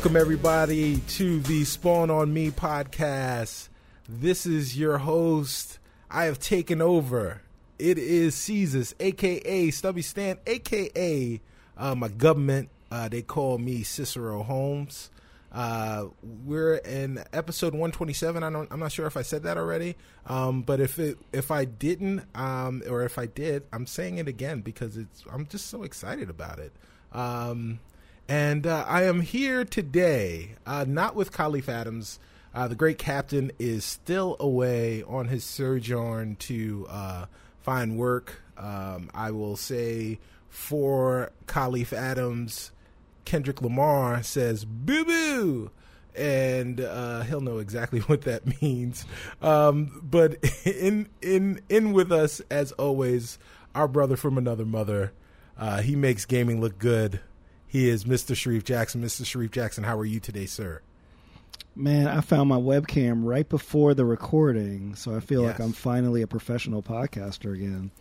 Welcome, everybody, to the Spawn on Me podcast. This is your host. I have taken over. It is Caesars, aka Stubby Stan, aka uh, my government. Uh, they call me Cicero Holmes. Uh, we're in episode 127. I don't, I'm not sure if I said that already, um, but if it if I didn't, um, or if I did, I'm saying it again because it's I'm just so excited about it. Um, and uh, I am here today, uh, not with Kahlief Adams. Uh, the great captain is still away on his sojourn to uh, find work. Um, I will say for Kahlief Adams, Kendrick Lamar says boo boo. And uh, he'll know exactly what that means. Um, but in in in with us as always, our brother from another mother. Uh, he makes gaming look good. He is Mr. Shareef Jackson. Mr. Shareef Jackson, how are you today, sir? Man, I found my webcam right before the recording, so I feel Yes. like I'm finally a professional podcaster again.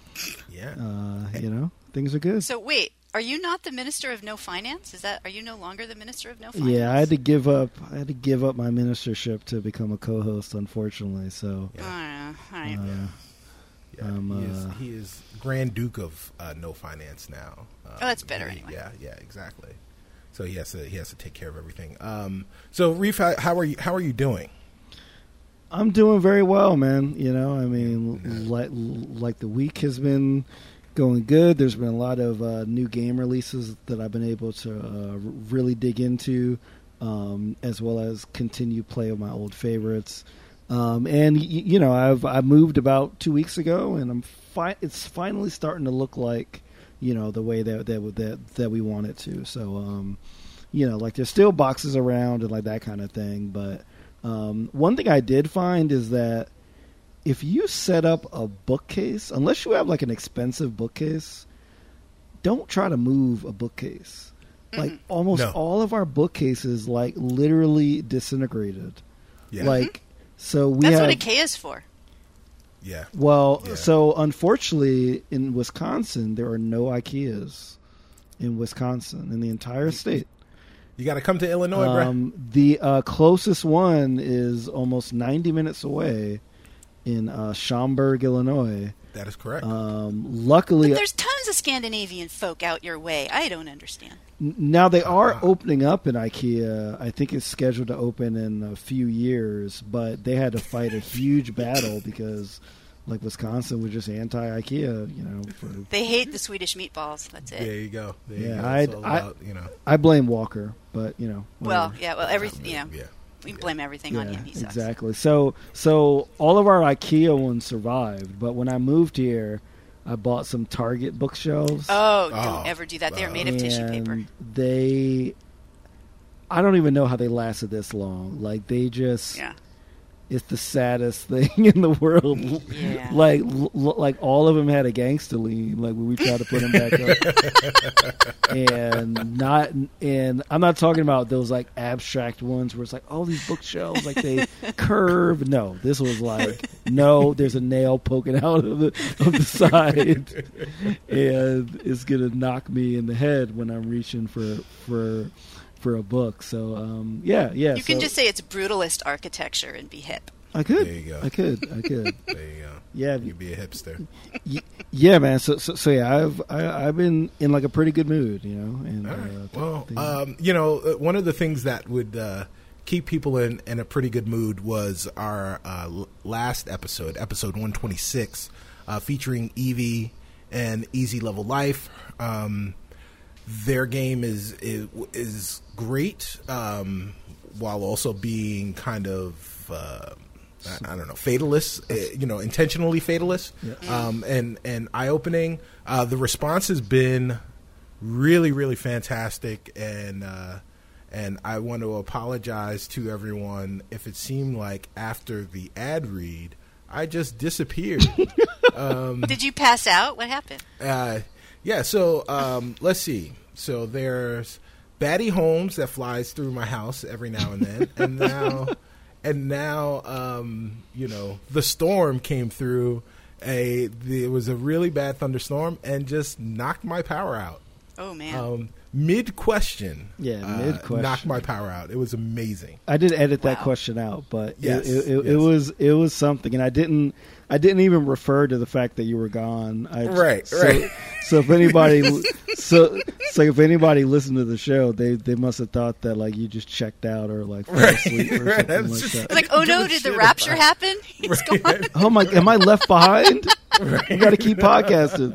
Yeah. Uh, you know, things are good. So wait, are you not the minister of no finance? Is that are you no longer the minister of no finance? yeah, I had to give up. I had to give up my ministership to become a co-host, unfortunately. So, I don't know. All right. uh, yeah. um, he, is, uh, he is Grand Duke of uh, No Finance now. Um, Oh, that's better he- anyway. Yeah, yeah, exactly. So he has to he has to take care of everything. Um, so Reef, how, how are you? How are you doing? I'm doing very well, man. You know, I mean, like like the week has been going good. There's been a lot of uh, new game releases that I've been able to uh, really dig into, um, as well as continue play of my old favorites. Um, and y- you know, I've I moved about two weeks ago, and I'm fi- it's finally starting to look like you know the way that that that that we want it to. So, um, you know, like there's still boxes around and like that kind of thing, but. Um, one thing I did find is that if you set up a bookcase, unless you have like an expensive bookcase, don't try to move a bookcase. Like almost No. all of our bookcases, like literally disintegrated. Yeah, Like so, we That's have what IKEA is for. yeah, well, Yeah. so unfortunately, in Wisconsin, there are no IKEAs in Wisconsin in the entire state. you got to come to Illinois, bro. Um, the uh, closest one is almost 90 minutes away in uh, Schaumburg, Illinois. That is correct. Um, luckily, But there's tons of Scandinavian folk out your way. I don't understand. N- now they are opening up in IKEA. I think it's scheduled to open in a few years, but they had to fight a huge battle because, like Wisconsin, was just anti-IKEA. You know, for They hate the Swedish meatballs. That's there it. you go. There Yeah, you go. I'd- It's all I- about, you know. I blame Walker, but you know, Well, yeah. Well, everything. Um, you know, Yeah. we blame everything on him. He sucks. exactly. So, so all of our IKEA ones survived, but when I moved here, I bought some Target bookshelves. Oh, Oh, don't ever do that. They're made of tissue paper. They, I don't even know how they lasted this long. Like they just, Yeah. It's the saddest thing in the world. Yeah. Like, l- like all of them had a gangster lean. Like when we tried to put them back up, and not, and I'm not talking about those like abstract ones where it's like, oh, these bookshelves like they curve. No, this was like, no, there's a nail poking out of the of the side, and it's gonna knock me in the head when I'm reaching for for for a book. So um, yeah, yeah. You can so- just say it's brutalist architecture and be hip. I could. There you go. I could. I could. There you go. Yeah, you'd be a hipster. y- yeah, man. So, so, so yeah, I've I, I've been in like a pretty good mood, you know. And All uh, th- Well, things- um, you know, uh, one of the things that would uh, keep people in, in a pretty good mood was our uh, last episode, episode 126, uh, featuring Evie and Easy Level Life. Um, their game is is, is great, um, while also being kind of. Uh, I I don't know, fatalist, uh, you know, intentionally fatalist, um, and and eye opening. Uh, the response has been really, really fantastic, and uh, and I want to apologize to everyone if it seemed like after the ad read I just disappeared. Did you pass out? What happened? Yeah, so um, let's see. So there's Batty Holmes that flies through my house every now and then, and now, and now, um, you know, the storm came through. A it was a really bad thunderstorm and just knocked my power out. Oh man. Um, mid question, Yeah, uh, mid-question. knocked my power out. It was amazing. I did edit that question out, but Yes, it, it, it, yes. it was it was something, and I didn't I didn't even refer to the fact that you were gone. I, Right, so, right. So if anybody so so if anybody listened to the show, they they must have thought that like you just checked out or like fell Right, asleep or right. something like just- that. Like, oh no, did the rapture about- happen? He's gone. Oh my! Am I left behind? You got to keep podcasting.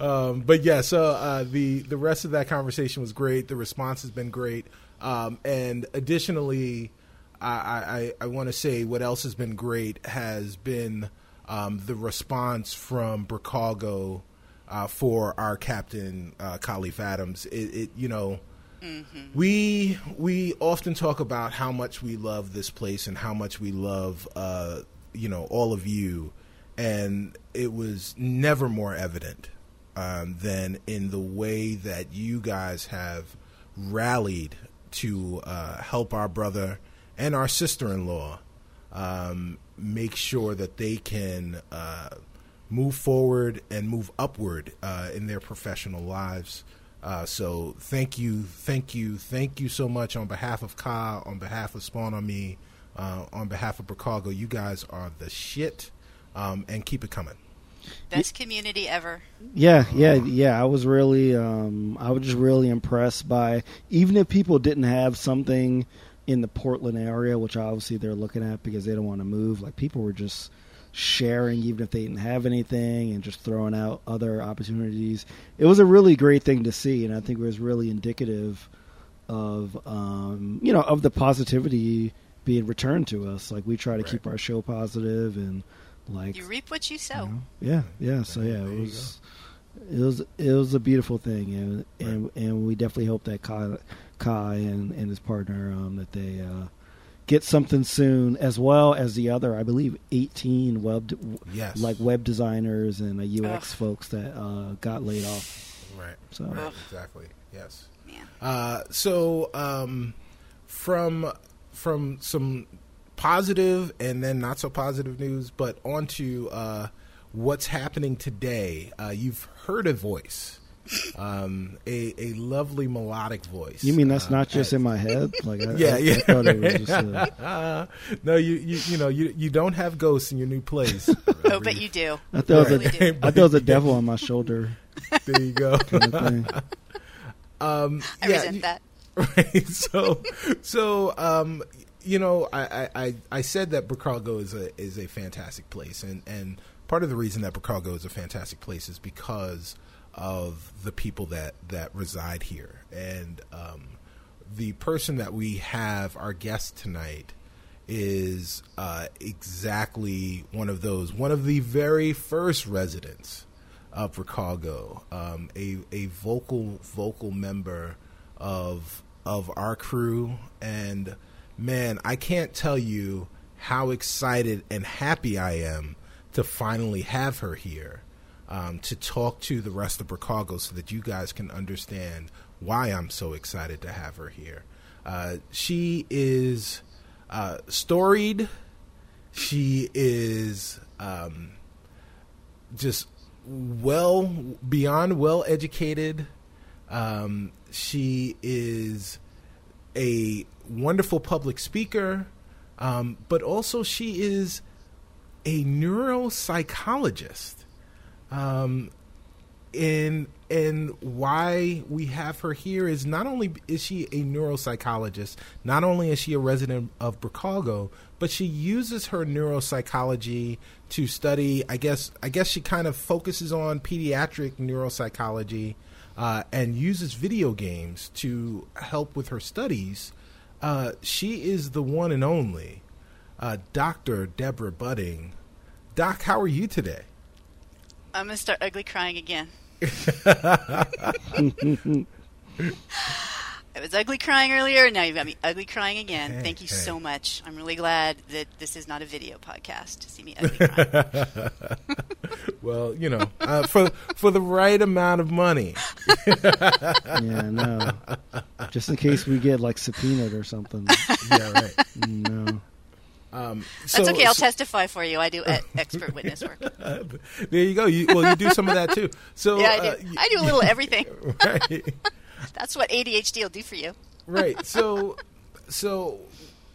Um, but yeah, so uh, the the rest of that conversation was great. The response has been great, um, and additionally, I, I, I want to say what else has been great has been um, the response from Bricago uh, for our captain uh, Kahlief Adams. It, it you know. We we often talk about how much we love this place and how much we love uh, you know all of you, and it was never more evident um, than in the way that you guys have rallied to uh, help our brother and our sister-in-law um, make sure that they can uh, move forward and move upward uh, in their professional lives. Uh, so thank you, thank you, thank you so much on behalf of Ka, on behalf of Spawn on Me, uh, on behalf of Bricago. You guys are the shit, um, and keep it coming. Best community ever. Yeah, yeah, yeah. I was really, um, I was just really impressed by even if people didn't have something in the Portland area, which obviously they're looking at because they don't want to move. Like people were just sharing, even if they didn't have anything, and just throwing out other opportunities. It was a really great thing to see, and I think it was really indicative of, um, you know, of the positivity being returned to us. Like we try to Right. keep our show positive and like You reap what you sow. you know? Yeah, yeah. So yeah, There it was it was it was a beautiful thing, and and and we definitely hope that Kai, Kai and and his partner um, that they uh, get something soon, as well as the other, I believe, eighteen web Yes, like web designers and uh, UX Ugh. folks that uh, got laid off. right, So right, exactly, yes. Man. Uh, so um, from from some positive and then not so positive news, but on to uh, what's happening today. Uh, you've heard a voice, um, a a lovely melodic voice. you mean that's uh, not just at- in my head? Like I, Yeah, I, yeah, I thought it was right. just. Uh, no, you, you you know you you don't have ghosts in your new place. Oh, but you do. I thought it was Really a, do. I thought it was a devil on my shoulder. there you go. Kind of thing. Um, I yeah, resent you- that. right so so um you know I, I i said that Bricago is a is a fantastic place and and part of the reason that Bricago is a fantastic place is because of the people that that reside here. And um the person that we have our guest tonight is uh, exactly one of those, one of the very first residents of Bricago, um, a a vocal vocal member of of our crew, and man, I can't tell you how excited and happy I am to finally have her here um, to talk to the rest of Bricago, so that you guys can understand why I'm so excited to have her here. Uh, she is uh, storied. She is um, just well beyond well educated. Um, she is a wonderful public speaker, um, but also she is a neuropsychologist. Um, and and why we have her here is not only is she a neuropsychologist, not only is she a resident of Bricago, but she uses her neuropsychology to study. I guess I guess she kind of focuses on pediatric neuropsychology uh, and uses video games to help with her studies. Uh, she is the one and only uh, Dr. Deborah Budding. Doc, how are you today? I'm gonna start ugly crying again. I was ugly crying earlier, and now you've got me ugly crying again. Hey, Thank you hey. so much. I'm really glad that this is not a video podcast to see me ugly crying. Well, you know, uh, for for the right amount of money. Yeah, no. Just in case we get like subpoenaed or something. Yeah, right. No. Um, That's okay. I'll so- testify for you. I do e- expert witness work. There you go. You, well, you do some of that too. So Yeah, I uh, do. I do a little everything. right, That's what ADHD will do for you. right. So, so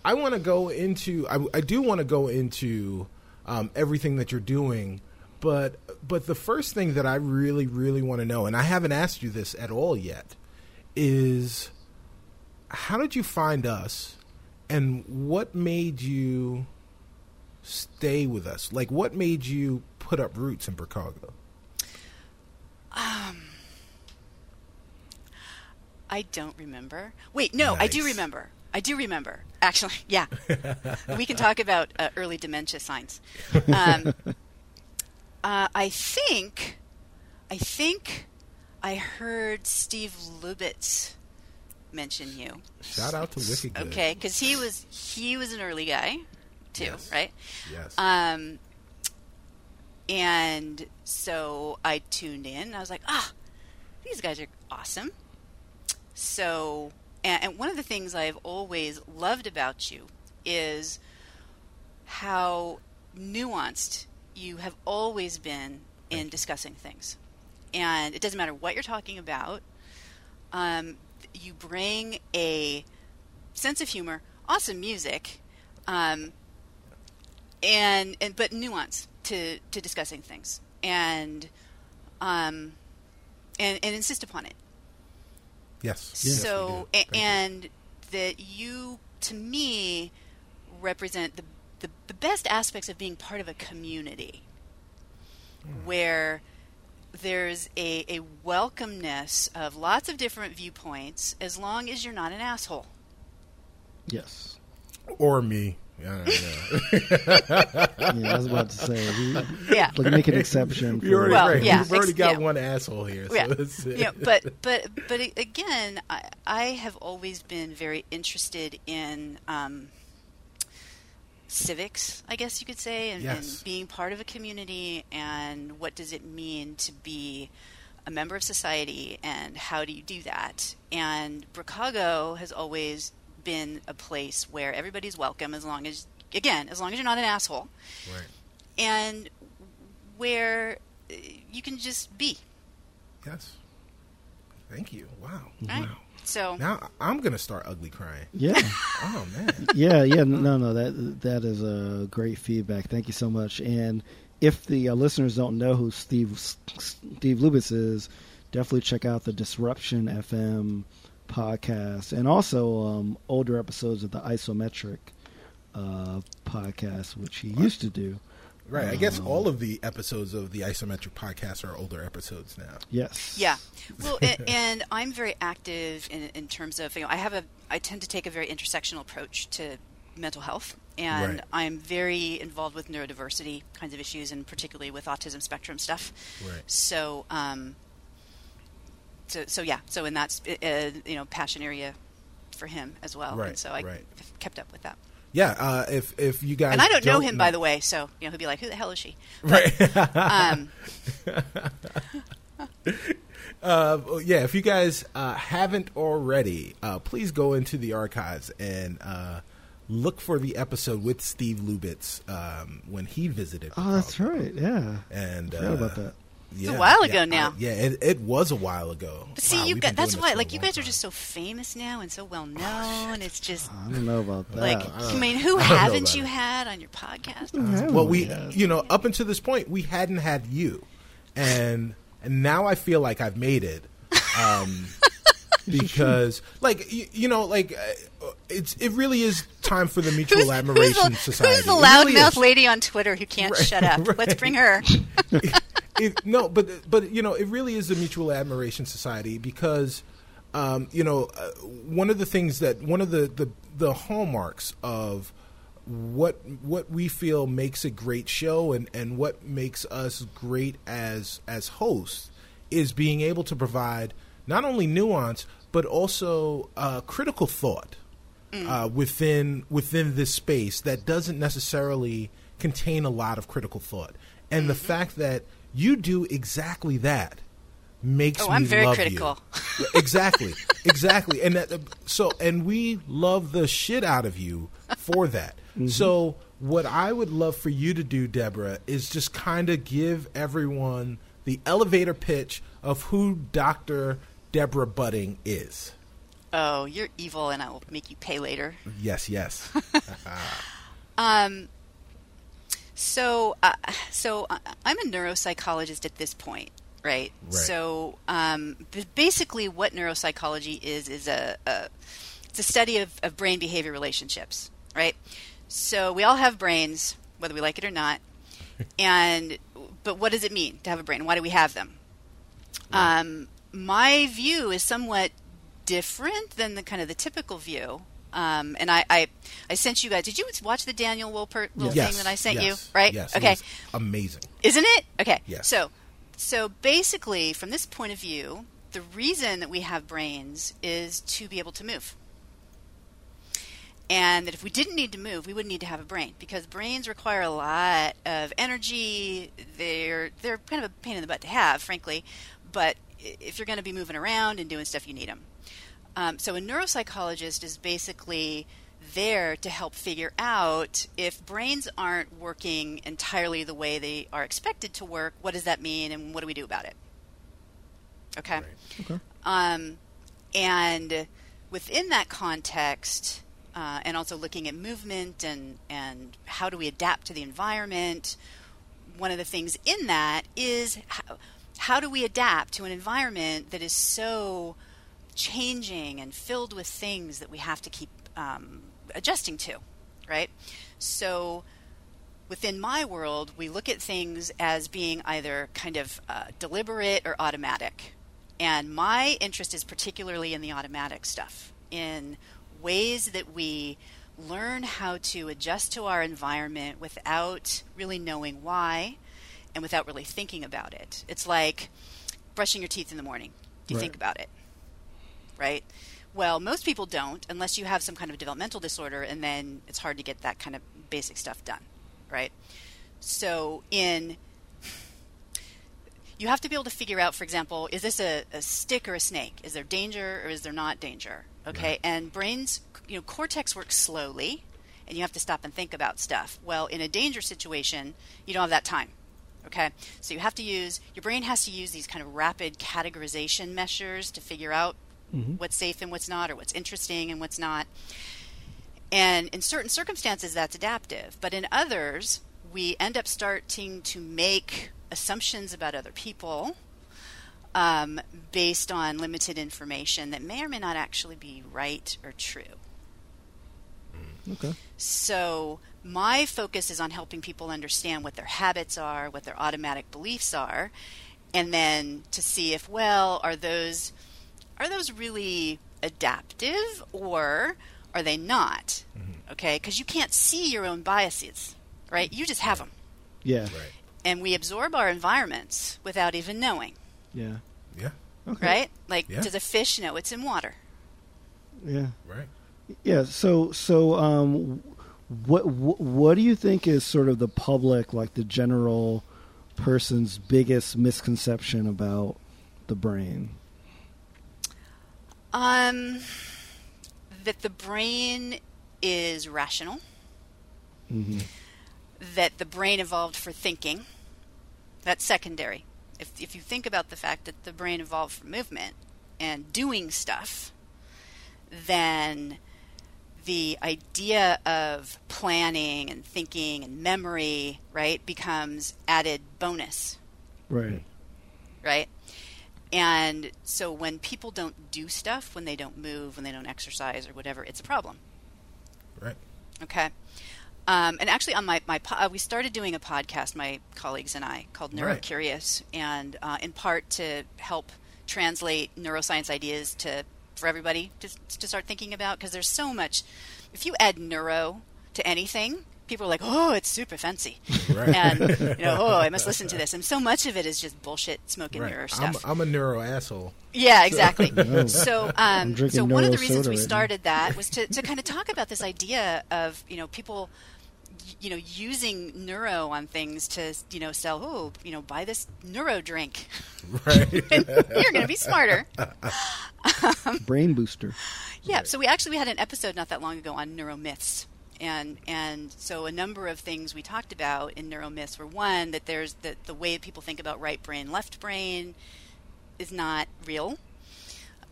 I want to go into. I, I do want to go into um, everything that you're doing, but but the first thing that I really really want to know, and I haven't asked you this at all yet, is how did you find us, and what made you stay with us? Like, what made you put up roots in Bricago? I don't remember. Wait, no, I do remember. I do remember. Actually, yeah. we can talk about uh, early dementia signs. Um, uh, I think, I think, I heard Steve Lubitz mention you. Shout out to Wicked Okay, because he was he was an early guy, too, Yes. right? Yes. Um, and so I tuned in. I was like, ah, these guys are awesome. So, and, one of the things I've always loved about you is how nuanced you have always been in discussing things. And it doesn't matter what you're talking about, um, you bring a sense of humor, awesome music, um, and and but nuance to to discussing things. And um and and insist upon it yes. Yes, so do. a- and that you to me represent the, the the best aspects of being part of a community Hmm. where there's a, a welcomeness of lots of different viewpoints as long as you're not an asshole Yes. or me. Yeah, yeah. Yeah, I was about to say. We, Yeah. Like make an exception. we for- already, Well, right. yeah, We've already ex- got yeah. one asshole here. So yeah, it's, yeah, but but but again, I, I have always been very interested in um, civics, I guess you could say, and, Yes. and being part of a community, and what does it mean to be a member of society, and how do you do that? And Bricago has always been a place where everybody's welcome, as long as again, as long as you're not an asshole, right. and where uh, you can just be. Yes. Thank you. Wow. Right? Wow. So Now I'm gonna start ugly crying. Yeah. Oh man. yeah, yeah, no, no, that that is a great feedback. Thank you so much. And if the uh, listeners don't know who Steve Steve Lubitz is, definitely check out the Disruption FM podcast and also um, older episodes of the Isometric uh, podcast, which he used to do. Right. I guess Um, all of the episodes of the isometric podcast are older episodes now. Yes. Yeah, well, and, and I'm very active in, in terms of you know I have a I tend to take a very intersectional approach to mental health, and Right. I'm very involved with neurodiversity kinds of issues, and particularly with autism spectrum stuff. Right. So, um, so so yeah, so and that's uh, you know passion area for him as well, Right, and so I right. kept up with that. Yeah. Uh, if if you guys And I don't know him by the way, so you know he'll be like, "Who the hell is she?" Right. Um, Uh, yeah, if you guys uh, haven't already, uh, please go into the archives and uh, look for the episode with Steve Lubitz um, when he visited. Oh, that's right. Yeah. And Forgot uh, about that. Yeah, a while ago yeah, now. I- yeah, it, it was a while ago. But see, Wow, you we've got been that's why like you long guys are just so famous now and so well known. it's just I don't know about that. like I I mean, who I haven't you it. had on your podcast? Yeah, Well, we, yeah. you know, up until this point, we hadn't had you, and and now I feel like I've made it, um, because like you, you know, like uh, it's it really is time for the Mutual Who's, Admiration who's the, Society. who's the It really loudmouth lady on Twitter who can't Right, shut up? right. Let's bring her. It, no, but but you know, it really is a Mutual Admiration Society because um, you know uh, one of the things that one of the, the the hallmarks of what what we feel makes a great show and and what makes us great as as hosts is being able to provide not only nuance but also uh, critical thought uh, within within this space that doesn't necessarily contain a lot of critical thought. And the fact that you do exactly that makes Oh, me I'm very love critical. You. Exactly, exactly. And that, so and we love the shit out of you for that mm-hmm. So, what I would love for you to do, Deborah, is just kind of give everyone the elevator pitch of who Dr. Deborah Budding is. Oh, you're evil, and I will make you pay later. Yes, yes. Um, so, uh, so uh, I'm a neuropsychologist at this point, right? Right. So, um, basically, what neuropsychology is is a, a it's a study of, of brain behavior relationships, right? So we all have brains, whether we like it or not, and but what does it mean to have a brain? Why do we have them? Um, my view is somewhat different than the kind of the typical view. Um, and I, I, I sent you guys. Did you watch the Daniel Wolpert little yes. thing that I sent yes, you? Right? Yes. Okay. Amazing. Isn't it? Okay. Yes. So, so basically, from this point of view, the reason that we have brains is to be able to move. And that if we didn't need to move, we wouldn't need to have a brain because brains require a lot of energy. They're they're kind of a pain in the butt to have, frankly. But if you're going to be moving around and doing stuff, you need them. Um, so a neuropsychologist is basically there to help figure out if brains aren't working entirely the way they are expected to work. What does that mean, and what do we do about it? Okay. Right. Okay. Um, and within that context, uh, and also looking at movement and, and how do we adapt to the environment, one of the things in that is how, how do we adapt to an environment that is so changing and filled with things that we have to keep um, adjusting to, right? So within my world, we look at things as being either kind of uh, deliberate or automatic. And my interest is particularly in the automatic stuff, in ways that we learn how to adjust to our environment without really knowing why and without really thinking about it. It's like brushing your teeth in the morning. Do you Right. think about it? Right? Well, most people don't unless you have some kind of developmental disorder, and then it's hard to get that kind of basic stuff done. Right? So, in you have to be able to figure out, for example, is this a, a stick or a snake? Is there danger or is there not danger? Okay, Right. and brains, you know, cortex works slowly, and you have to stop and think about stuff. Well, in a danger situation, you don't have that time. Okay, so you have to use your brain has to use these kind of rapid categorization measures to figure out what's safe and what's not, or what's interesting and what's not. And in certain circumstances, that's adaptive. But in others, we end up starting to make assumptions about other people um, based on limited information that may or may not actually be right or true. Okay. So, my focus is on helping people understand what their habits are, what their automatic beliefs are, and then to see if, well, are those are those really adaptive or are they not? Okay, because you can't see your own biases, right? You just have them, Yeah. Right. and we absorb our environments without even knowing, Yeah. Yeah. Okay. right? Like, Yeah. does a fish know it's in water? Yeah. Right. Yeah. So so um, what what what do you think is sort of the public, like the general person's biggest misconception about the brain? Um, that the brain is rational. hmm that the brain evolved for thinking. That's secondary. If, if you think about the fact that the brain evolved for movement and doing stuff, then the idea of planning and thinking and memory, right, becomes added bonus, Right. right? And so when people don't do stuff, when they don't move, when they don't exercise or whatever, it's a problem. Right. Okay. Um, and actually, on my, my po- uh, we started doing a podcast, my colleagues and I, called Right. Neurocurious, and uh, in part to help translate neuroscience ideas to for everybody to, to start thinking about because there's so much. If you add neuro to anything, people are like, "Oh, it's super fancy," Right. and you know, "Oh, I must listen to this." And so much of it is just bullshit, smoke and mirror stuff. I'm, I'm a neuro asshole. Yeah, exactly. No. So, um, so one of the reasons soda we right now. started that was to, to kind of talk about this idea of you know people, you know, using neuro on things to you know sell. Oh, you know, buy this neuro drink. Right. You're going to be smarter. Brain booster. Yeah. So we actually we had an episode not that long ago on neuromyths, and and so a number of things we talked about in neuromyths were one that there's that the way people think about right brain, left brain is not real.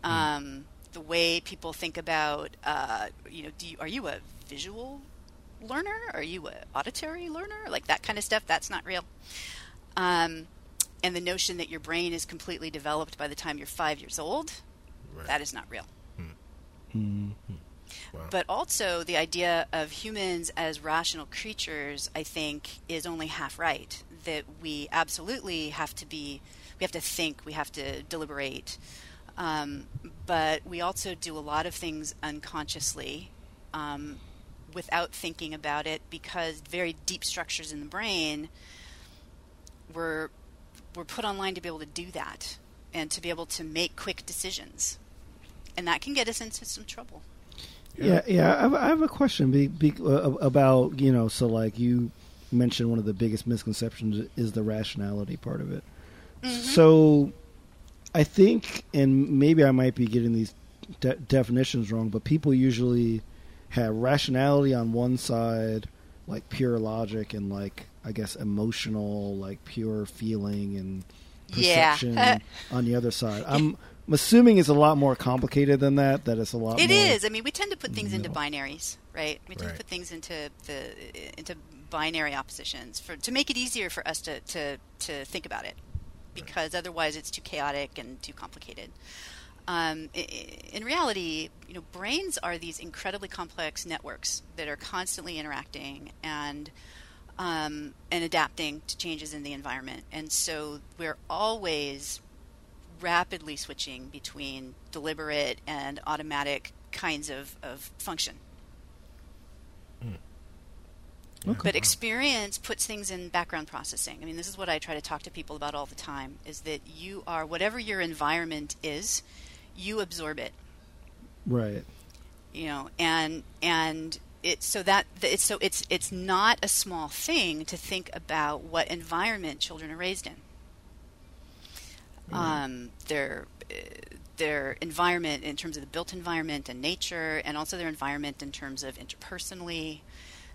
Hmm. Um, the way people think about, uh, you know, do you, are you a visual learner? Are you an auditory learner? Like that kind of stuff. That's not real. Um, and the notion that your brain is completely developed by the time you're five years old, Right. that is not real. Mm. But also, the idea of humans as rational creatures, I think, is only half right. That we absolutely have to be, we have to think, we have to deliberate. Um, but we also do a lot of things unconsciously um, without thinking about it because very deep structures in the brain were, were put online to be able to do that and to be able to make quick decisions. And that can get us into some trouble. Yeah, yeah. I have, I have a question be, be, uh, about you know. So, like you mentioned, one of the biggest misconceptions is the rationality part of it. So, I think, and maybe I might be getting these de- definitions wrong, but people usually have rationality on one side, like pure logic, and like I guess emotional, like pure feeling and Yeah. perception on the other side. I'm, I'm assuming it's a lot more complicated than that. That it's a lot. It more, is. I mean, we tend to put things into No. binaries, right? We tend Right. to put things into the into binary oppositions for to make it easier for us to to, to think about it, because otherwise it's too chaotic and too complicated. Um, i- i- in reality, you know, brains are these incredibly complex networks that are constantly interacting and um, and adapting to changes in the environment, and so we're always rapidly switching between deliberate and automatic kinds of, of function. Hmm. Okay. But experience puts things in background processing. I mean, this is what I try to talk to people about all the time is that you are, whatever your environment is, you absorb it, Right. you know, and, and, it, so that it's so it's it's not a small thing to think about what environment children are raised in. Um, their their environment in terms of the built environment and nature, and also their environment in terms of interpersonally,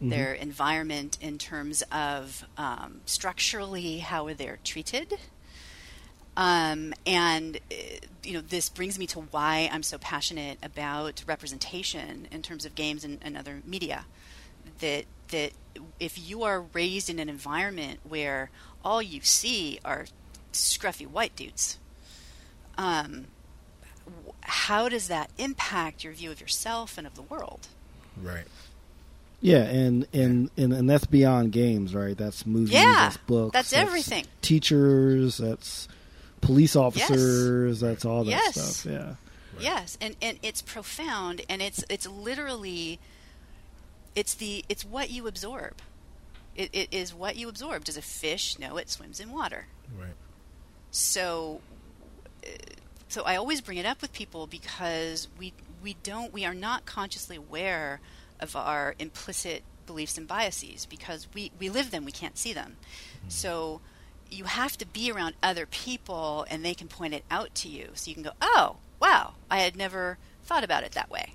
their environment in terms of um, structurally how they're treated. Um, and you know, this brings me to why I'm so passionate about representation in terms of games and, and other media. That that if you are raised in an environment where all you see are scruffy white dudes, um, how does that impact your view of yourself and of the world? Right. Yeah, and and, and and that's beyond games, right? That's movies, Yeah, that's books, that's everything. Teachers, that's police officers, that's all that Yes. stuff. Yeah. Yes, and and it's profound, and it's it's literally, it's the it's what you absorb. It, it is what you absorb. Does a fish know it swims in water? Right. So, uh, so I always bring it up with people because we we don't we are not consciously aware of our implicit beliefs and biases because we we live them we can't see them. So you have to be around other people and they can point it out to you so you can go oh wow I had never thought about it that way.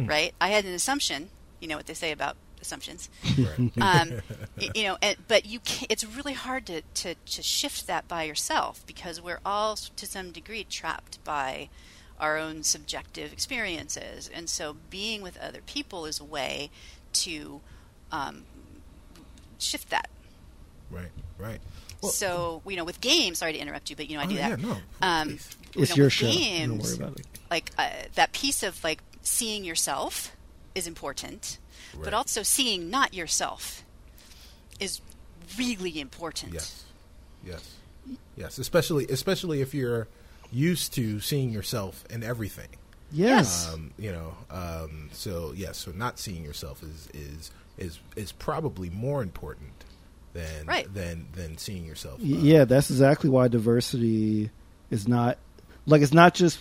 Right? I had an assumption. You know what they say about assumptions Right. um, you know, and, but you can it's really hard to, to, to shift that by yourself because we're all to some degree trapped by our own subjective experiences. And so being with other people is a way to um, shift that. right. Right. Well- so, you know, with games, sorry to interrupt you, but you know, I Oh, do yeah, that. no. Um, you It's know, your with show. Don't worry about it. like uh, that piece of like seeing yourself is important, Right. but also seeing not yourself is really important. Yes. Yes. Yes. Especially especially if you're used to seeing yourself in everything. Yes. Um, you know. Um, so yes. So not seeing yourself is is is is probably more important than Right. than than seeing yourself. Y- uh, yeah, that's exactly why diversity is not like it's not just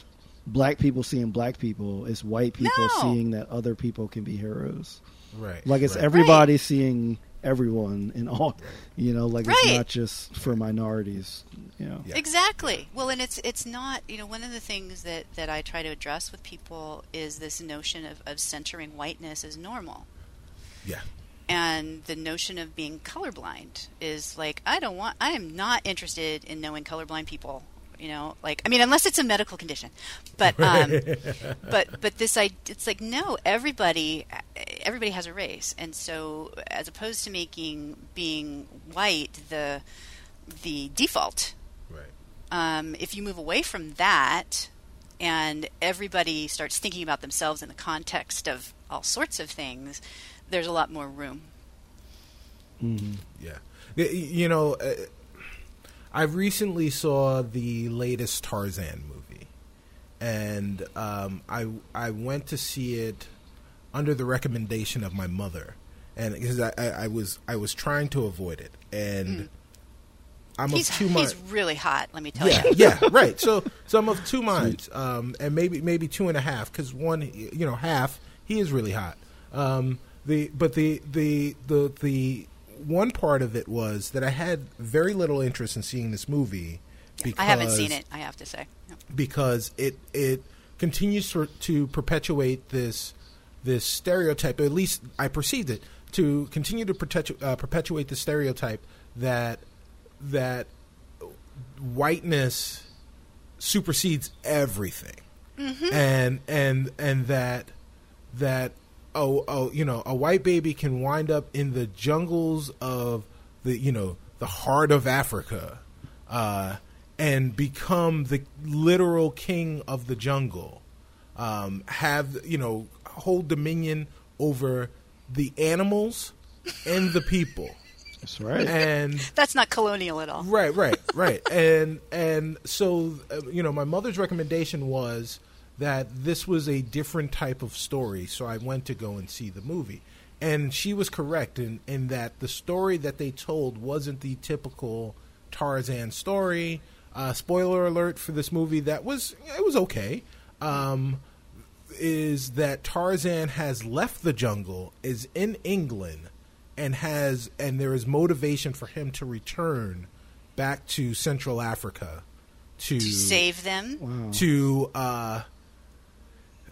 black people seeing black people; it's white people No. seeing that other people can be heroes. Right. Like it's right. everybody seeing everyone in all, you know, like it's not just for minorities. You know, Yeah. Exactly. Well, and it's it's not you know one of the things that that I try to address with people is this notion of, of centering whiteness as normal. Yeah. And the notion of being colorblind is like I don't want. I am not interested in knowing colorblind people. You know, like I mean, unless it's a medical condition, but um, but but this I it's like no, everybody everybody has a race, and so as opposed to making being white the the default, Right. um, if you move away from that and everybody starts thinking about themselves in the context of all sorts of things, there's a lot more room. hmm Yeah. You know, uh, I recently saw the latest Tarzan movie, and um, I I went to see it under the recommendation of my mother, and because I, I, I was I was trying to avoid it, and I'm He's, of two minds. he's minds. really hot, let me tell Yeah, you. yeah, right. So, so I'm of two minds, um, and maybe maybe two and a half, because one, you know, half he is really hot. Um, the but the the the the one part of it was that I had very little interest in seeing this movie. Because, I haven't seen it, I have to say. No. because it it continues to, to perpetuate this this stereotype. At least I perceived it to continue to perpetu- uh, perpetuate the stereotype that that whiteness supersedes everything, and and and that that oh oh you know a white baby can wind up in the jungles of the you know the heart of Africa, uh, and become the literal king of the jungle, um, have you know hold dominion over the animals and the people, That's right. and That's not colonial at all. Right, right, right. and and so uh, you know, my mother's recommendation was that this was a different type of story, so I went to go and see the movie. And she was correct in in that the story that they told wasn't the typical Tarzan story. Uh, spoiler alert for this movie that was it was okay. Um, is that Tarzan has left the jungle, is in England, and has and there is motivation for him to return back to Central Africa to, To save them. to uh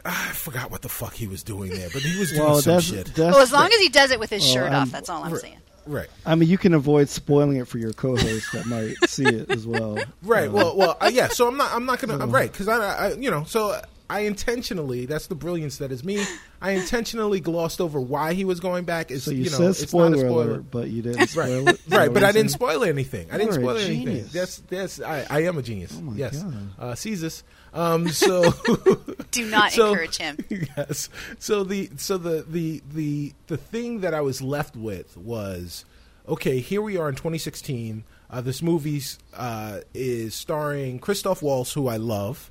I forgot what the fuck he was doing there, but he was doing well, some that's, shit. that's Well, as long as he does it with his Well, shirt I'm- off, that's all I'm right. saying. right. I mean, you can avoid spoiling it for your co-host that might see it as well. Right. Uh, Well, well, uh, yeah. So I'm not. I'm not gonna. I'm right because I, I, you know, so I intentionally. That's the brilliance that is me. I intentionally glossed over why he was going back. Is so you, you know, said it's spoiler, not a spoiler. alert, but you didn't spoil Right, it. Is right, but I didn't spoil anything. I didn't You're a spoil anything. genius. That's that's I, I am a genius. Oh my yes, God. uh, Caesar. Um, so Do not So- encourage him. yes. So the so the the the the thing that I was left with was okay. Here we are in 2016. Uh, this movie uh, is starring Christoph Waltz, who I love,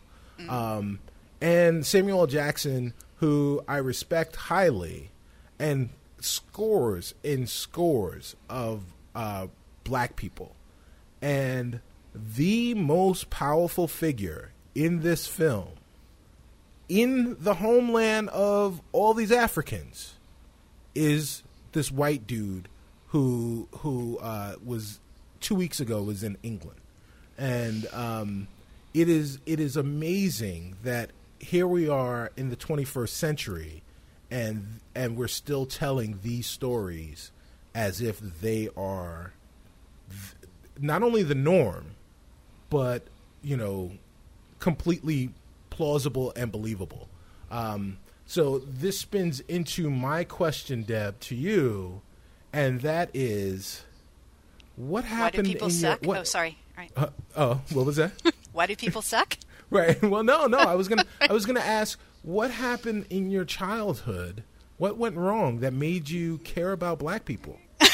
um, and Samuel L. Jackson, who I respect highly, and scores and scores of uh, black people. And the most powerful figure in this film in the homeland of all these Africans is this white dude who who uh, was two weeks ago was in England, and um, it is it is amazing that here we are in the 21st century, and and we're still telling these stories as if they are th- not only the norm, but you know completely plausible and believable. Um, so this spins into my question, Deb, to you, and that is, what happened Why do people suck? Your, what, Oh, sorry. Right. Uh, oh, what was that? Why do people suck? Right. Well, no, no. I was gonna, I was gonna ask, what happened in your childhood? What went wrong that made you care about black people?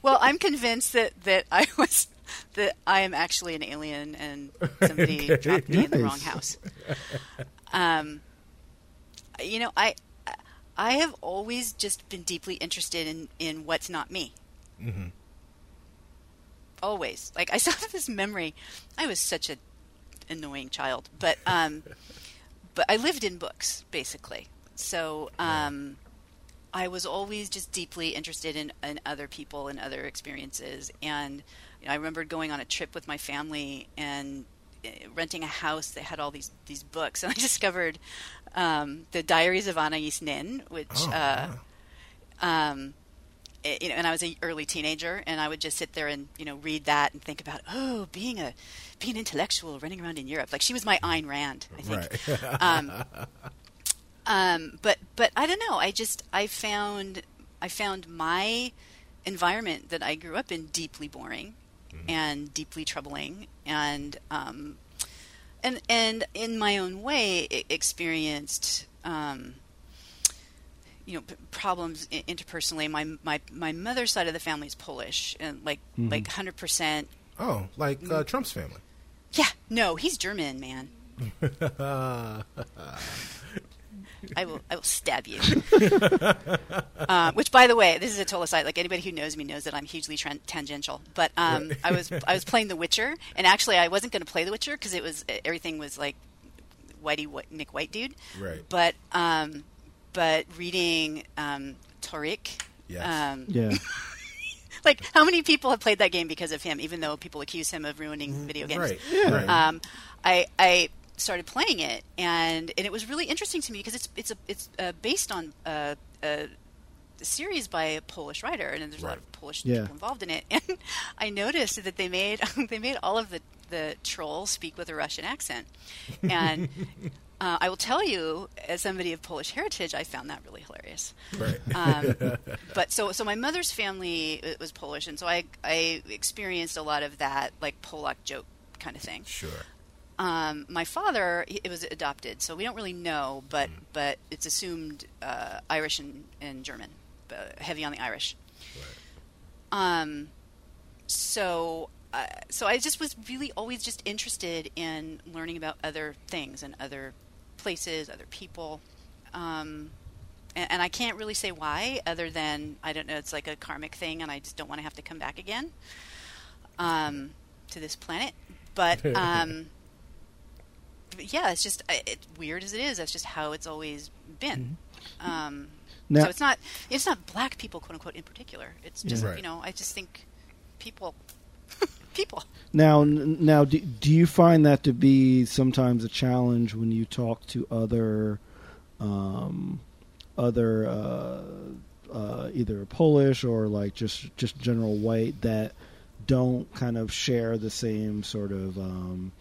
Well, I'm convinced that, that I was that I am actually an alien and somebody Okay. dropped me in the wrong house. Um, you know, I I have always just been deeply interested in in what's not me. Mhm. Always, like I still have this memory. I was such a annoying child, but um, but I lived in books basically. So um, I was always just deeply interested in, in other people and other experiences. And you know, I remember going on a trip with my family and uh, renting a house that had all these these books, and I discovered um, the Diaries of Anais Nin, which Oh, uh. Um, it- you know, and I was an early teenager, and I would just sit there and you know read that and think about oh, being a being an intellectual running around in Europe. Like she was my Ayn Rand, I think. Right. um, um, but but I don't know. I just I found I found my environment that I grew up in deeply boring and deeply troubling, and um, and and in my own way experienced. Um, you know, p- problems i- interpersonally. My my my mother's side of the family is Polish, and like like hundred percent. oh, like uh, Trump's family. Yeah, no, he's German, man. I will I will stab you. uh, which, by the way, this is a total aside. Like anybody who knows me knows that I'm hugely tran- tangential. But um, I was I was playing The Witcher, and actually I wasn't going to play The Witcher because it was everything was like Whitey Wh- Nick White dude. Right. But um, but reading um, Tauriq. Yes. Um, Yeah. like how many people have played that game because of him? Even though people accuse him of ruining video games. Right. Yeah. Right. Um, I I started playing it, and and it was really interesting to me because it's it's a it's uh, based on a, a series by a Polish writer, and there's a lot of Polish Yeah. people involved in it. And I noticed that they made they made all of the the trolls speak with a Russian accent, and. Uh, I will tell you, as somebody of Polish heritage, I found that really hilarious. right. Um, but so so my mother's family uh, was Polish, and so I I experienced a lot of that like Polak joke kind of thing. sure. Um, my father he- it was adopted, so we don't really know, but but it's assumed uh, Irish and, and German, heavy on the Irish. Um, so. Uh, so I just was really always just interested in learning about other things and other places, other people. Um, and, and I can't really say why, other than I don't know. It's like a karmic thing, and I just don't want to have to come back again um, to this planet. But, um, but yeah, it's just I- it, weird as it is. That's just how it's always been. Um, Now, so it's not it's not black people, quote unquote, in particular. It's just Right. you know I just think people people. Now, now, do, do you find that to be sometimes a challenge when you talk to other, um, other uh, uh, either Polish or like just just general white that don't kind of share the same sort of um,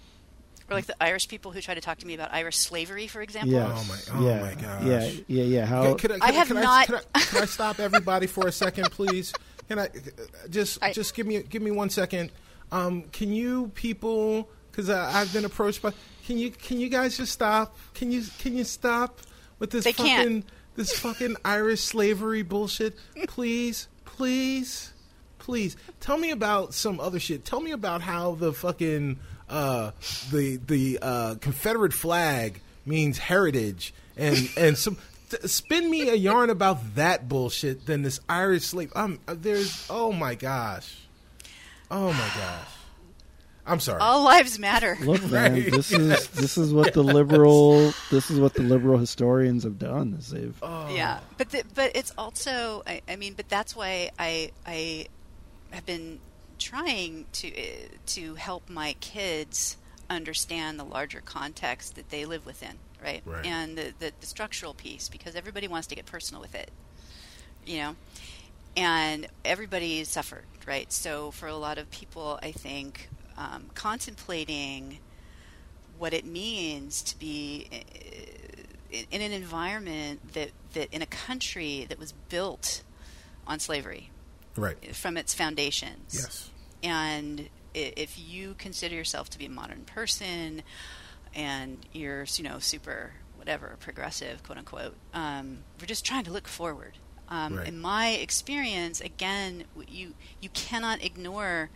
Or like the Irish people who try to talk to me about Irish slavery, for example. yeah, Oh my- oh yeah, my gosh. yeah, yeah, yeah. How Can- can I can have can not- Can I, can I stop everybody for a second, please? Can I uh, just I- just give me give me one second? Um, can you people? Because I've been approached by. Can you can you guys just stop? Can you can you stop with this They fucking can't. this fucking Irish slavery bullshit? Please, please, please. Tell me about some other shit. Tell me about how the fucking uh, the the uh, Confederate flag means heritage and and some. Spin me a yarn about that bullshit than this Irish slave. Um, there's oh my gosh, oh my gosh. I'm sorry. All lives matter. Look, man, Right. this is this is what the liberal this is what the liberal historians have done. Is they've Oh. Yeah, but the, but it's also I, I mean, but that's why I I have been trying to uh, to help my kids understand the larger context that they live within, right? Right. And the, the the structural piece because everybody wants to get personal with it, you know, and everybody suffered, right? So for a lot of people, I think um, contemplating what it means to be uh, in an environment that, that in a country that was built on slavery right. from its foundations. Yes. And if you consider yourself to be a modern person and you're, you know, super whatever, progressive, quote unquote, um, we're just trying to look forward. Um, Right. In my experience, again, you you cannot ignore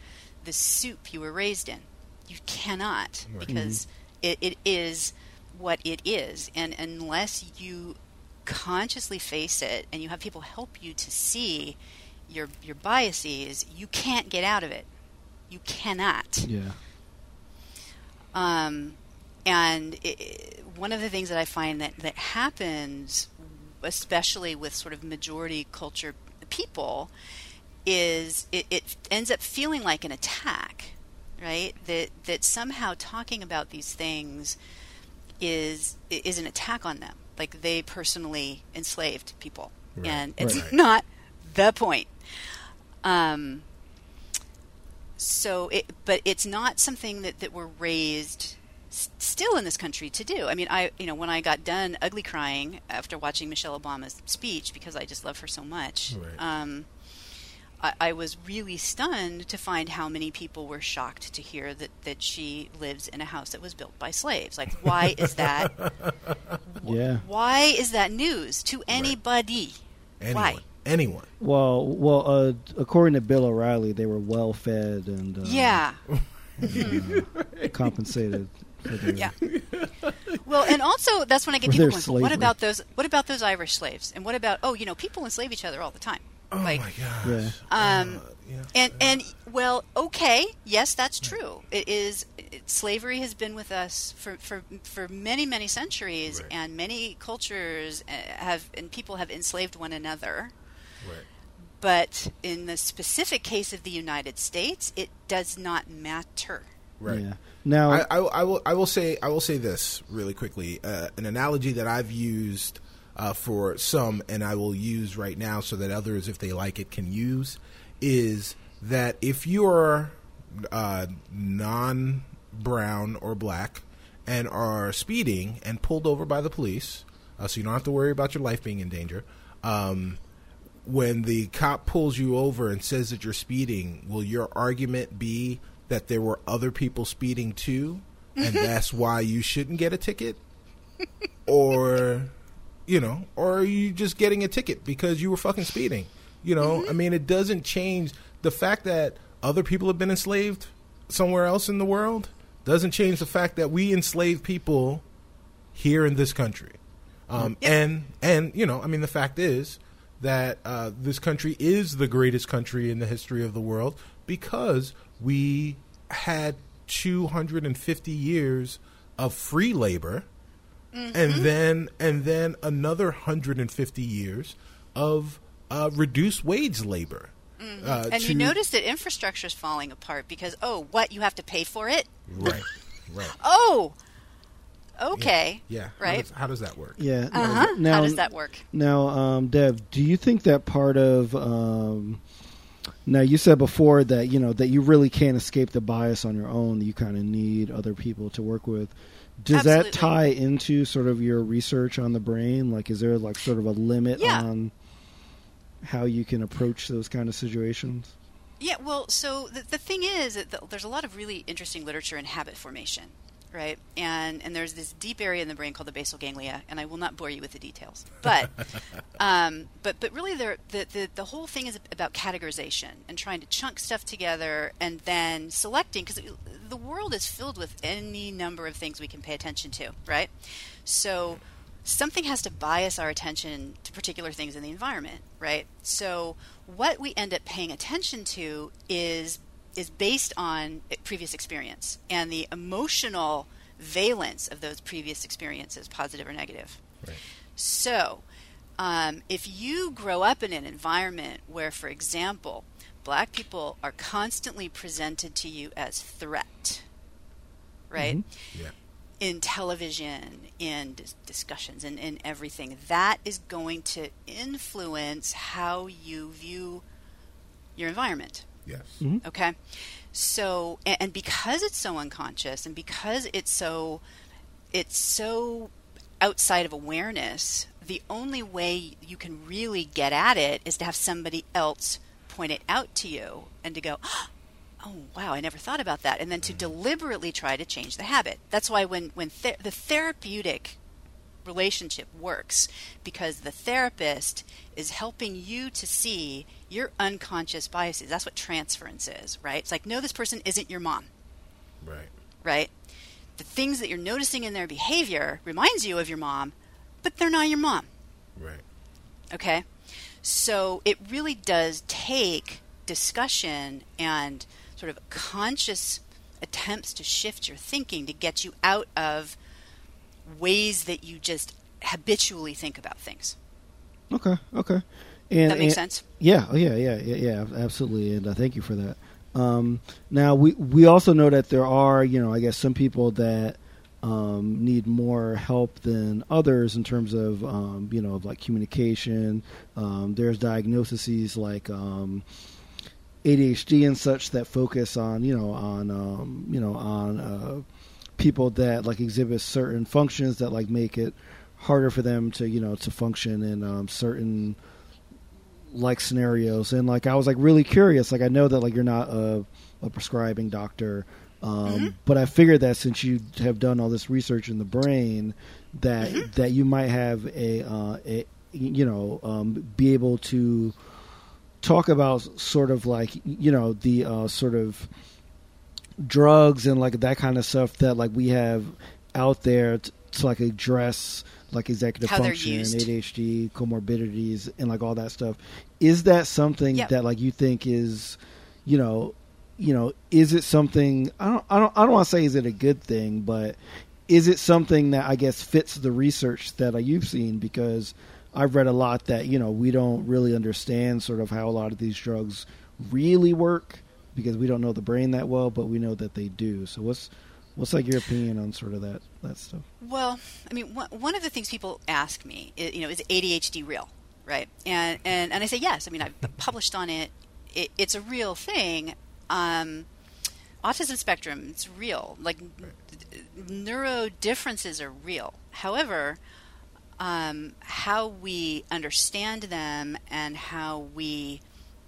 the soup you were raised in. You cannot Right. because it, it is what it is, and unless you consciously face it and you have people help you to see your your biases, you can't get out of it. You cannot. yeah. Um, and i i one of the things that I find that, that happens, especially with sort of majority culture people, is it, it ends up feeling like an attack, right? That that somehow talking about these things is is an attack on them, like they personally enslaved people, Right. and it's Right. not the point. Um, so, it, but it's not something that, that we're raised s- still in this country to do. I mean, I you know when I got done ugly crying after watching Michelle Obama's speech because I just love her so much. Right. Um, I, I was really stunned to find how many people were shocked to hear that, that she lives in a house that was built by slaves. Like, why is that? Yeah. Why is that news to anybody? Anyone. Why? Anyone. Well, well, uh, according to Bill O'Reilly, they were well fed and uh, Yeah. compensated. For Yeah. Well, and also that's when I get For people going, "Well, what about those? What about those Irish slaves? And what about oh, you know, people enslave each other all the time. Oh like, my gosh. Yeah. um, Uh, yeah. and and well, okay, yes, that's true. It is it, slavery has been with us for for for many many centuries, Right. and many cultures uh, have and people have enslaved one another. Right. But in the specific case of the United States, it does not matter. Right. Yeah. Now, I, I, I will I will say I will say this really quickly. Uh, an analogy that I've used uh, for some, and I will use right now, so that others, if they like it, can use, is that if you're uh, non-brown or black and are speeding and pulled over by the police, uh, so you don't have to worry about your life being in danger. Um, when the cop pulls you over and says that you're speeding, will your argument be that there were other people speeding too, and that's why you shouldn't get a ticket? Or, you know, or are you just getting a ticket because you were fucking speeding? You know, I mean, it doesn't change the fact that other people have been enslaved somewhere else in the world doesn't change the fact that we enslave people here in this country. Um, And and you know, I mean, the fact is that uh, this country is the greatest country in the history of the world because we had 250 years of free labor, and then and then another 150 years of uh, reduced wage labor. Uh, And to- you notice that infrastructure is falling apart because oh, what you have to pay for it? right, right, Oh, okay, yeah. How right. does, how does that work? yeah. Uh-huh. Now, How does that work? Now, um, Dev, do you think that part of um, now you said before that you know that you really can't escape the bias on your own. You kind of need other people to work with. Does that tie into sort of your research on the brain? Like, is there like sort of a limit Yeah. on how you can approach those kind of situations? Yeah, well, so the, the thing is that the, there's a lot of really interesting literature in habit formation, right? And and there's this deep area in the brain called the basal ganglia, and I will not bore you with the details, but um, but but really, there the, the the whole thing is about categorization and trying to chunk stuff together and then selecting because the world is filled with any number of things we can pay attention to, right? So something has to bias our attention to particular things in the environment, right? So what we end up paying attention to is is based on previous experience and the emotional valence of those previous experiences, positive or negative. Right. So, um, if you grow up in an environment where, for example, black people are constantly presented to you as threat, right? Yeah. in television, in dis- discussions, and in everything. That is going to influence how you view your environment. Yes. Mm-hmm. Okay, so and, and because it's so unconscious, and because it's so it's so outside of awareness, the only way you can really get at it is to have somebody else point it out to you and to go, oh wow, I never thought about that, and then to mm-hmm. deliberately try to change the habit. That's why when when th- the therapeutic relationship works because the therapist is helping you to see your unconscious biases. That's what transference is, right? It's like, no, this person isn't your mom, Right. right? The things that you're noticing in their behavior reminds you of your mom, but they're not your mom. Right. Okay? So it really does take discussion and sort of conscious attempts to shift your thinking to get you out of ways that you just habitually think about things. Okay, okay. And, that makes and- sense? Yeah, oh, yeah, yeah, yeah, yeah, absolutely, and uh, thank you for that. Um, now we we also know that there are, you know, I guess some people that um, need more help than others in terms of um, you know of like communication. Um, there's diagnoses like um, ADHD and such that focus on you know on um, you know on uh, people that like exhibit certain functions that like make it harder for them to you know to function in um, certain like scenarios and like I was like really curious like I know that like you're not a, a prescribing doctor um, Mm-hmm. but I figured that since you have done all this research in the brain that Mm-hmm. that you might have a, uh, a you know um, be able to talk about sort of like you know the uh, sort of drugs and like that kind of stuff that like we have out there to, to like address like executive How function. ADHD, comorbidities, and like all that stuff. Is that something Yep. that like you think is, you know, you know, is it something? I don't, I don't, I don't want to say is it a good thing, but is it something that I guess fits the research that you've seen? Because I've read a lot that you know we don't really understand sort of how a lot of these drugs really work because we don't know the brain that well, but we know that they do. So what's what's like your opinion on sort of that that stuff? Well, I mean, one one of the things people ask me, is, you know, is ADHD real, right? And and and I say yes. I mean, I've published on it. it it's a real thing. Um, autism spectrum, it's real. Like neuro differences are real. However, um, how we understand them and how we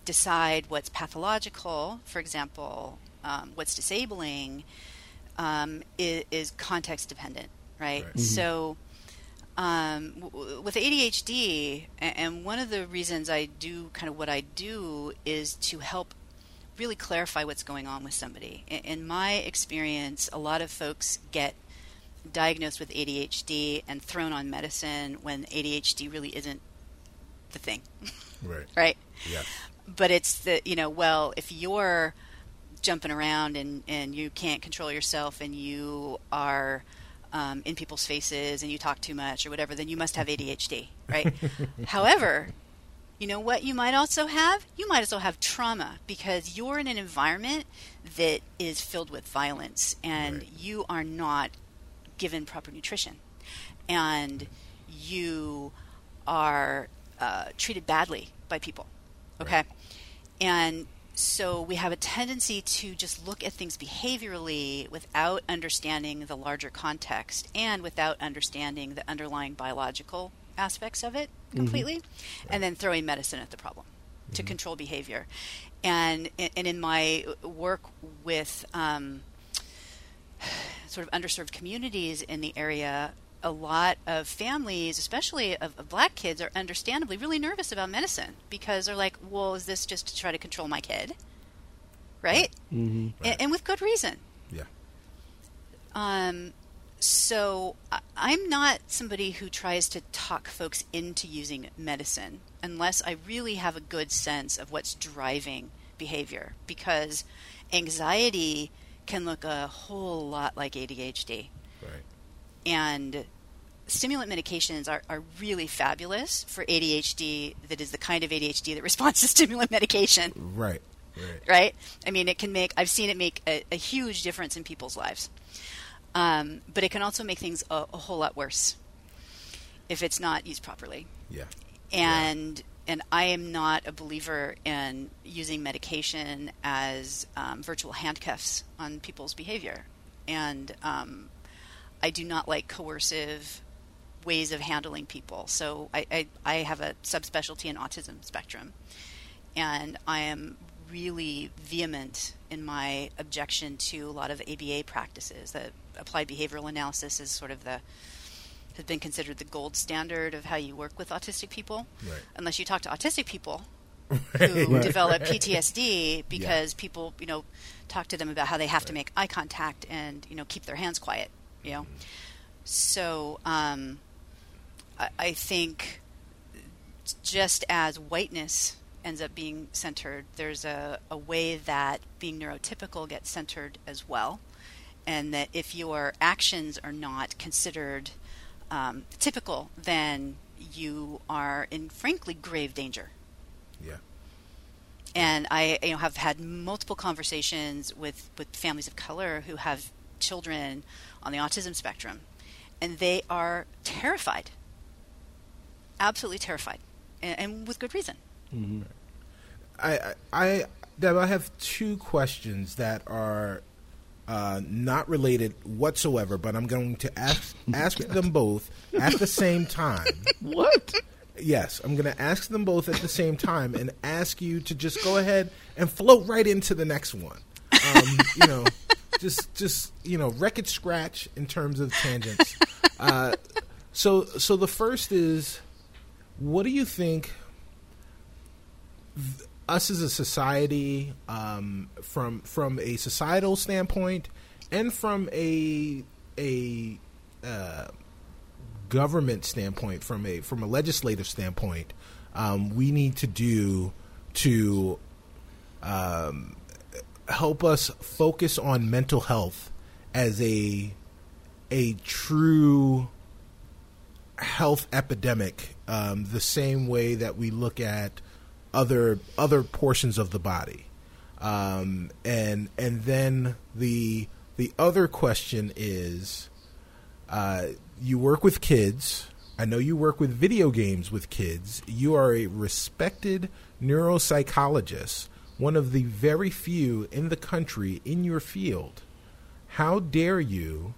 decide what's pathological, for example, um, what's disabling, um, is, is context dependent, right? Right. So, um, w- with ADHD, and one of the reasons I do kind of what I do is to help really clarify what's going on with somebody. In, in my experience, a lot of folks get diagnosed with ADHD and thrown on medicine when ADHD really isn't the thing, Right. right? Yes. But it's the you know well if you're jumping around and and you can't control yourself and you are um, in people's faces and you talk too much or whatever then you must have adhd right however you know what you might also have you might also have trauma because you're in an environment that is filled with violence and Right. you are not given proper nutrition and you are uh, treated badly by people. Okay. And so we have a tendency to just look at things behaviorally without understanding the larger context and without understanding the underlying biological aspects of it completely, and then throwing medicine at the problem to control behavior. And, and in my work with um, sort of underserved communities in the area, a lot of families, especially of, of black kids, are understandably really nervous about medicine because they're like, well, is this just to try to control my kid? Right? Mm-hmm. And, and with good reason. Yeah. Um, so I- I'm not somebody who tries to talk folks into using medicine unless I really have a good sense of what's driving behavior because anxiety can look a whole lot like ADHD Right. And stimulant medications are, are really fabulous for ADHD that is the kind of ADHD that responds to stimulant medication Right. Right. right? I mean, it can make, I've seen it make a, a huge difference in people's lives. Um, but it can also make things a, a whole lot worse if it's not used properly. Yeah. And and I am not a believer in using medication as um, virtual handcuffs on people's behavior. And um, I do not like coercive ways of handling people. So I, I, I have a subspecialty in autism spectrum. And I am really vehement in my objection to a lot of ABA practices. That applied behavioral analysis is sort of the has been considered the gold standard of how you work with autistic people. Right. Unless you talk to autistic people who Right. develop PTSD because people, you know, talk to them about how they have to make eye contact and you know keep their hands quiet. You know, so um, I, I think just as whiteness ends up being centered, there's a, a way that being neurotypical gets centered as well. And that if your actions are not considered um, typical, then you are in frankly grave danger. Yeah. And I you know have had multiple conversations with, with families of color who have children on the autism spectrum, and they are terrified, absolutely terrified, and, and with good reason. Mm-hmm. I, I, I, Deb, I have two questions that are uh, not related whatsoever, but I'm going to ask ask them both at the same time. What? Yes, I'm going to ask them both at the same time and ask you to just go ahead and float right into the next one. Um, you know, just just you know, record scratch in terms of tangents. Uh, so so the first is, what do you think? th- us as a society, um, from from a societal standpoint, and from a a uh, government standpoint, from a from a legislative standpoint, um, we need to do to um, help us focus on mental health as a a true health epidemic, um, the same way that we look at other other portions of the body, um, and and then the the other question is, uh, you work with kids. I know you work with video games with kids. You are a respected neuropsychologist, one of the very few in the country in your field. How dare you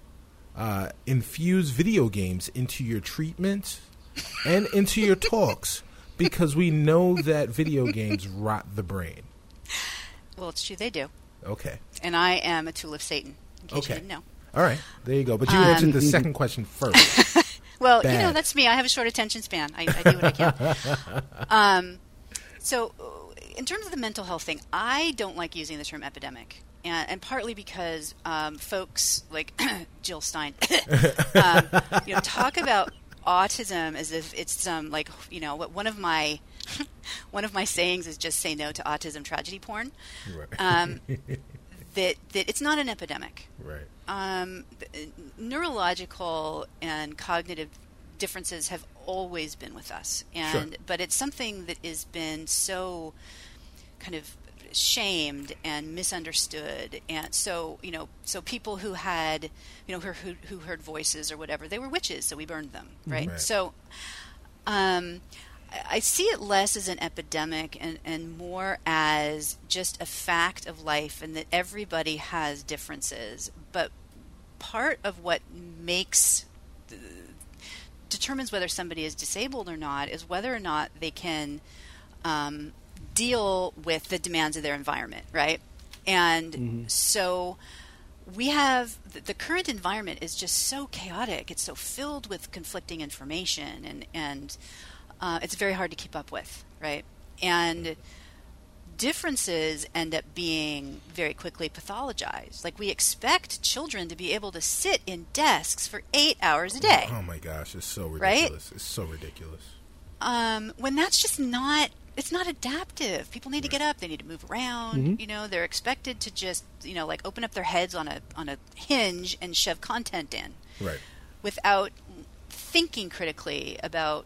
uh, infuse video games into your treatment and into your talks? Because we know that video games rot the brain. Well, it's true they do, Okay. and I am a tool of Satan. In case Okay. you didn't know. All right. There you go. But you Um, answered the second question first. Well, you know that's me. I have a short attention span. I, I do what I can. um, so, in terms of the mental health thing, I don't like using the term epidemic, and, and partly because um, folks like Jill Stein, um, you know, talk about autism as if it's some like you know what one of my one of my sayings is just say no to autism tragedy porn. right. Um, that that it's not an epidemic right. um, neurological and cognitive differences have always been with us, and Sure. but it's something that has been so kind of shamed and misunderstood and so you know so people who had you know who, who, who heard voices or whatever they were witches so we burned them right, Right. so um, I- I see it less as an epidemic and, and more as just a fact of life, and that everybody has differences. But part of what makes determines whether somebody is disabled or not is whether or not they can um, deal with the demands of their environment, right? And so we have the, current environment is just so chaotic. It's so filled with conflicting information, and and uh, it's very hard to keep up with, right? And differences end up being very quickly pathologized. Like we expect children to be able to sit in desks for eight hours a day Oh my gosh, it's so Right? ridiculous. It's so ridiculous. um, when that's just not it's not adaptive. People need to get up. They need to move around. You know they're expected to just you know like open up their heads on a on a hinge and shove content in Right. without thinking critically about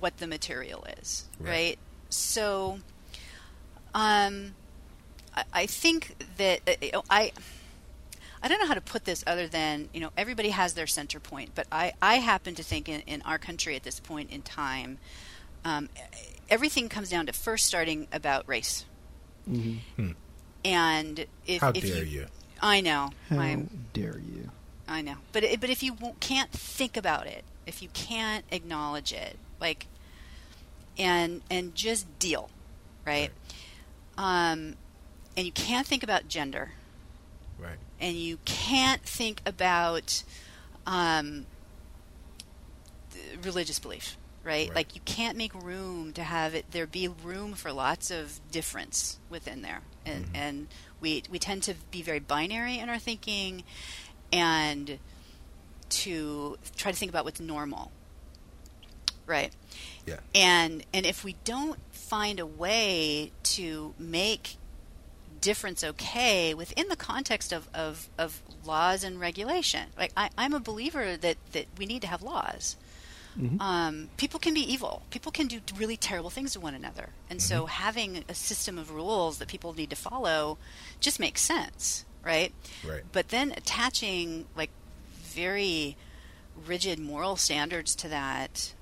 what the material is Right. right, so um I, I think that uh, i I don't know how to put this other than, you know, everybody has their center point, but I, I happen to think in, in our country at this point in time, um, everything comes down to first starting about race. And if, How if dare you, you? I know, How I'm, dare you? I know, but but if you can't think about it, if you can't acknowledge it, like, and and just deal, right? Um, and you can't think about gender, Right. and you can't think about um, religious belief, right? Right. Like you can't make room to have it there be room for lots of difference within there, and mm-hmm. and we we tend to be very binary in our thinking, and to try to think about what's normal, right? Yeah. and and if we don't find a way to make difference okay within the context of, of, of laws and regulation like I, i'm a believer that, that we need to have laws um, people can be evil people can do really terrible things to one another and so having a system of rules that people need to follow just makes sense right? Right. But then attaching like very rigid moral standards to that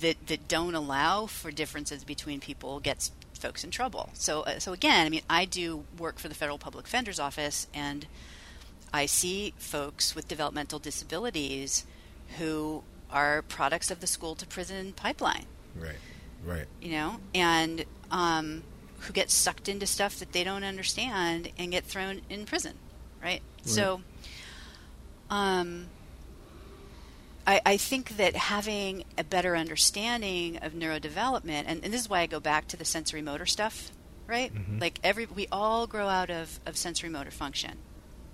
that that don't allow for differences between people gets folks in trouble. So uh, so again, I mean, I do work for the Federal Public Defender's Office and I see folks with developmental disabilities who are products of the school to prison pipeline Right. Right. you know, and um, who get sucked into stuff that they don't understand and get thrown in prison, right? So, um, I, I think that having a better understanding of neurodevelopment, and, and this is why I go back to the sensory motor stuff, right? Like every, we all grow out of, of sensory motor function.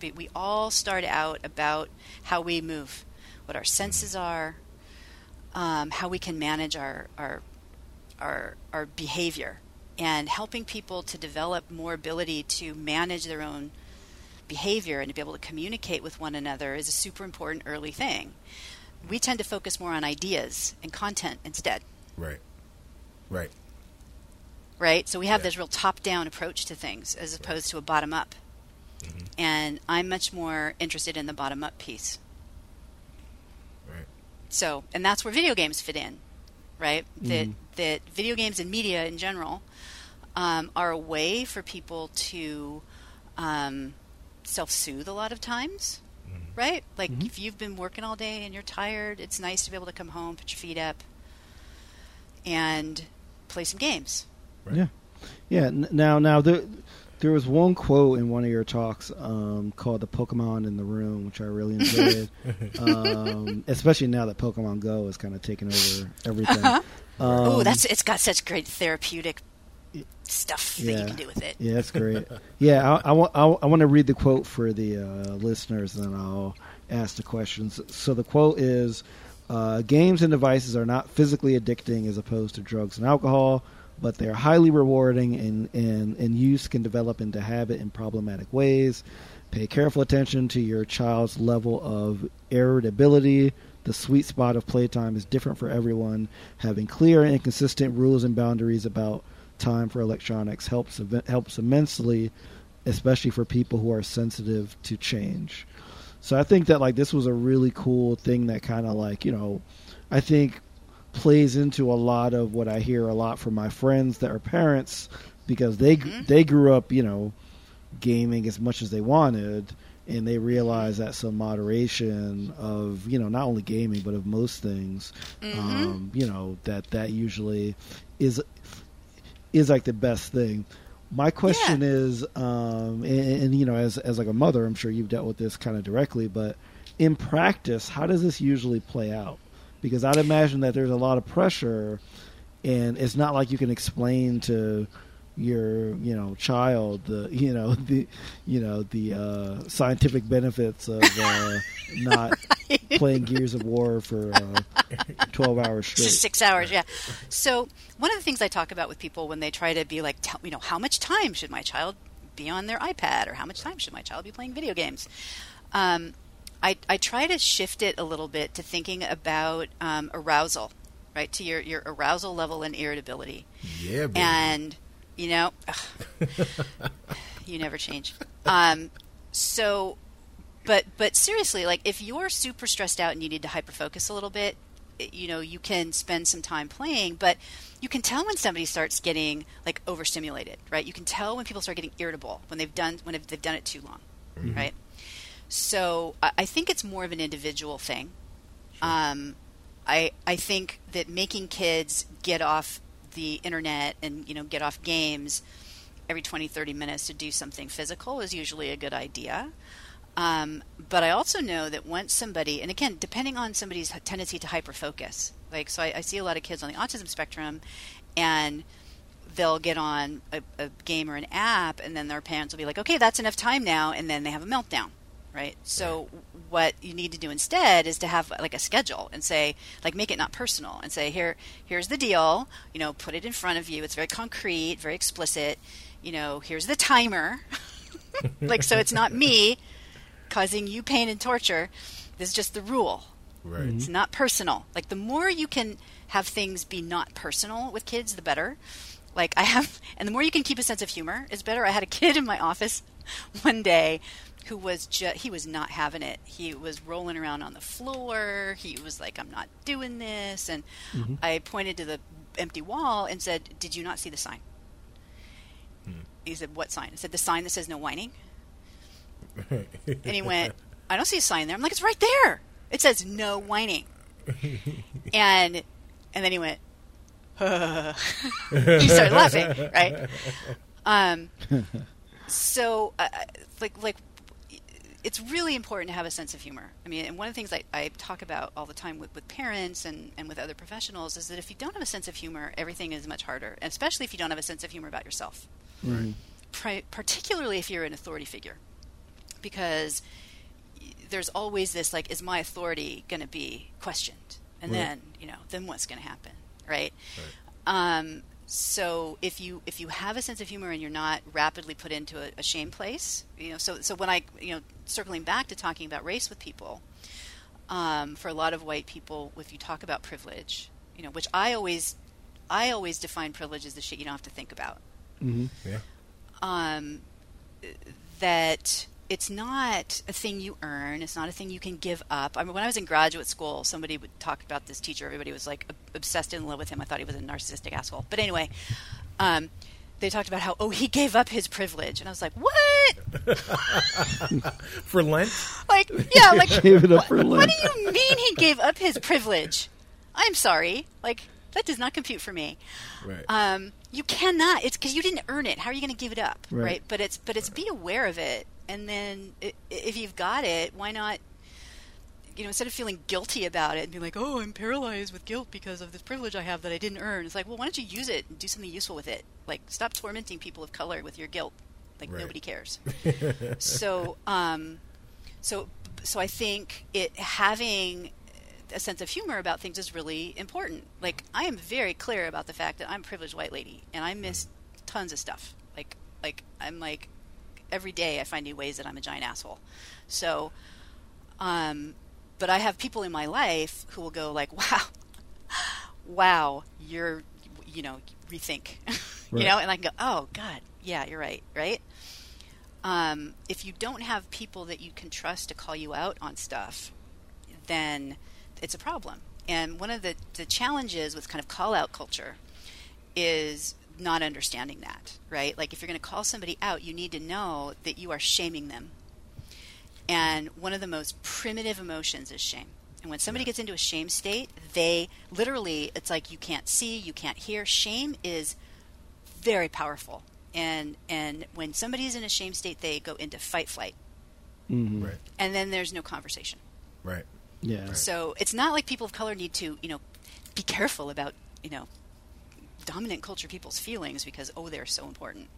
We, we all start out about how we move, what our senses are, um, how we can manage our, our our our behavior and helping people to develop more ability to manage their own behavior and to be able to communicate with one another is a super important early thing. We tend to focus more on ideas and content instead, Right. Right. right? So we have Yeah. this real top-down approach to things as opposed to a bottom-up. And I'm much more interested in the bottom-up piece. So, and that's where video games fit in, right? That that video games and media in general um, are a way for people to um, self-soothe a lot of times, right? Like if you've been working all day and you're tired, it's nice to be able to come home, put your feet up, and play some games. Right. Yeah, yeah. n- Now, now there, there was one quote in one of your talks um, called "The Pokemon in the Room," which I really enjoyed, um, especially now that Pokemon Go is kind of taking over everything. Um, oh, that's it's got such great therapeutic stuff that you can do with it. Yeah, that's great. yeah, I, I, wa- I, I want to read the quote for the uh, listeners, and then I'll ask the questions. So the quote is uh, Games and devices are not physically addicting as opposed to drugs and alcohol, but they are highly rewarding and, and, and use can develop into habit in problematic ways. Pay careful attention to your child's level of irritability. The sweet spot of playtime is different for everyone. Having clear and consistent rules and boundaries about time for electronics helps helps immensely, especially for people who are sensitive to change. So I think that like this was a really cool thing that kind of like you know, I think plays into a lot of what I hear a lot from my friends that are parents because they they grew up you know gaming as much as they wanted and they realize that some moderation of you know not only gaming but of most things um, you know that that usually is is like the best thing. My question Yeah. is um, and, and you know as as like a mother i'm sure you've dealt with this kind of directly but in practice how does this usually play out because i'd imagine that there's a lot of pressure and it's not like you can explain to your you know child the you know the you know the uh, scientific benefits of uh, not playing Gears of War for uh, twelve hours straight. Six hours, yeah. So one of the things I talk about with people when they try to be like, tell, you know, how much time should my child be on their iPad, or how much time should my child be playing video games? Um, I, I try to shift it a little bit to thinking about um, arousal, right? To your your arousal level and irritability, Yeah, baby. and you know, ugh, you never change. Um, so, but but seriously, like if you're super stressed out and you need to hyper focus a little bit, you know, you can spend some time playing, but you can tell when somebody starts getting like overstimulated, right? You can tell when people start getting irritable when they've done when they've done it too long, right? So I think it's more of an individual thing. Um, I I think that making kids get off the internet and you know get off games every 20 30 minutes to do something physical is usually a good idea. Um, but I also know that once somebody, and again, depending on somebody's tendency to hyperfocus, like so, I, I see a lot of kids on the autism spectrum, and they'll get on a, a game or an app, and then their parents will be like, "Okay, that's enough time now," and then they have a meltdown, right? So what you need to do instead is to have like a schedule and say, like, make it not personal, and say, "Here, here's the deal. You know, put it in front of you. It's very concrete, very explicit. You know, here's the timer." like so it's not me causing you pain and torture this is just the rule right. it's not personal like the more you can have things be not personal with kids the better Like I have, and the more you can keep a sense of humor is better. I had a kid in my office one day who was just he was not having it. He was rolling around on the floor. He was like, "I'm not doing this." And Mm-hmm. I pointed to the empty wall and said, "Did you not see the sign?" He said, "What sign?" I said, "The sign that says no whining." and he went, "I don't see a sign there." I'm like, "It's right there. It says no whining." and and then he went, he started laughing, right? Um, so, uh, like, like, it's really important to have a sense of humor. I mean, and one of the things I, I talk about all the time with, with parents and, and with other professionals is that if you don't have a sense of humor, everything is much harder, and especially if you don't have a sense of humor about yourself, Right. Pri- particularly if you're an authority figure, because there's always this like, is my authority going to be questioned? And Right. then, you know, then what's going to happen, right? Um, so if you if you have a sense of humor and you're not rapidly put into a, a shame place, you know. So so when I you know circling back to talking about race with people, um, for a lot of white people, if you talk about privilege, you know, which I always I always define privilege as the shit you don't have to think about. hmm Yeah. Um, that it's not a thing you earn. It's not a thing you can give up. I mean, when I was in graduate school, somebody would talk about this teacher. Everybody was like obsessed in love with him. I thought he was a narcissistic asshole. But anyway, um, they talked about how oh he gave up his privilege, and I was like, what? For Lent? Like yeah, like Gave it up what, for what do you mean he gave up his privilege? I'm sorry, like that does not compute for me. Right. Um, you cannot. It's because you didn't earn it. How are you going to give it up, Right. right. But it's but it's be aware of it, and then if you've got it, why not? You know, instead of feeling guilty about it and being like, "Oh, I'm paralyzed with guilt because of this privilege I have that I didn't earn," it's like, well, why don't you use it and do something useful with it? Like, stop tormenting people of color with your guilt. Like Right. nobody cares. so, um, so, so I think it having a sense of humor about things is really important. Like I am very clear about the fact that I'm a privileged white lady and I miss tons of stuff. Like like I'm like every day I find new ways that I'm a giant asshole. So um but I have people in my life who will go like, "Wow. Wow, you're you know, rethink." Right. you know, and I can go, "Oh god, yeah, you're right." Right? Um, if you don't have people that you can trust to call you out on stuff, then it's a problem. And one of the, the challenges with kind of call out culture is not understanding that, right? Like if you're going to call somebody out, you need to know that you are shaming them. And one of the most primitive emotions is shame. And when somebody gets into a shame state, they literally, it's like you can't see, you can't hear. Shame is very powerful. And and when somebody's in a shame state, they go into fight flight. hmm Right. And then there's no conversation. Right. Yeah. So it's not like people of color need to, you know, be careful about, you know, dominant culture people's feelings because oh they're so important.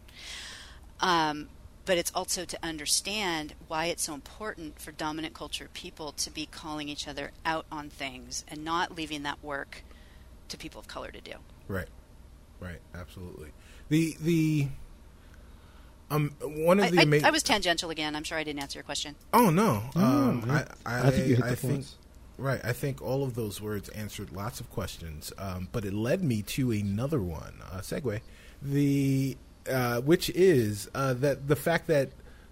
Um, but it's also to understand why it's so important for dominant culture people to be calling each other out on things and not leaving that work to people of color to do. Right. Right. Absolutely. The the um one of the I, ama- I was tangential again. I'm sure I didn't answer your question. Oh no. No, um, I, man. I, I think you hit the I think points. Right. I think all of those words answered lots of questions, um, but it led me to another one. Uh, segue, the uh, which is uh, that the fact that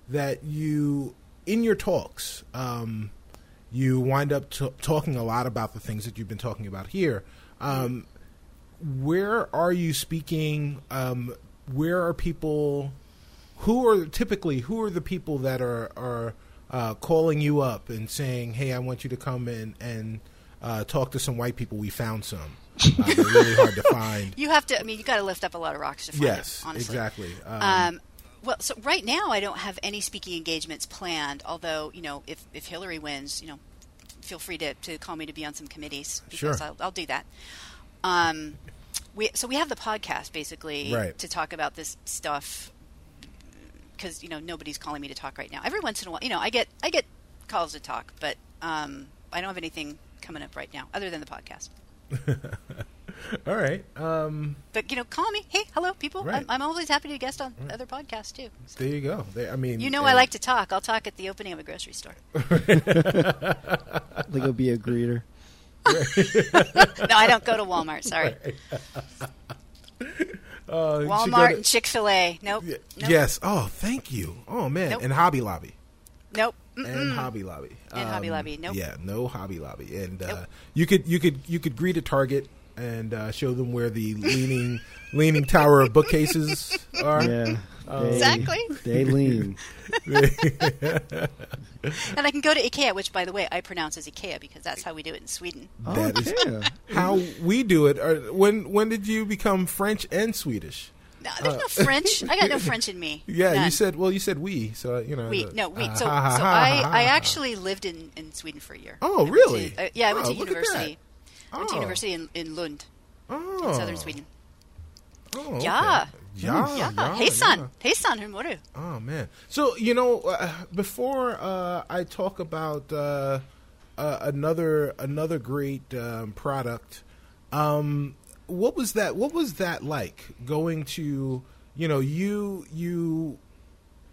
that you in your talks um, you wind up t- talking a lot about the things that you've been talking about here. Um, where are you speaking? Um, where are people? Who are typically who are the people that are are uh, calling you up and saying, "Hey, I want you to come in and uh, talk to some white people. We found some. Uh, they're really hard to find." You have to. I mean, you got to lift up a lot of rocks to find Yes, it. Honestly. exactly. Um, Um, well, so right now I don't have any speaking engagements planned. Although you know, if if Hillary wins, you know, feel free to, to call me to be on some committees because Sure. I'll, I'll do that. Um, we so we have the podcast basically Right. to talk about this stuff because you know nobody's calling me to talk right now. Every once in a while, you know, I get I get calls to talk, but um, I don't have anything coming up right now other than the podcast. all right. Um, But you know, call me. Hey, hello, people. Right. I'm, I'm always happy to guest on other podcasts too. there you go. There, I mean, You know, I like to talk. I'll talk at the opening of a grocery store. Like it'll be a greeter. no, I don't go to Walmart. Sorry. Uh, you should go Walmart to- and Chick Fil A. Nope. Nope. Yes. Oh, thank you. Oh man, Nope. and Hobby Lobby. Nope. and Mm-mm. Hobby Lobby. And Hobby Lobby, nope. Yeah, no Hobby Lobby. And uh, Nope. you could you could you could greet a Target and uh, show them where the leaning leaning tower of bookcases are. Yeah, Um, they, Exactly. They lean. And I can go to IKEA, which, by the way, I pronounce as IKEA because that's how we do it in Sweden. Oh, That is- yeah. How we do it. When when did you become French and Swedish? No, there's no French. I got no French in me. Uh, Yeah, you said well, you said we, so you know. we. the- No, we. ah, So, so ha, ha, ha, I, ha, I actually lived in, in Sweden for a year. Oh, I really? to- uh, yeah, I went Oh, to look at that. university. Went to Oh. university in, in Lund, Oh. in southern Sweden. Oh, okay. Yeah. Yeah. Yeah. yeah, Hey, son. yeah. Hey, son. Hur mår du? Oh man! So you know, uh, before uh, I talk about uh, uh, another another great um, product, um, what was that? What was that like going to? You know, you you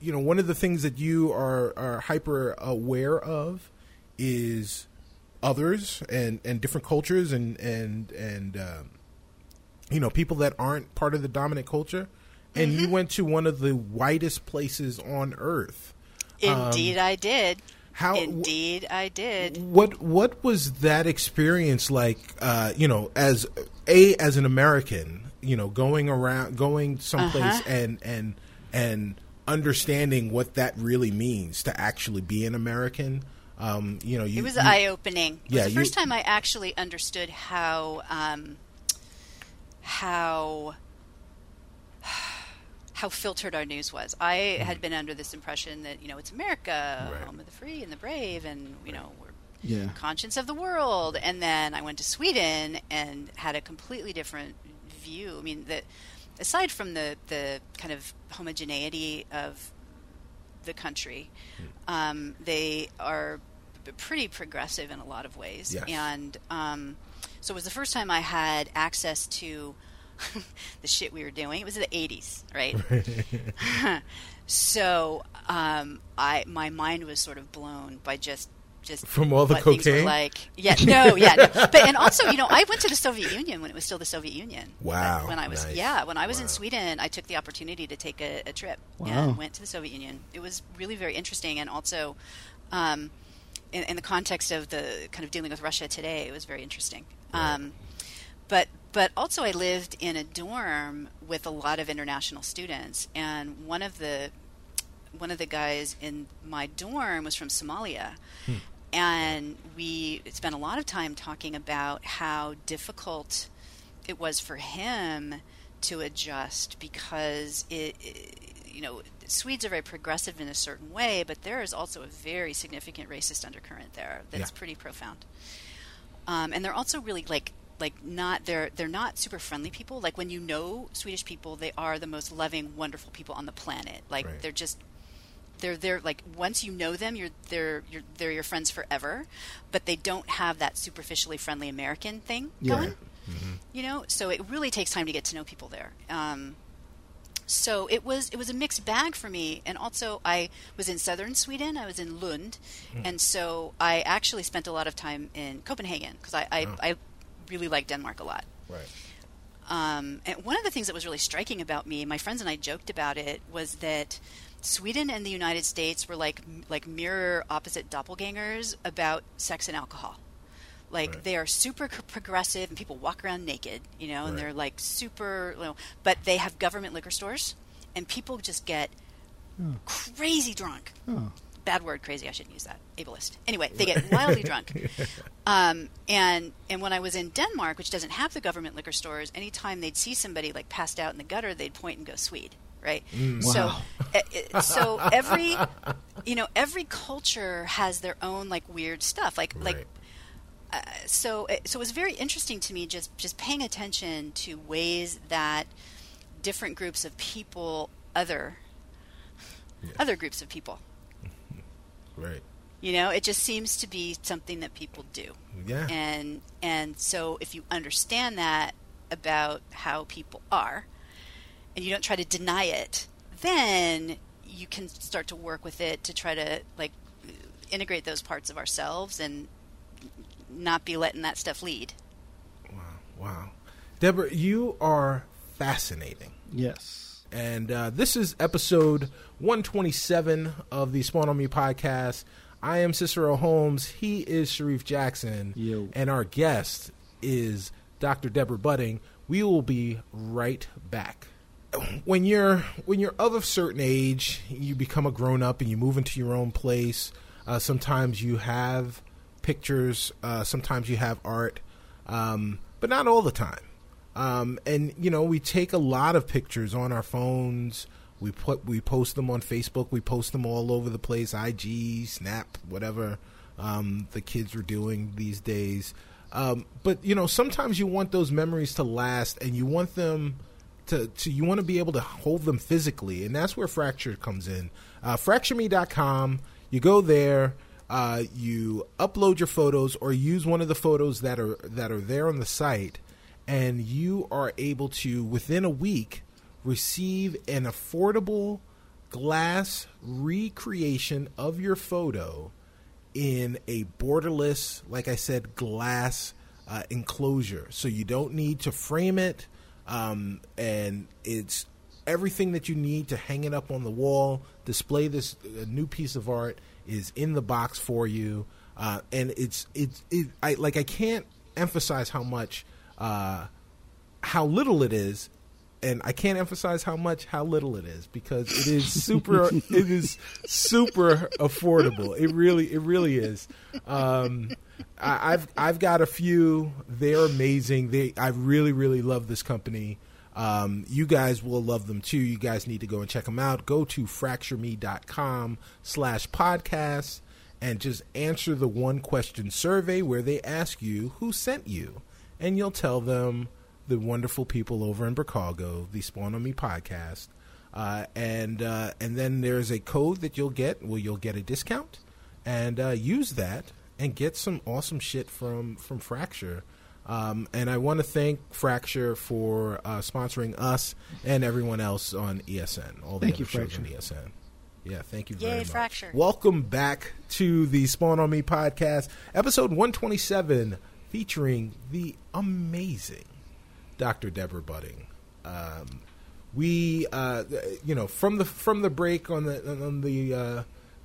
you know, one of the things that you are are hyper aware of is others and and different cultures and and and um, you know people that aren't part of the dominant culture and you went to one of the whitest places on earth Indeed, I did. Um, how Indeed, I did. what what was that experience like uh you know as a as an american you know going around going someplace Uh-huh. and and and understanding what that really means to actually be an american um you know you It was you- eye opening. It Yeah, was the you- first time I actually understood how um, how how filtered our news was. I had been under this impression that you know it's America, Right. home of the free and the brave, and you know we're Yeah. conscience of the world. And then I went to Sweden and had a completely different view. I mean, the, aside from the, the kind of homogeneity of the country, um, they are p- pretty progressive in a lot of ways. Yes. And um, so it was the first time I had access to the shit we were doing. It was in the 80s, right? so um, I my mind was sort of blown by just just From all the what cocaine? like yeah no yeah no. but and also you know I went to the Soviet Union when it was still the Soviet Union Wow, when I was nice. yeah when I was Wow. in Sweden I took the opportunity to take a, a trip Wow. and went to the Soviet Union it was really very interesting and also um, in, in the context of the kind of dealing with Russia today it was very interesting. Um, but but also I lived in a dorm with a lot of international students, and one of the one of the guys in my dorm was from Somalia, and we spent a lot of time talking about how difficult it was for him to adjust because it, it you know Swedes are very progressive in a certain way, but there is also a very significant racist undercurrent there that's Yeah. pretty profound um, and they're also really like like not they're they're not super friendly people like when you know swedish people they are the most loving wonderful people on the planet like Right. they're just they're they're like once you know them you're they're you're they're your friends forever but they don't have that superficially friendly american thing Yeah. going you know so it really takes time to get to know people there um, so it was it was a mixed bag for me. And also i was in southern sweden. I was in lund. And so i actually spent a lot of time in copenhagen because I, I, Oh. I really like denmark a lot. Right. Um, and one of the things that was really striking about me, my friends and I joked about it, was that Sweden and the United States were like like mirror opposite doppelgangers about sex and alcohol. Like Right. they are super progressive, and people walk around naked, you know, and Right. they're like super, you know, but they have government liquor stores, and people just get Oh. crazy drunk Oh. bad word crazy i shouldn't use that ableist anyway they get wildly drunk um, and and when i was in denmark which doesn't have the government liquor stores anytime they'd see somebody like passed out in the gutter they'd point and go swede right so Wow. eh, so every you know every culture has their own like weird stuff like like Right. Uh, so it- so it was very interesting to me just just paying attention to ways that different groups of people other other groups of people. Right. You know, it just seems to be something that people do. yeah. And and so if you understand that about how people are and you don't try to deny it, then you can start to work with it to try to like integrate those parts of ourselves and not be letting that stuff lead. Wow, wow. Deborah, you are fascinating. Yes. And uh, this is episode 127 of the Spawn on Me podcast. I am Cicero Holmes. He is Shareef Jackson. Yo. And our guest is Dr. Deborah Budding. We will be right back. When you're when you're of a certain age, you become a grown up and you move into your own place. Uh, sometimes you have pictures. Uh, sometimes you have art, um, but not all the time. Um, and you know, we take a lot of pictures on our phones. We put we post them on Facebook. We post them all over the place. IG, Snap, whatever um, the kids are doing these days. Um, but you know, sometimes you want those memories to last, and you want them to, to you want to be able to hold them physically, and that's where Fracture comes in. Uh, FractureMe.com. You go there. Uh, you upload your photos or use one of the photos that are that are there on the site, and you are able to within a week receive an affordable glass recreation of your photo in a borderless, like I said, glass uh, enclosure. So you don't need to frame it, um, and it's everything that you need to hang it up on the wall, display this uh, new piece of art is in the box for you, uh, and it's it's it, I like I can't emphasize how much uh, how little it is and I can't emphasize how much how little it is because it is super it is super affordable. It really it really is. Um, I, I've I've got a few. They're amazing. They I really really love this company. Um, you guys will love them too. You guys need to go and check them out. Go to fractureme.com slash podcast and just answer the one question survey where they ask you who sent you. And you'll tell them the wonderful people over in Chicago, the Spawn on Me podcast. Uh, and uh, and then there's a code that you'll get where you'll get a discount and uh, use that and get some awesome shit from from Fracture. Um, and I want to thank Fracture for uh, sponsoring us and everyone else on ESN. All the Thank other you, shows Fracture. on ESN. Yeah, thank you Yay, very much. Fracture. Welcome back to the Spawn on Me podcast, episode 127, featuring the amazing Dr. Deborah Budding. Um, we, uh, you know, from the from the break on the on the uh,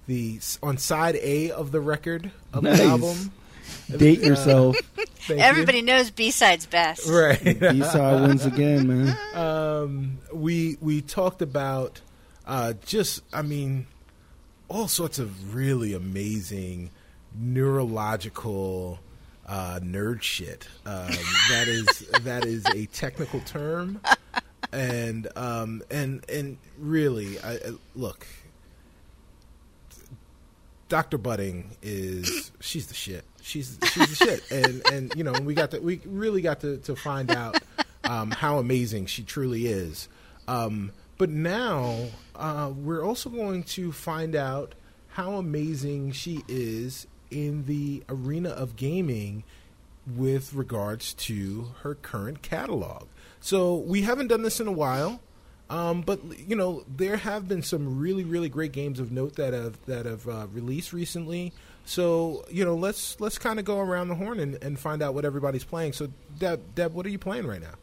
the on side A of the record of Nice. the album. Date yourself. thank you. Everybody knows B sides best. right? B-side wins again, man. um, we we talked about uh, just I mean all sorts of really amazing neurological uh, nerd shit. Um, that is that is a technical term, and um, and and really, I, I, look. Dr. Budding is she's the shit. She's she's the shit, and and you know we got to we really got to to find out um, how amazing she truly is. Um, but now uh, we're also going to find out how amazing she is in the arena of gaming with regards to her current catalog. So we haven't done this in a while. Um, but you know there have been some really really great games of note that have that have uh, released recently. So you know let's let's kind of go around the horn and, and find out what everybody's playing. So Deb, Deb, what are you playing right now?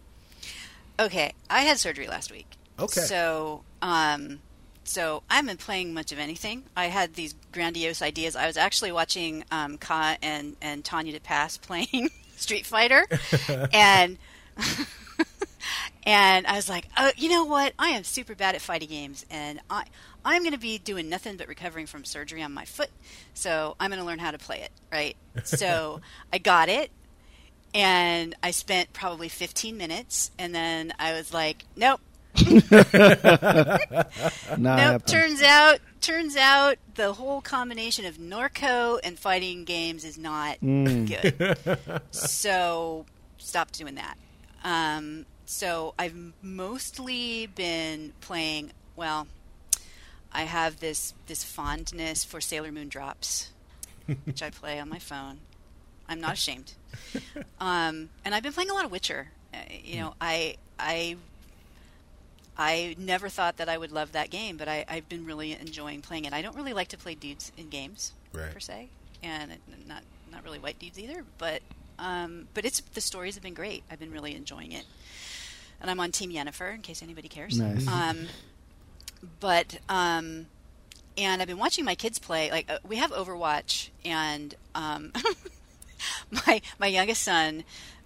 Okay, I had surgery last week. Okay. So, um, so I haven't been playing much of anything. I had these grandiose ideas. I was actually watching um, Ka and and Tanya DePass playing Street Fighter, and and I was like, oh, you know what? I am super bad at fighting games, and I I'm going to be doing nothing but recovering from surgery on my foot. So I'm going to learn how to play it, right? So I got it, and I spent probably 15 minutes, and then I was like, nope, Not nope. happening. Turns out, turns out, the whole combination of Norco and fighting games is not Mm. good. so stop doing that. Um, so I've mostly been playing. Well, I have this this fondness for Sailor Moon drops, which I play on my phone. I'm not ashamed. Um, and I've been playing a lot of Witcher. Uh, you know, I I I never thought that I would love that game, but I, I've been really enjoying playing it. I don't really like to play dudes in games Right. per se, and not not really white dudes either. But um, but it's the stories have been great. I've been really enjoying it. and I'm on Team Yennefer in case anybody cares. Nice. Um, but um, and I've been watching my kids play. Like uh, we have Overwatch, and um, my my youngest son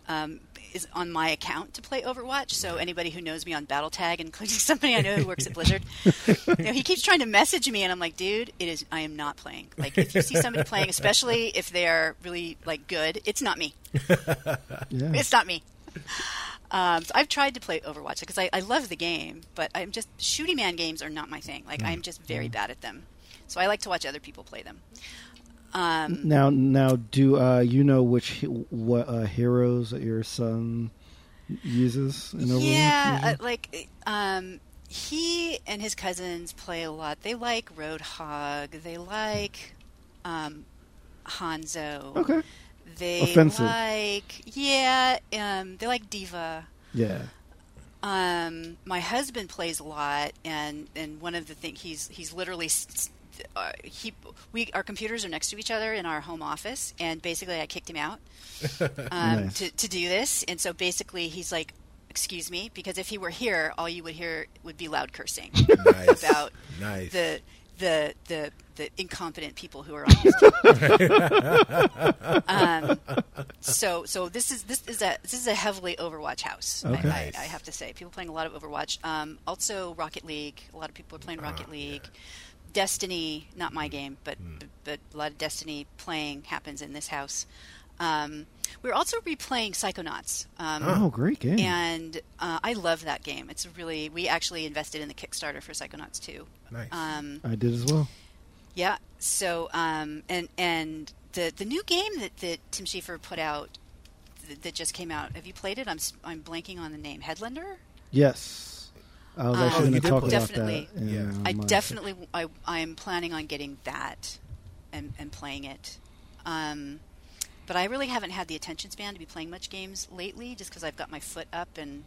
um, is on my account to play Overwatch. So anybody who knows me on BattleTag, including somebody I know who works at Blizzard, you know, he keeps trying to message me, and I'm like, dude, it is. I am not playing. Like if you see somebody playing, especially if they're really like good, it's not me. Yeah. It's not me. Um, so I've tried to play Overwatch because I, I love the game, but I'm just shooting man games are not my thing. Like I'm just very bad at them. So I like to watch other people play them. Um, Now, now, do uh, you know which what uh, heroes that your son uses in Overwatch? yeah, uh, like um, he and his cousins play a lot. They like Roadhog. They like um, Hanzo. okay. They Offensive. like yeah. Um, they like D.Va. Yeah. Um, my husband plays a lot, and and one of the things he's he's literally uh, he we our computers are next to each other in our home office, and basically I kicked him out um, Nice. to to do this, and so basically he's like, "Excuse me," because if he were here, all you would hear would be loud cursing Nice. about nice. the the the the incompetent people who are on his team. um, so so this is this is a this is a heavily Overwatch house. I- Okay. I, Nice. I have to say, people playing a lot of Overwatch. Um, also Rocket League. A lot of people are playing Rocket League. Destiny, not my game, but but a lot of Destiny playing happens in this house. Um, we're also replaying Psychonauts. Um, Oh, great game. and uh, I love that game. It's really we actually invested in the Kickstarter for Psychonauts too. nice. Um, I did as well. yeah. So um, and and the the new game that, that Tim Schafer put out that, that just came out. Have you played it? I'm s- I'm blanking on the name. Headlander. Yes. I was Um, actually Oh, going to talk play about Definitely. that. Yeah. I my- definitely I I am planning on getting that and and playing it. Um, but I really haven't had the attention span to be playing much games lately, just because I've got my foot up and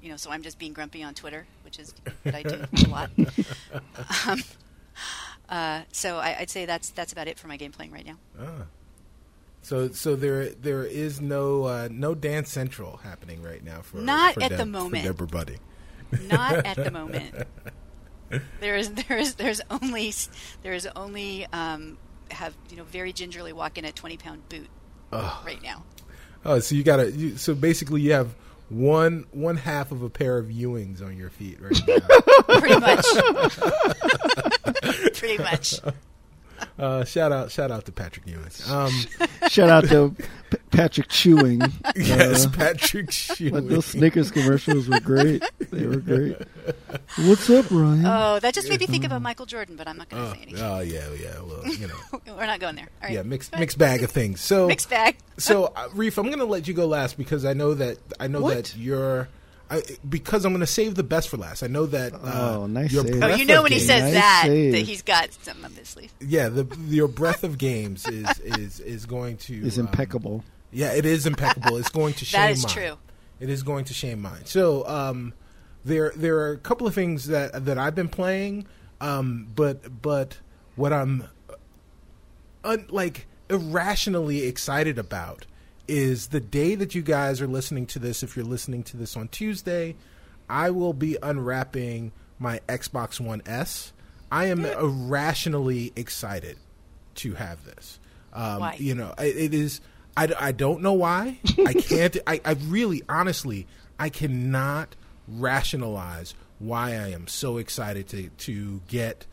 you know, so I'm just being grumpy on Twitter, which is what I do a lot. Um, uh, so I, I'd say that's that's about it for my game playing right now. Ah. So so there there is no uh, no dance central happening right now for Not for at the moment. for Deborah Budding. Not at the moment. There is there is there's only there is only um, have you know very gingerly walk in a twenty pound boot Oh. right now. oh, so you gotta you, so basically you have one one half of a pair of Ewings on your feet right now. Pretty much. Pretty much. Uh, shout out shout out to Patrick Ewing. Um, Shout out to P- Patrick Chewing. yes, Uh, Patrick but Ewing. those Snickers commercials were great. They were great. What's up, Ryan? Oh, that just made me think about Michael Jordan, but I'm not going to Oh, say anything. oh yeah, yeah. Well, you know, We're not going there. All right. yeah, mixed mixed bag of things. So Mixed bag. so uh, Reef, I'm going to let you go last because I know that I know What? that you're I, because I'm going to save the best for last. I know that. Uh, Oh, nice your save. Oh, you know of when he says Nice that, save. that he's got something up his sleeve. yeah, the your breadth of games is is is going to is um, impeccable. yeah, it is impeccable. It's going to shame That is mine. true. It is going to shame mine. So um, there there are a couple of things that that I've been playing, um, but but what I'm un, like irrationally excited about is the day that you guys are listening to this. If you're listening to this on Tuesday, I will be unwrapping my Xbox One S. I am irrationally excited to have this. Um, Why? You know, it, it is. I, I don't know why. I can't. I, I really, honestly, I cannot rationalize why I am so excited to to get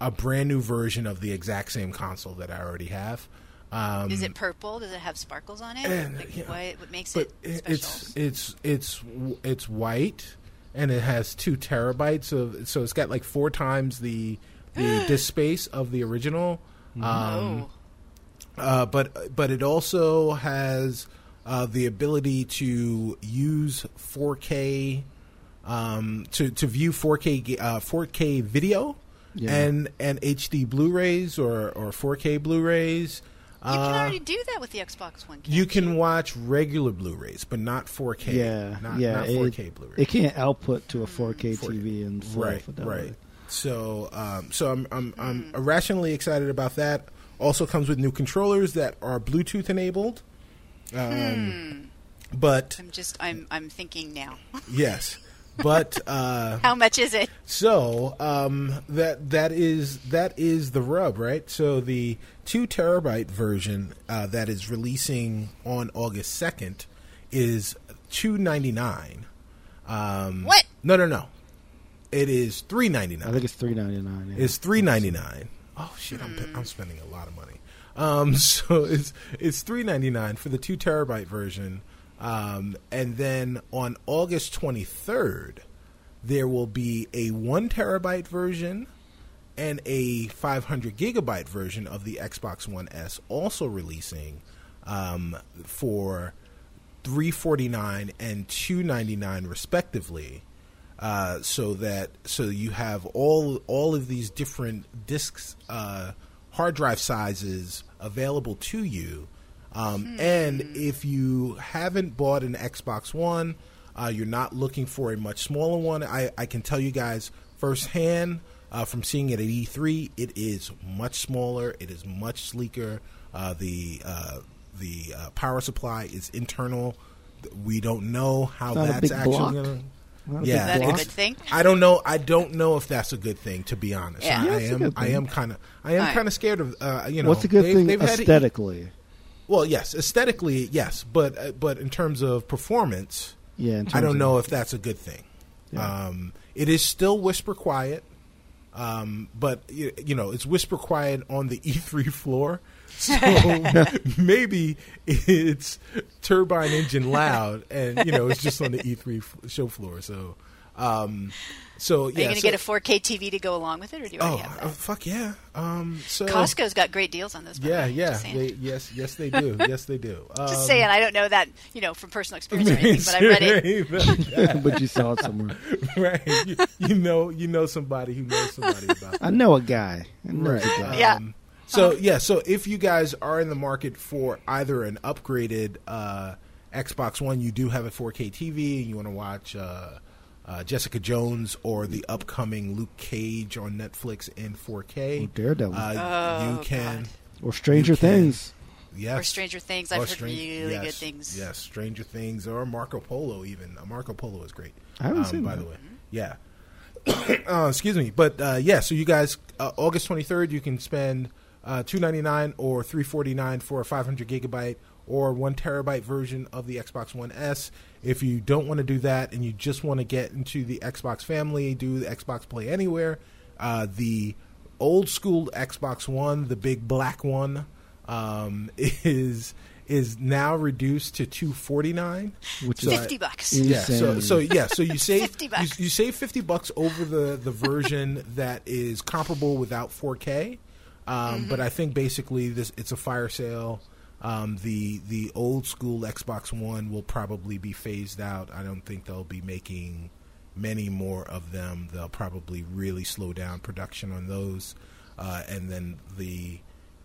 a brand new version of the exact same console that I already have. Um, Is it purple? Does it have sparkles on it? And, Like, you know, why, what makes but it it- special? it's it's it's it's white and it has two terabytes of so it's got like four times the the disk space of the original. Um, oh. uh, but but it also has uh, the ability to use 4K um, to to view 4K uh, 4K video Yeah. and and HD Blu-rays or or 4K Blu-rays. You can Uh, already do that with the Xbox One. you can't can watch regular Blu-rays, but not 4K. Yeah, not, yeah. not 4K Blu-ray. It can't output to a 4K 4K. TV and full right, fidelity. right. So, um, so I'm I'm I'm irrationally excited about that. Also comes with new controllers that are Bluetooth enabled. Um, But I'm just I'm I'm thinking now. yes, but uh, How much is it? so um, that that is that is the rub, right? So the two terabyte version uh, that is releasing on August second is two ninety nine. Um, What? No, no, no. It is three ninety nine. I think it's three ninety nine. It's three ninety nine. Oh shit! I'm I'm spending a lot of money. Um, so it's it's three ninety nine for the two terabyte version, um, and then on August twenty third, there will be a one terabyte version and a five hundred gigabyte version of the Xbox One S also releasing um, for three forty nine and two ninety nine respectively. Uh, so that so you have all all of these different disks, uh, hard drive sizes available to you. Um, And if you haven't bought an Xbox One, uh, you're not looking for a much smaller one. I, I can tell you guys firsthand uh, from seeing it at E3, it is much smaller. It is much sleeker. Uh, the uh, the uh, power supply is internal. We don't know how Not a that's big actually block? going to. Not a Yeah, Is that a good thing? I don't know. I don't know if that's a good thing. To be honest, Yeah. I, Yeah, I it's am. I am kind of. I am Alright. kind of scared of. Uh, you know, What's a good they've- thing they've had- aesthetically? Well, yes, aesthetically, yes, but uh, but in terms of performance, Yeah, in I don't know if that's a good thing. Yeah. Um, it is still whisper quiet, um, but you, you know it's whisper quiet on the E3 floor. So maybe it's turbine engine loud, and you know it's just on the E3 f- show floor. So, um, so Are you going to so- get a 4K TV to go along with it, or do you already Oh, have uh, Oh, fuck yeah! Um, so Costco's got great deals on those. yeah, way, yeah, they, yes, yes, they do, yes, they do. Um, Just saying, I don't know that you know from personal experience or anything, but I read it. but you saw it somewhere. right? You, you know, you know somebody who knows somebody about. It. I know a guy. I know a guy. Yeah. Um, so yeah, so if you guys are in the market for either an upgraded uh, Xbox One, you do have a 4K TV, and you want to watch uh, uh, Jessica Jones or the upcoming Luke Cage on Netflix in 4K. Or Daredevil. Uh, Oh, you can. God. Or Stranger can- Things. Yes. Or Stranger Things. I've heard Stran- really yes, good things. Yes, Stranger Things or Marco Polo even. Uh, Marco Polo is great. I haven't um, seen by that. the way. Yeah. uh, excuse me, but uh, yeah. So you guys, uh, August twenty third, you can spend uh, two ninety nine or three forty nine for a five hundred gigabyte or one terabyte version of the Xbox One S. If you don't want to do that and you just want to get into the Xbox family, do the Xbox Play Anywhere, uh, the old school Xbox One, the big black one, um, is is now reduced to two forty nine, Which So is I- Fifty bucks. Yeah. yeah. So so yeah. So you save 50 you, bucks. you save fifty bucks over the the version that is comparable without 4K. Um, Mm-hmm. But I think basically this it's a fire sale. Um, the the old school Xbox One will probably be phased out. I don't think they'll be making many more of them. They'll probably really slow down production on those, uh, and then the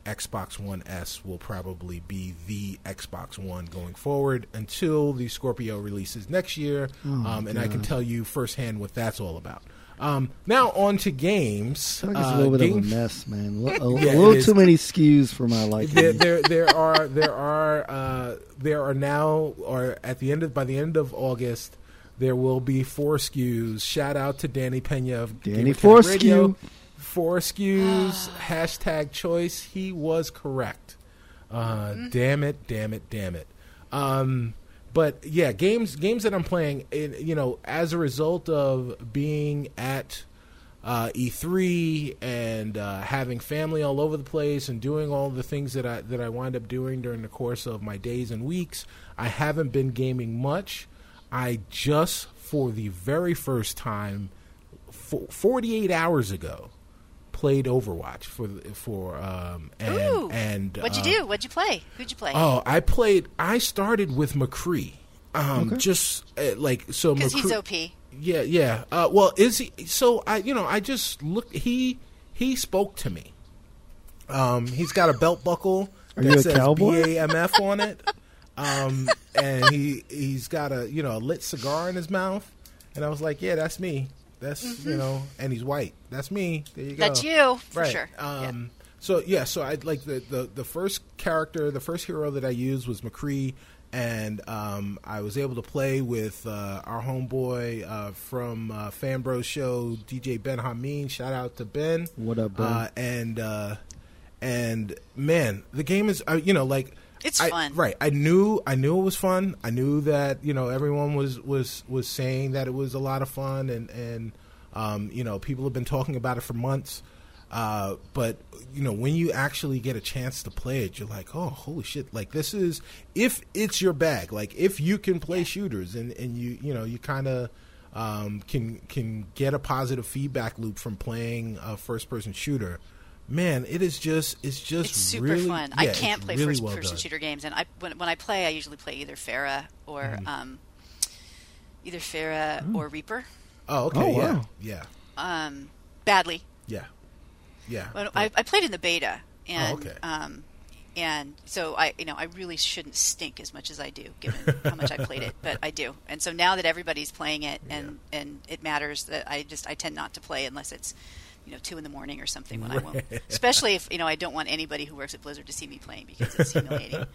Xbox One S will probably be the Xbox One going forward until the Scorpio releases next year. Oh, um, and I can tell you firsthand what that's all about. Um, now on to games. I feel like it's Uh, a little bit games- of a mess, man. A, a Yeah, it little too many SKUs for my liking. there, there, there are, there are, uh, there are now, or at the end of, by the end of August, there will be four SKUs. Shout out to Danny Pena of Danny Gamercast Foreskew. Radio. Four SKUs. hashtag choice. He was correct. Uh, Damn it! Damn it! Damn it! Um, but yeah, games games that I'm playing, you know, as a result of being at uh, E3 and uh, having family all over the place and doing all the things that I that I wind up doing during the course of my days and weeks, I haven't been gaming much. I just, for the very first time, fo- 48 hours ago, played Overwatch for for um and Ooh. and What'd you uh, do? What'd you play? Who'd you play? Oh, I played. I started with McCree. Um, Okay. just uh, like so. Because he's OP. yeah, yeah. Uh, well, is he? So I, you know, I just looked. He he spoke to me. Um, he's got a belt buckle Are that you a says cowboy? BAMF on it. Um, and he he's got a you know a lit cigar in his mouth, and I was like, yeah, that's me. That's you know, and he's white. That's me. There you go. Mm-hmm. That's you for right. sure. Yeah. Um, So yeah, so I like the, the the first character, the first hero that I used was McCree, and um, I was able to play with uh, our homeboy uh, from uh, Fanbros Show, DJ Ben Hameen. Shout out to Ben. What up, Ben? Uh, and uh, and man, the game is uh, you know like It's I- fun. right? I knew I knew it was fun. I knew that you know everyone was was was saying that it was a lot of fun, and and um, you know people have been talking about it for months. Uh, but you know when you actually get a chance to play it, you're like, oh holy shit! Like this is if it's your bag. Like if you can play shooters and and you you know you kind of um, can can get a positive feedback loop from playing a first person shooter. Man, it is just it's just It's super really, fun. I can't play really first well person done. shooter games, and I when, when I play, I usually play either Pharah or Mm-hmm. um, either Pharah or Reaper. Oh, okay, Oh, yeah, wow. yeah, Um, badly. yeah, yeah. Well, I, I played in the beta, and Oh, okay. um, and so I, you know, I really shouldn't stink as much as I do, given how much I played it, but I do. And so now that everybody's playing it, and and it matters that I just I tend not to play unless it's, you know, two in the morning or something when I won't. Especially if you know I don't want anybody who works at Blizzard to see me playing because it's humiliating.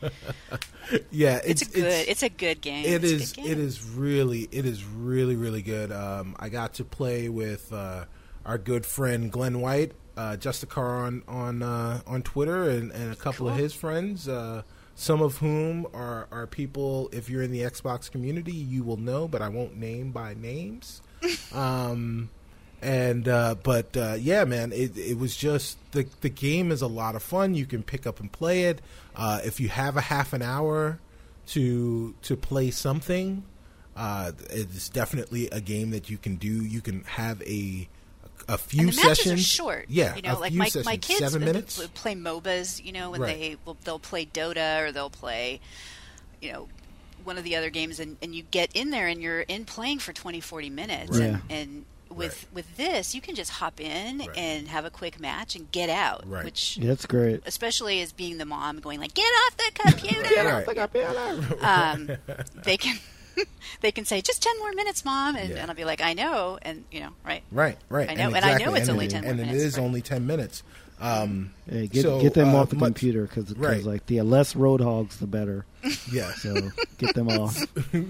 yeah, It's, a good. It's, a good game. It it's is, game. it is really. It is really really good. Um, I got to play with uh, our good friend Glenn White, uh, Justicar on on uh, on Twitter, and, and a couple of his friends. Uh, some of whom are are people. If you're in the Xbox community, you will know, but I won't name by names. um, and uh, but uh, yeah, man, it it was just the the game is a lot of fun. You can pick up and play it. Uh, if you have a half an hour to to play something, uh, it's definitely a game that you can do. You can have a a few and the matches sessions. are short. Yeah, you know, a like few my, sessions, my kids seven minutes. play MOBAs. You know, when Right. they will, they'll play Dota or they'll play, you know, one of the other games, and, and you get in there and you're in playing for 20, 40 minutes, Right. and, and with with this, you can just hop in Right. and have a quick match and get out, Right. which. Yeah, that's great. Especially as being the mom, going like, "Get off the computer!" Right. um, they can, they can say, "Just ten more minutes, mom," and, Yeah. and I'll be like, "I know," and you know, right? Right, right. I know- and I know it's and only it- 10 and minutes, it is right. only ten minutes. Um, Hey, get So, get them uh, off the much- computer because right. like the less roadhogs, the better. yeah. So get them off.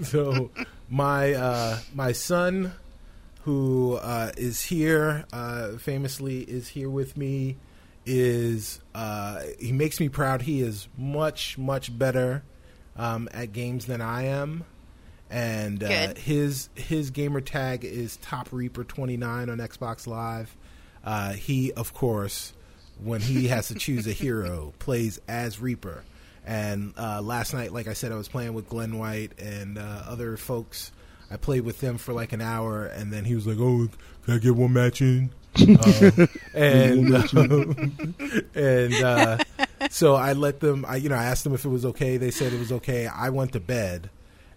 so my uh, my son, who uh, is here, uh, famously is here with me, is uh, he makes me proud. He is much much better um, at games than I am, and uh, his his gamer tag is Top Reaper twenty nine on Xbox Live. Uh, he of course, when he has to choose a hero, plays as Reaper. And uh, last night, like I said, I was playing with Glenn White and uh, other folks. I played with them for like an hour, and then he was like, "Oh, can I get one match in?" Uh, and um, and uh, so I let them. I you know I asked them if it was okay. They said it was okay. I went to bed,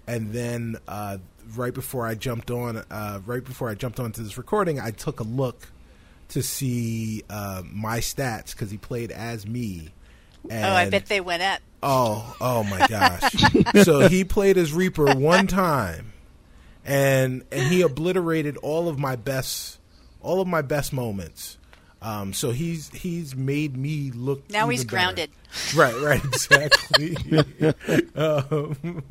and then uh, right before I jumped on, uh, right before I jumped onto this recording, I took a look to see uh, my stats because he played as me. And Oh, I bet they went up. Oh, oh my gosh! so he played as Reaper one time, and and he obliterated all of my best, all of my best moments. Um, so he's he's made me look. Now he's better. grounded. Right, right, exactly. um,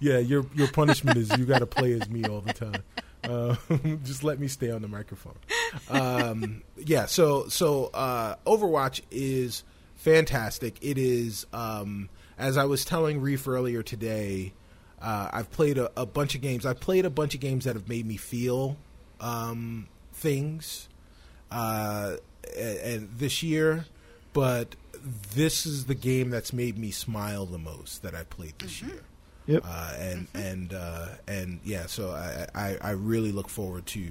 yeah, your your punishment is you got to play as me all the time. Um, just let me stay on the microphone. Um, yeah, so so uh, Overwatch is fantastic. It is, um, as I was telling Reef earlier today. Uh, I've played a, a bunch of games. I've played a bunch of games that have made me feel um, things uh, and, and this year, but this is the game that's made me smile the most that I played this year. Yep. Uh, and and uh, and yeah, so I, I, I really look forward to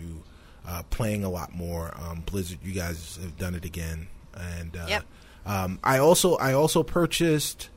uh, playing a lot more. Um, Blizzard, you guys have done it again, and uh, Yep. um, I also I also purchased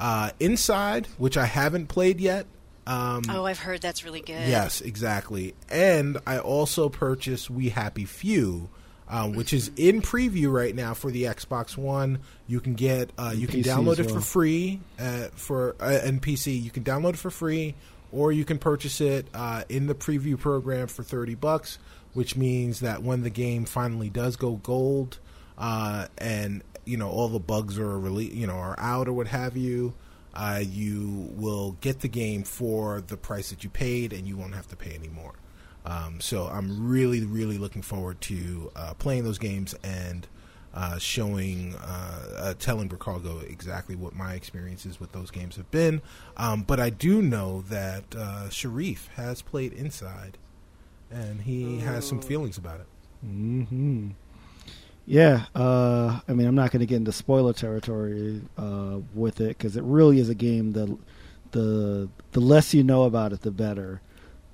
uh, Inside, which I haven't played yet. Um, Oh, I've heard that's really good. Yes, exactly. And I also purchased We Happy Few, um, which is in preview right now for the Xbox One. You can get uh, you can PC download as it for free uh, for uh, and PC. You can download it for free, or you can purchase it uh, in the preview program for thirty bucks. Which means that when the game finally does go gold, uh, and you know all the bugs are rele- you know are out or what have you, uh, you will get the game for the price that you paid, and you won't have to pay anymore. Um, so I'm really, really looking forward to uh, playing those games and uh, showing, uh, uh, telling Bricago exactly what my experiences with those games have been. Um, but I do know that uh, Shareef has played Inside, and he has some feelings about it. hmm Yeah, uh, I mean, I'm not going to get into spoiler territory uh, with it because it really is a game that the the less you know about it, the better.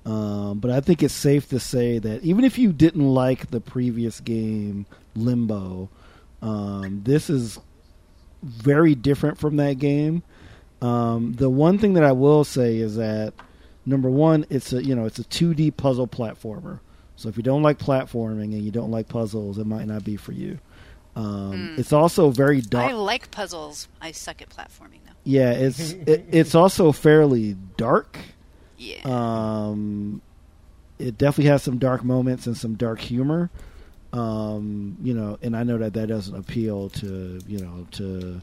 Um, but I think it's safe to say that even if you didn't like the previous game, Limbo, um, this is very different from that game. Um, the one thing that I will say is that number one, it's a you know it's a 2D puzzle platformer. So if you don't like platforming and you don't like puzzles, it might not be for you. Um, It's also very dark. I like puzzles. I suck at platforming though. yeah, it's it, it's also fairly dark. Yeah. Um, it definitely has some dark moments and some dark humor. Um, you know, and I know that that doesn't appeal to you know to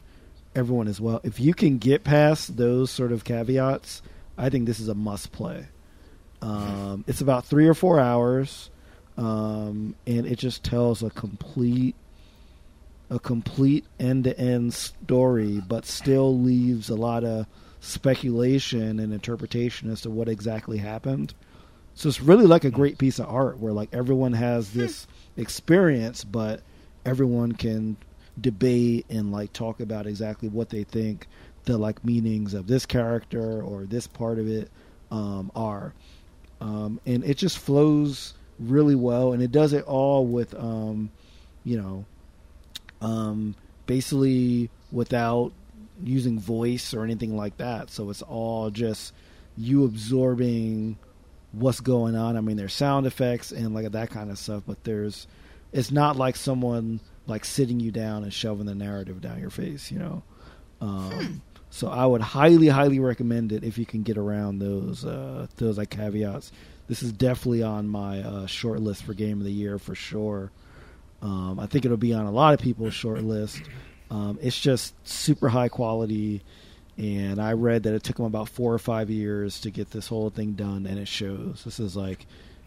everyone as well. If you can get past those sort of caveats, I think this is a must play. Um, it's about three or four hours, um, and it just tells a complete a complete end to end story, but still leaves a lot of speculation and interpretation as to what exactly happened. So it's really like a great piece of art where like everyone has this experience, but everyone can debate and like talk about exactly what they think the like meanings of this character or this part of it um, are. Um, and it just flows really well, and it does it all with, um, you know, um, basically without using voice or anything like that. So it's all just you absorbing what's going on. I mean, there's sound effects and like that kind of stuff, but there's it's not like someone like sitting you down and shoving the narrative down your face, you know. Um, So I would highly, highly recommend it if you can get around those uh, those like caveats. This is definitely on my uh, short list for game of the year for sure. Um, I think it'll be on a lot of people's short list. Um, it's just super high quality, and I read that it took them about four or five years to get this whole thing done, and it shows. This is like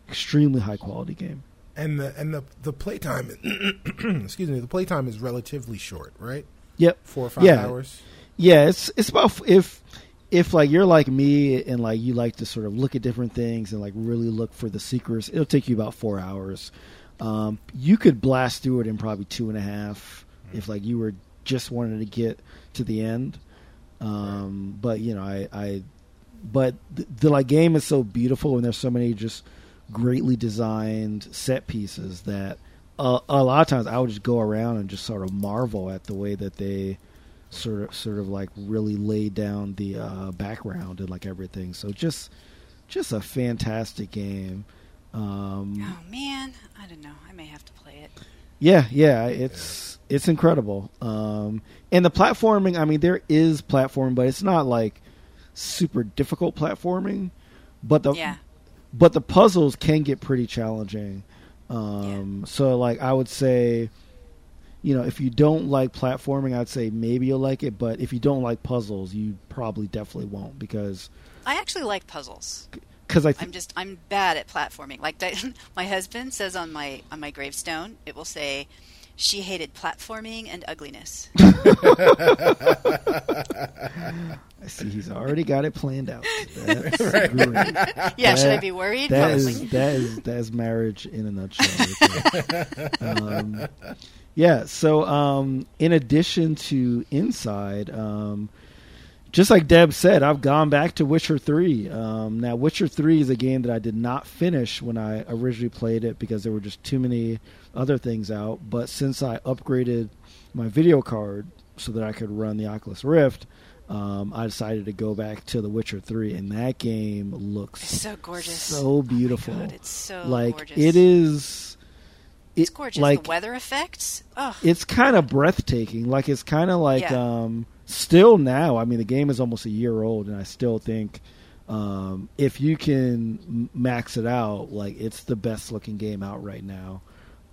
extremely high quality game. And the and the the playtime, excuse me, the playtime is relatively short, right? Yep. Four or five Yeah. hours. Yeah, it's it's about if if like you're like me and like you like to sort of look at different things and like really look for the secrets, it'll take you about four hours. Um, you could blast through it in probably two and a half if like you were just wanted to get to the end. Um, but you know, I, I but the, the like game is so beautiful and there's so many just greatly designed set pieces that uh, a lot of times I would just go around and just sort of marvel at the way that they sort of sort of like really laid down the uh, background and like everything. So just just a fantastic game. Um, oh man, I don't know. I may have to play it. yeah, yeah, it's it's incredible. Um, and the platforming, I mean, there is platform, but it's not like super difficult platforming. But the Yeah. but the puzzles can get pretty challenging. Um, So, like, I would say, you know, if you don't like platforming, I'd say maybe you'll like it. But if you don't like puzzles, you probably definitely won't because I actually like puzzles. because I I'm just I'm bad at platforming. Like my husband says on my on my gravestone, it will say she hated platforming and ugliness. I see he's already got it planned out. That's great. yeah, should I be worried? That Probably. is that is that is marriage in a nutshell. right um, yeah. So, um, in addition to Inside, um, just like Deb said, I've gone back to Witcher Three. Um, now, Witcher Three is a game that I did not finish when I originally played it because there were just too many other things out. But since I upgraded my video card so that I could run the Oculus Rift. Um, I decided to go back to The Witcher 3, and that game looks It's so gorgeous. so beautiful. Oh God, it's so like gorgeous. it is. It, It's gorgeous. Like the weather effects. Oh, it's kind of breathtaking. Like it's kind of like Yeah. um, still now. I mean, the game is almost a year old, and I still think um, if you can max it out, like it's the best looking game out right now.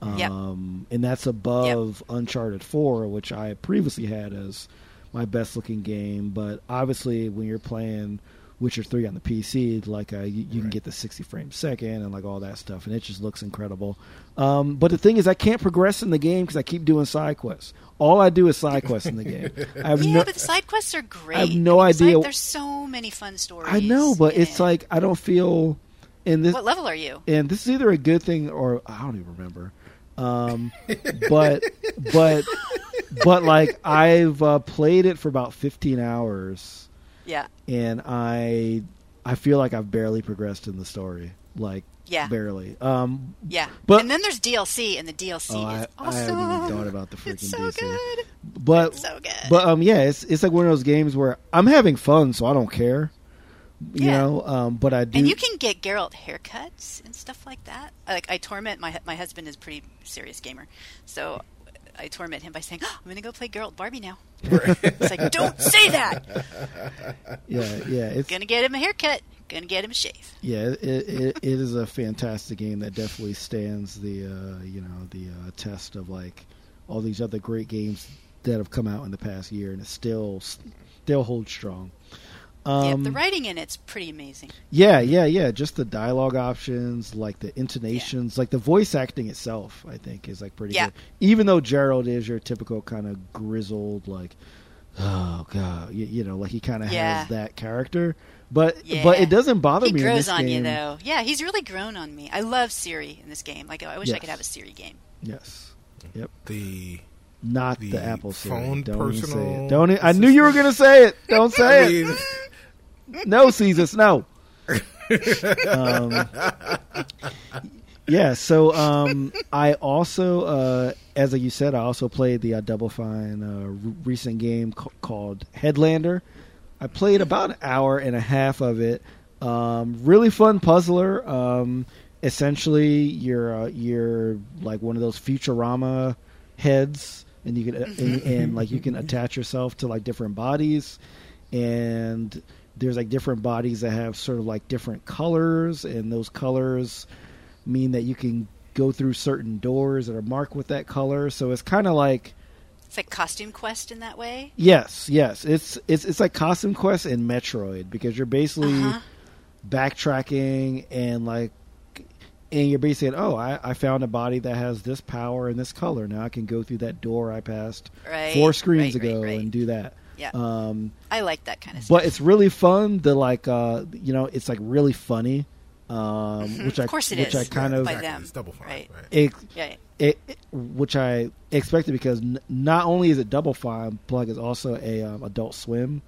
Yep. Um, and that's above Uncharted Four, which I previously had as my best looking game, but obviously when you're playing Witcher three on the PC, like uh, you, you can get the sixty frames second and like all that stuff, and it just looks incredible. Um, but the thing is, I can't progress in the game because I keep doing side quests. All I do is side quests in the game. I have yeah, no, but the side quests are great. I have no mean, side- idea- there's so many fun stories. I know, but it's it. like I don't feel in this. what level are you? and this is either a good thing or I don't even remember. Um, but but but like I've uh, played it for about 15 hours, Yeah, and I I feel like I've barely progressed in the story, like yeah, barely. Um, yeah. But- and then there's DLC, and the DLC oh, is I, I awesome. haven't even thought about the freaking it's so DC. good. But It's so good. but um yeah, it's it's like one of those games where I'm having fun, so I don't care. You Yeah. know, um, but I do. and you can get Geralt haircuts and stuff like that. Like I torment my my husband is a pretty serious gamer, so I torment him by saying, oh, "I'm going to go play Geralt Barbie now." It's like, "Don't say that." yeah, yeah, it's Going to get him a haircut. Going to get him a shave. Yeah, it, it, it is a fantastic game that definitely stands the uh, you know the uh, test of like all these other great games that have come out in the past year, and it still still holds strong. Yeah, Um, the writing in it's pretty amazing. yeah, yeah, yeah. Just the dialogue options, like the intonations, like the voice acting itself, I think is like pretty Yeah. good. Even though Geralt is your typical kind of grizzled, like oh god, you, you know, like he kind of Yeah. has that character. But Yeah. but it doesn't bother He me. in grows this on you though. Yeah, he's really grown on me. I love Ciri in this game. Like I wish I could have a Ciri game. Yes. Yep. The Not The the, Apple Siri. phone Don't even say personal it. Don't. I knew you were gonna say it. Don't say I it. No, Caesar. No. um, yeah. So um, I also, uh, as you said, I also played the uh, Double Fine uh, r- recent game ca- called Headlander. I played about an hour and a half of it. Um, really fun puzzler. Um, essentially, you're uh, you're like one of those Futurama heads, and you can and, and like you can attach yourself to like different bodies, and there's like different bodies that have sort of like different colors, and those colors mean that you can go through certain doors that are marked with that color. So it's kind of like It's like Costume Quest in that way. Yes, yes. It's it's it's like Costume Quest and Metroid because you're basically Uh-huh. backtracking and like and you're basically saying, oh I, I found a body that has this power and this color now I can go through that door I passed Right. four screens right, ago right. and do that. Yeah. Um, I like that kind of stuff. but it's really fun. The like uh you know it's like really funny. Um, Mhm. which Of I course it which is. I kind By of exactly, them, It's double fine, right. right? it, yeah. it, it- which I expected because n- not only is it Double Fine, plug is also a um, Adult Swim.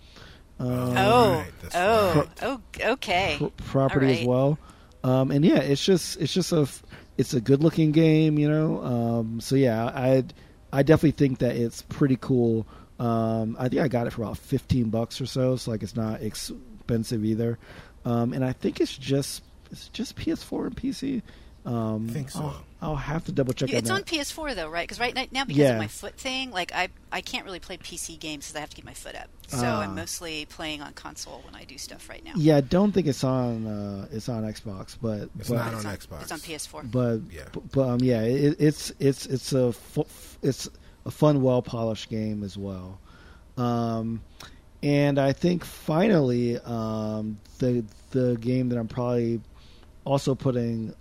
Um, Oh, right, that's oh, right. oh, okay. pr- property All as well. Um, and yeah, it's just it's just a f- it's a good looking game, you know. Um, so yeah, I I definitely think that it's pretty cool. Um, I think I got it for about fifteen bucks or so, so like it's not expensive either. Um, and I think it's just it's just PS4 and PC. Um, I think so. I'll, I'll have to double check You- on it's that. on PS4 though, right? Because right now, because Yeah. of my foot thing, like I I can't really play PC games because I have to keep my foot up. So Ah. I'm mostly playing on console when I do stuff right now. Yeah, I don't think it's on uh, it's on Xbox, but It's but, not It's on on, Xbox. It's on PS4. but Yeah. but, but, um, yeah, it, it's it's it's a it's a fun, well polished game as well. Um, and I think finally, um, the the game that I'm probably also putting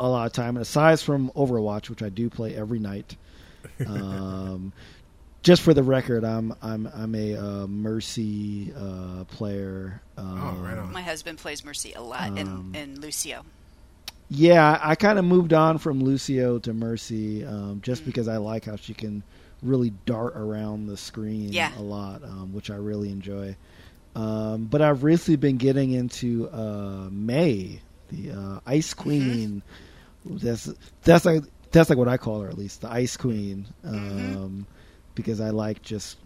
a lot of time, aside from Overwatch, which I do play every night. Um, just for the record, I'm I'm I'm a uh, Mercy uh, player. Um, Oh, right on. My husband plays Mercy a lot, Um, and, and Lucio. Yeah, I kind of moved on from Lucio to Mercy um, just because I like how she can really dart around the screen Yeah. a lot, um, which I really enjoy. Um, but I've recently been getting into uh, Mei, the uh, Ice Queen. That's that's like that's like what I call her at least, the Ice Queen, um, because I like just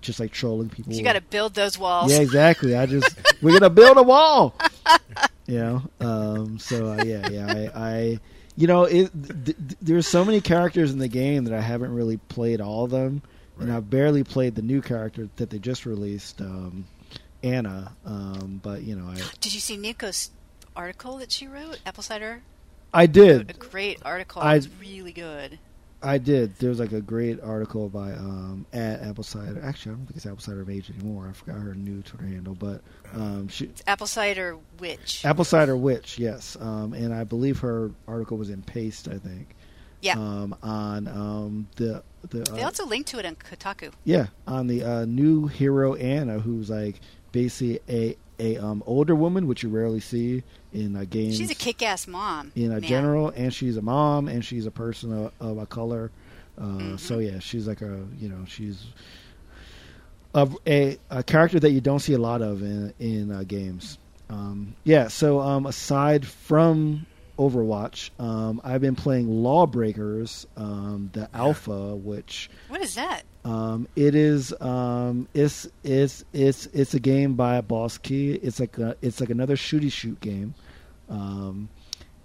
just like trolling people. You got to build those walls. Yeah, exactly. I just we're gonna build a wall. You know, um, so uh, yeah, yeah. I, I you know, it, th- th- there's so many characters in the game that I haven't really played all of them, and I've barely played the new character that they just released, um, Ana. Um, but you know, I Did you see Nico's article that she wrote? Apple Cider. I did. a great article. I- it was really good. I did. There was like a great article by um, at Apple Cider. Actually, I don't think it's Apple Cider Mage anymore. I forgot her new Twitter handle, but um, she Apple cider witch. Apple Cider Witch, yes. Um, and I believe her article was in Paste, I think. Yeah. Um, on um, the the they uh, also linked to it on Kotaku. yeah on the uh, new hero Ana, who's like basically a a um, older woman, which you rarely see in uh, games. She's a kick-ass mom. in a man. general, and she's a mom, and she's a person of, of a color. Uh, Mhm. So yeah, she's like a you know she's a, a a character that you don't see a lot of in in uh, games. Um, yeah. So um, aside from Overwatch, um, I've been playing Lawbreakers, um, the alpha, which What is that? Um, it is um, it's it's it's it's a game by Boss Key. It's like a, it's like another shooty shoot game, um,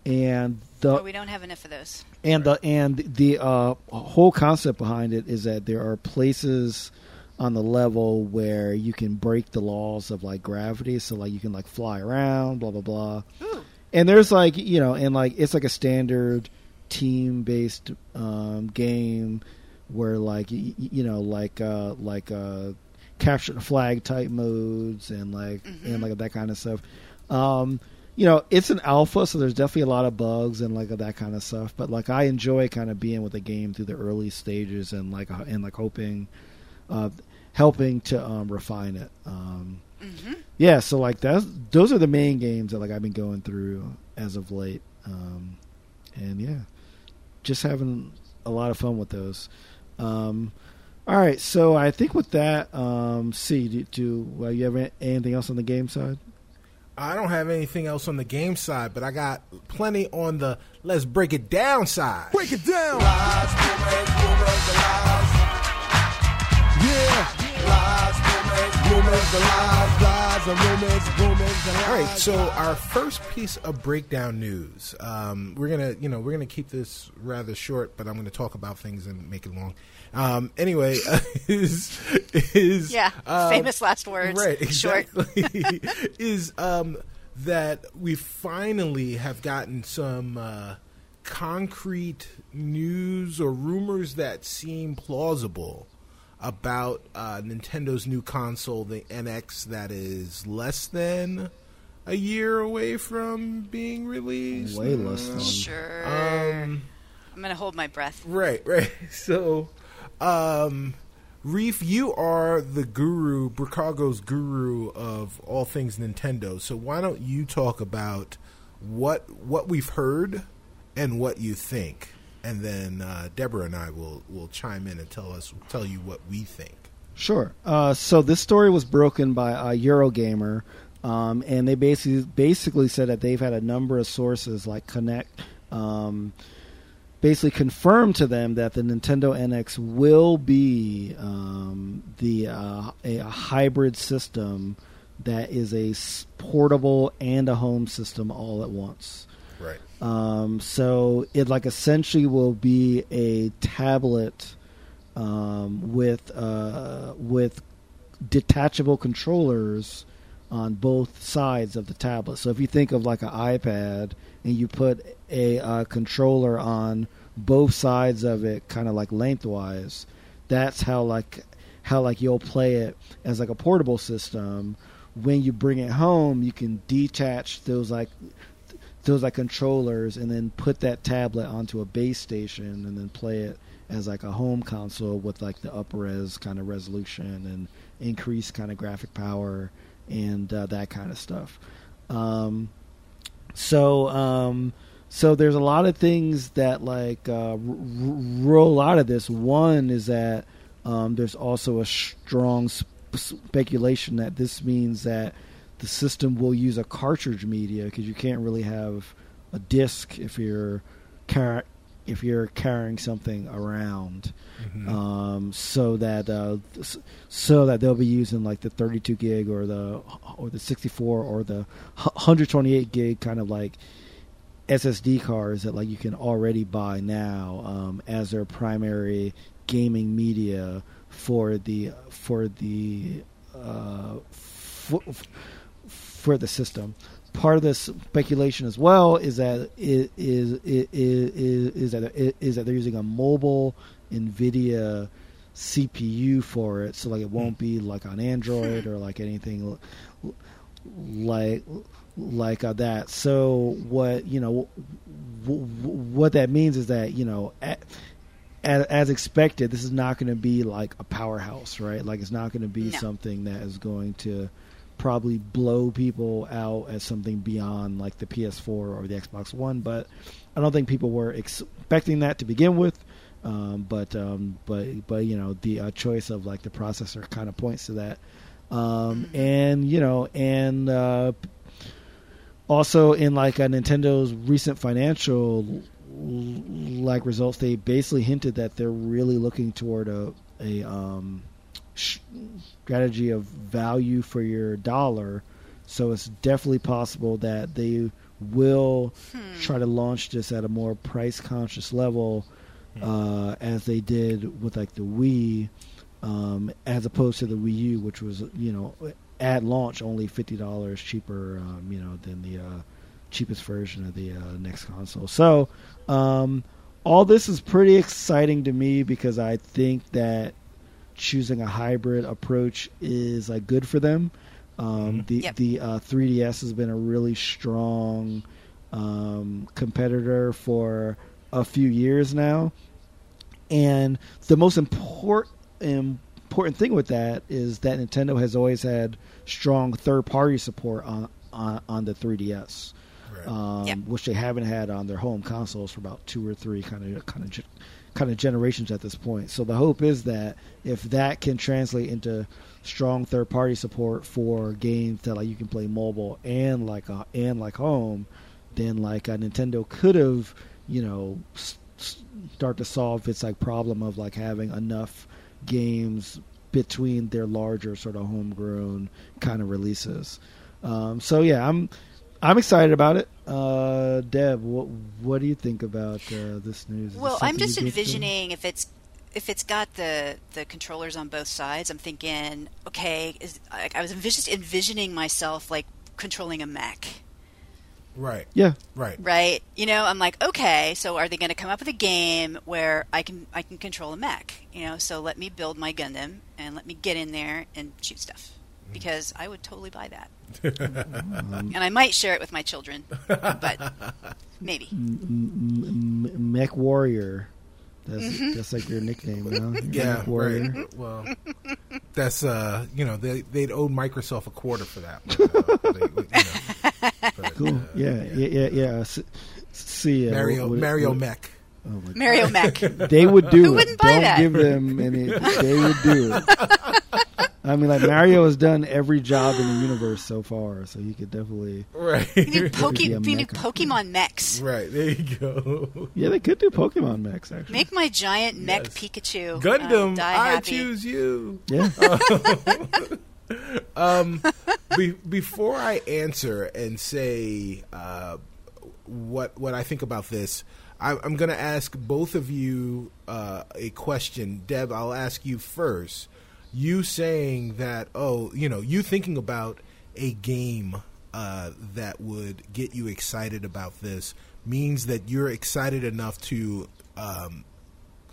and the oh, we don't have enough of those. and the and the uh, whole concept behind it is that there are places on the level where you can break the laws of like gravity. So like you can like fly around, blah blah blah. Ooh. And there's like you know, and like it's like a standard team based um, game where like y- y- you know like uh, like uh, capture the flag type modes and like Mhm. and like that kind of stuff. Um, you know, it's an alpha, so there's definitely a lot of bugs and like that kind of stuff. But like, I enjoy kind of being with the game through the early stages and like and like hoping, uh, helping to um, refine it. Um, hmm yeah, so like that's those are the main games that like I've been going through as of late, um, and yeah, just having a lot of fun with those. Um, all right, so I think with that, um, see, do, do well, you have anything else on the game side? I don't have anything else on the game side, but I got plenty on the let's break it down side. Break it down. Lies, rumors, rumors, and lies. Yeah. Lies, rumors, rumors, lies. Lies and rumors, rumors, and lies. All right, so our first piece of breakdown news. Um, we're gonna, you know, we're gonna keep this rather short, but I'm gonna talk about things and make it long. Um, anyway, is is Yeah. uh, Famous last words. right? Short. Exactly. is um, that we finally have gotten some uh, concrete news or rumors that seem plausible about uh, Nintendo's new console, the NX, that is less than a year away from being released. Way less than. Sure. Um, I'm gonna hold my breath. Right, right. So, um, Reef, you are the guru, Bricago's guru of all things Nintendo. So why don't you talk about what what we've heard and what you think, and then uh, Deborah and I will will chime in and tell us tell you what we think. Sure. Uh, so this story was broken by Eurogamer, um, and they basically basically said that they've had a number of sources like Connect, um, basically confirmed to them that the Nintendo NX will be um, the uh, a, a hybrid system that is a portable and a home system all at once. Right. Um, so it like essentially will be a tablet um, with uh, with detachable controllers on both sides of the tablet. So if you think of like an iPad and you put a controller on both sides of it, kind of like lengthwise, that's how like how like you'll play it as like a portable system. When you bring it home, you can detach those like those like controllers and then put that tablet onto a base station and then play it as like a home console with like the up res kind of resolution and increased kind of graphic power and uh, that kind of stuff. Um, so um, so there's a lot of things that like uh, r- r- roll out of this. One is that um, there's also a strong sp- speculation that this means that the system will use a cartridge media because you can't really have a disc if you're car- if you're carrying something around. Mhm. Um, so that uh, so that they'll be using like the 32 gig or the or the 64 or the 128 gig kind of like SSD cards that like you can already buy now um, as their primary gaming media for the for the uh, for, for the system. part of this speculation as well is that it is is is, is that it, is that they're using a mobile NVIDIA CPU for it, so like it won't be like on Android or like anything like like uh, that. So what you know, w- w- what that means is that you know, as, as expected, this is not going to be like a powerhouse, right? Like it's not going to be No. something that is going to probably blow people out as something beyond like the PS4 or the Xbox One. But I don't think people were expecting that to begin with. Um, but um, but but you know the uh, choice of like the processor kind of points to that. Um, and you know and uh, also in like a Nintendo's recent financial like results, they basically hinted that they're really looking toward a a um, strategy of value for your dollar. So it's definitely possible that they will try to launch this at a more price conscious level, uh, as they did with like the Wii, um, as opposed to the Wii U, which was you know at launch only fifty dollars cheaper, um, you know, than the uh, cheapest version of the uh, next console. So um, all this is pretty exciting to me because I think that choosing a hybrid approach is like good for them. Um, the Yep. the uh, 3ds has been a really strong um, competitor for a few years now, and the most important important thing with that is that Nintendo has always had strong third party support on on, on the 3ds Right. um, Yep. which they haven't had on their home consoles for about two or three kind of kind of ge- kind of generations at this point. So the hope is that if that can translate into strong third party support for games that like you can play mobile and like uh, and like home, then like uh, Nintendo could have you know s- start to solve its like problem of like having enough games between their larger sort of homegrown kind of releases. Um, so yeah, I'm I'm excited about it. Uh, Deb, what what do you think about uh, this news? Is this Well, I'm just you'd be interested in? envisioning if it's if it's got the the controllers on both sides. I'm thinking, okay, is, I, I was envis- envisioning myself like controlling a mech, right. Yeah, Right. right? You know, I'm like, okay, so are they going to come up with a game where I can I can control a mech? You know, so let me build my Gundam and let me get in there and shoot stuff because I would totally buy that. and I might share it with my children, but maybe. M- M- Mech Warrior. That's Mm-hmm. that's like your nickname, now. Yeah, Mech Warrior. right. Well, that's uh, you know, they they'd owe Microsoft a quarter for that. One. Uh, they, you know, but, Cool. uh, yeah, yeah, yeah, yeah. S- See, uh, Mario what- Mario what- Mech. Oh my God. Mario mech. They would do Who it. wouldn't buy Don't that? give them any. They would do it. I mean, like Mario has done every job in the universe so far, so he could definitely. Right. We need, Poke- Yeah, we need. Pokemon mechs. right. There you go. Yeah, they could do Pokemon mechs actually. Make my giant mech Yes. Pikachu. I'll Gundam, die I happy. choose you. Yeah. Um, be, before I answer and say uh, what what I think about this, I, I'm going to ask both of you uh, a question. Deb, I'll ask you first. You saying that, oh, you know, you thinking about a game uh, that would get you excited about this means that you're excited enough to um,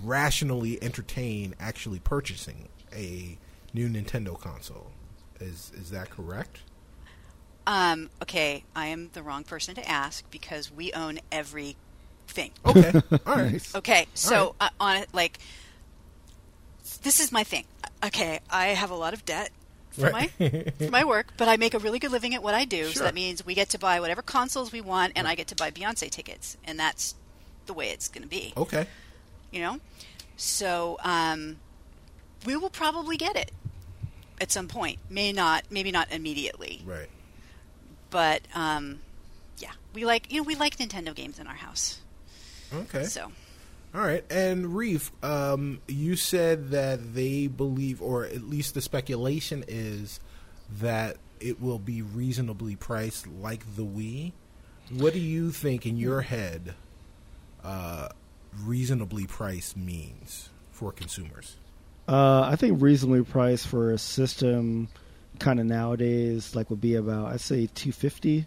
rationally entertain actually purchasing a new Nintendo console. Is is that correct? Um, okay, I am the wrong person to ask because we own everything. Okay, all right. Okay, so uh, on it, like, this is my thing. Okay, I have a lot of debt for Right. my for my work, but I make a really good living at what I do. Sure. So that means we get to buy whatever consoles we want, and I get to buy Beyonce tickets, and that's the way it's going to be. Okay, you know so um, we will probably get it at some point may not maybe not immediately right. but um, yeah we like you know we like nintendo games in our house Okay, so all right. And Reef, um, you said that they believe, or at least the speculation is that it will be reasonably priced, like the Wii. What do you think in your head? Uh, reasonably priced means for consumers. Uh, I think reasonably priced for a system, kind of nowadays, like would be about I'd say two fifty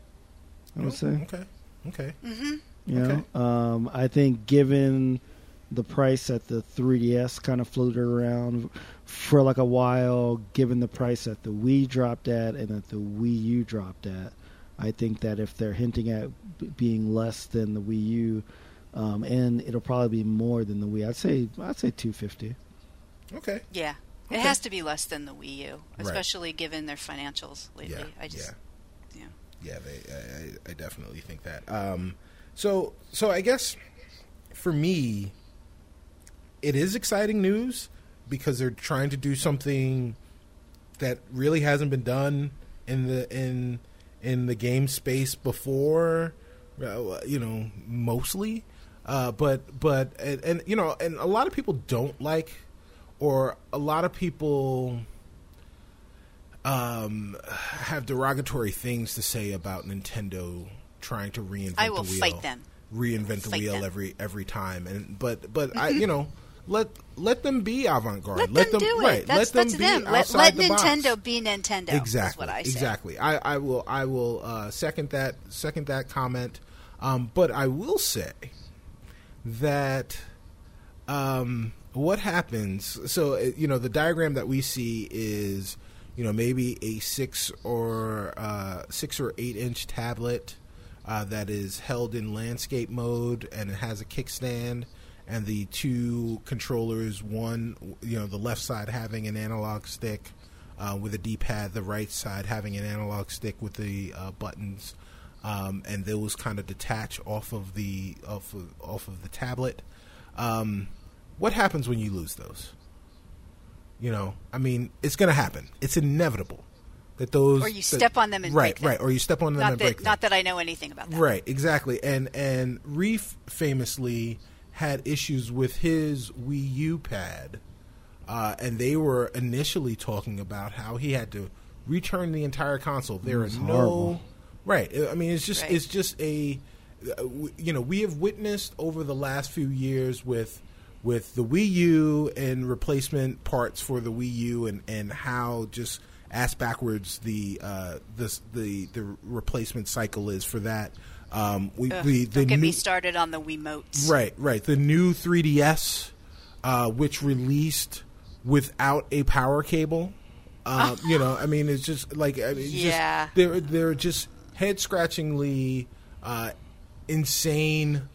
I would say. Okay. Okay. Mm-hmm. You know, Okay. um, I think given the price at the 3DS kind of floated around for like a while, given the price that the Wii dropped at and that the Wii U dropped at, I think that if they're hinting at being less than the Wii U, um, and it'll probably be more than the Wii, I'd say I'd say 250. Okay. Yeah. It Okay. has to be less than the Wii U, Right. especially given their financials lately. Yeah. I just, yeah. yeah. Yeah, they, I, I- I definitely think that. Um, so, so I guess for me, it is exciting news because they're trying to do something that really hasn't been done in the in in the game space before. You know, mostly, uh, but but and, and you know, and a lot of people don't like, or a lot of people um, have derogatory things to say about Nintendo trying to reinvent I will the wheel. fight them. Reinvent the wheel them. every every time, and but but I you know let let them be avant garde. Let, them, do it. That's, let them that's be them. Let, let the box. Nintendo be Nintendo. Exactly. Is what I. Exactly. I, I will I will uh, second that second that comment. Um, but I will say that um, what happens. So uh, you know the diagram that we see is you know maybe a six or uh, six or eight inch tablet uh, that is held in landscape mode and it has a kickstand and the two controllers one you know the left side having an analog stick uh, with a d-pad the right side having an analog stick with the uh, buttons um, and those kind of detach off of the off of, off of the tablet um, what happens when you lose those you know i mean it's going to happen it's inevitable that those Or you that- step on them and right break them. right or you step on them Not and that, break them not that I know anything about that. Right, exactly. And and Reef famously had issues with his Wii U pad, uh, and they were initially talking about how he had to return the entire console. There are no horrible. right. I mean, it's just Right. it's just a uh, you know we have witnessed over the last few years with with the Wii U and replacement parts for the Wii U and and how just ass backwards the uh the the the replacement cycle is for that um we Ugh, the, the don't get new, me started on the Wiimotes. right right the new 3ds uh which released without a power cable um you know i mean it's just like I mean, Yeah. just, they're they're just head scratchingly uh insane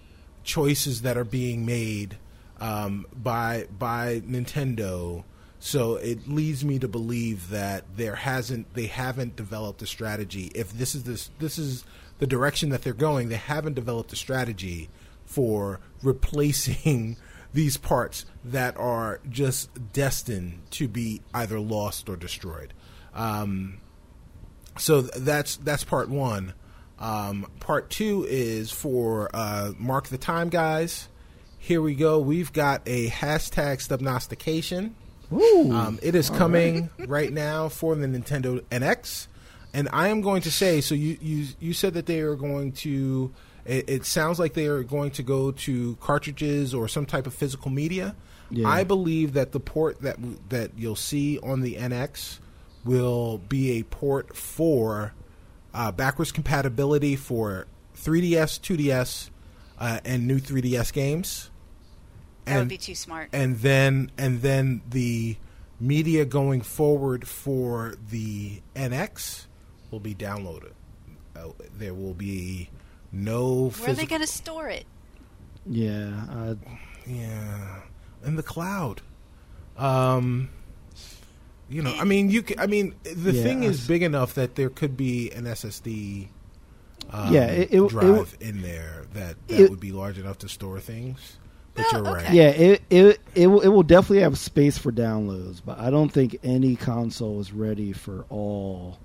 choices that are being made um, by by Nintendo. So it leads me to believe that there hasn't they haven't developed a strategy. If this is this this is the direction that they're going, they haven't developed a strategy for replacing these parts that are just destined to be either lost or destroyed. Um, so th- that's that's part one. Um, part two is for uh, mark the time, guys. Here we go. We've got a hashtag stubnostication. Ooh. Um, it is coming right. now for the Nintendo NX, and I am going to say. So you you you said that they are going to. It, it sounds like they are going to go to cartridges or some type of physical media. Yeah. I believe that the port that that you'll see on the NX will be a port for uh, backwards compatibility for 3DS, 2DS, uh, and new 3DS games. That and, would be too smart. and then and then the media going forward for the NX will be downloaded. Uh, there will be no Where are they physical. going to store it? yeah, uh, Yeah, in the cloud. Um, you know, I mean, you. Can, I mean, the Yeah, thing is big enough that there could be an SSD. Um, Yeah, it- it- it drive w- in there that that it- would be large enough to store things. But you're okay. right. yeah. It it it will, it will definitely have space for downloads, but I don't think any console is ready for all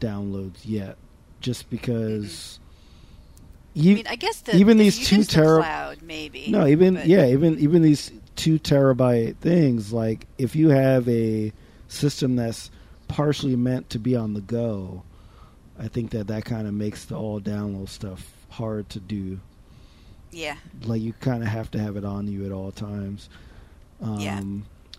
downloads yet. Just because, I you, mean, I guess the even these two the cloud maybe. No, even but- yeah, even even these two terabyte things. Like if you have a system that's partially meant to be on the go, I think that that kind of makes the all download stuff hard to do. yeah. Like you kind of have to have it on you at all times. Um, Yeah.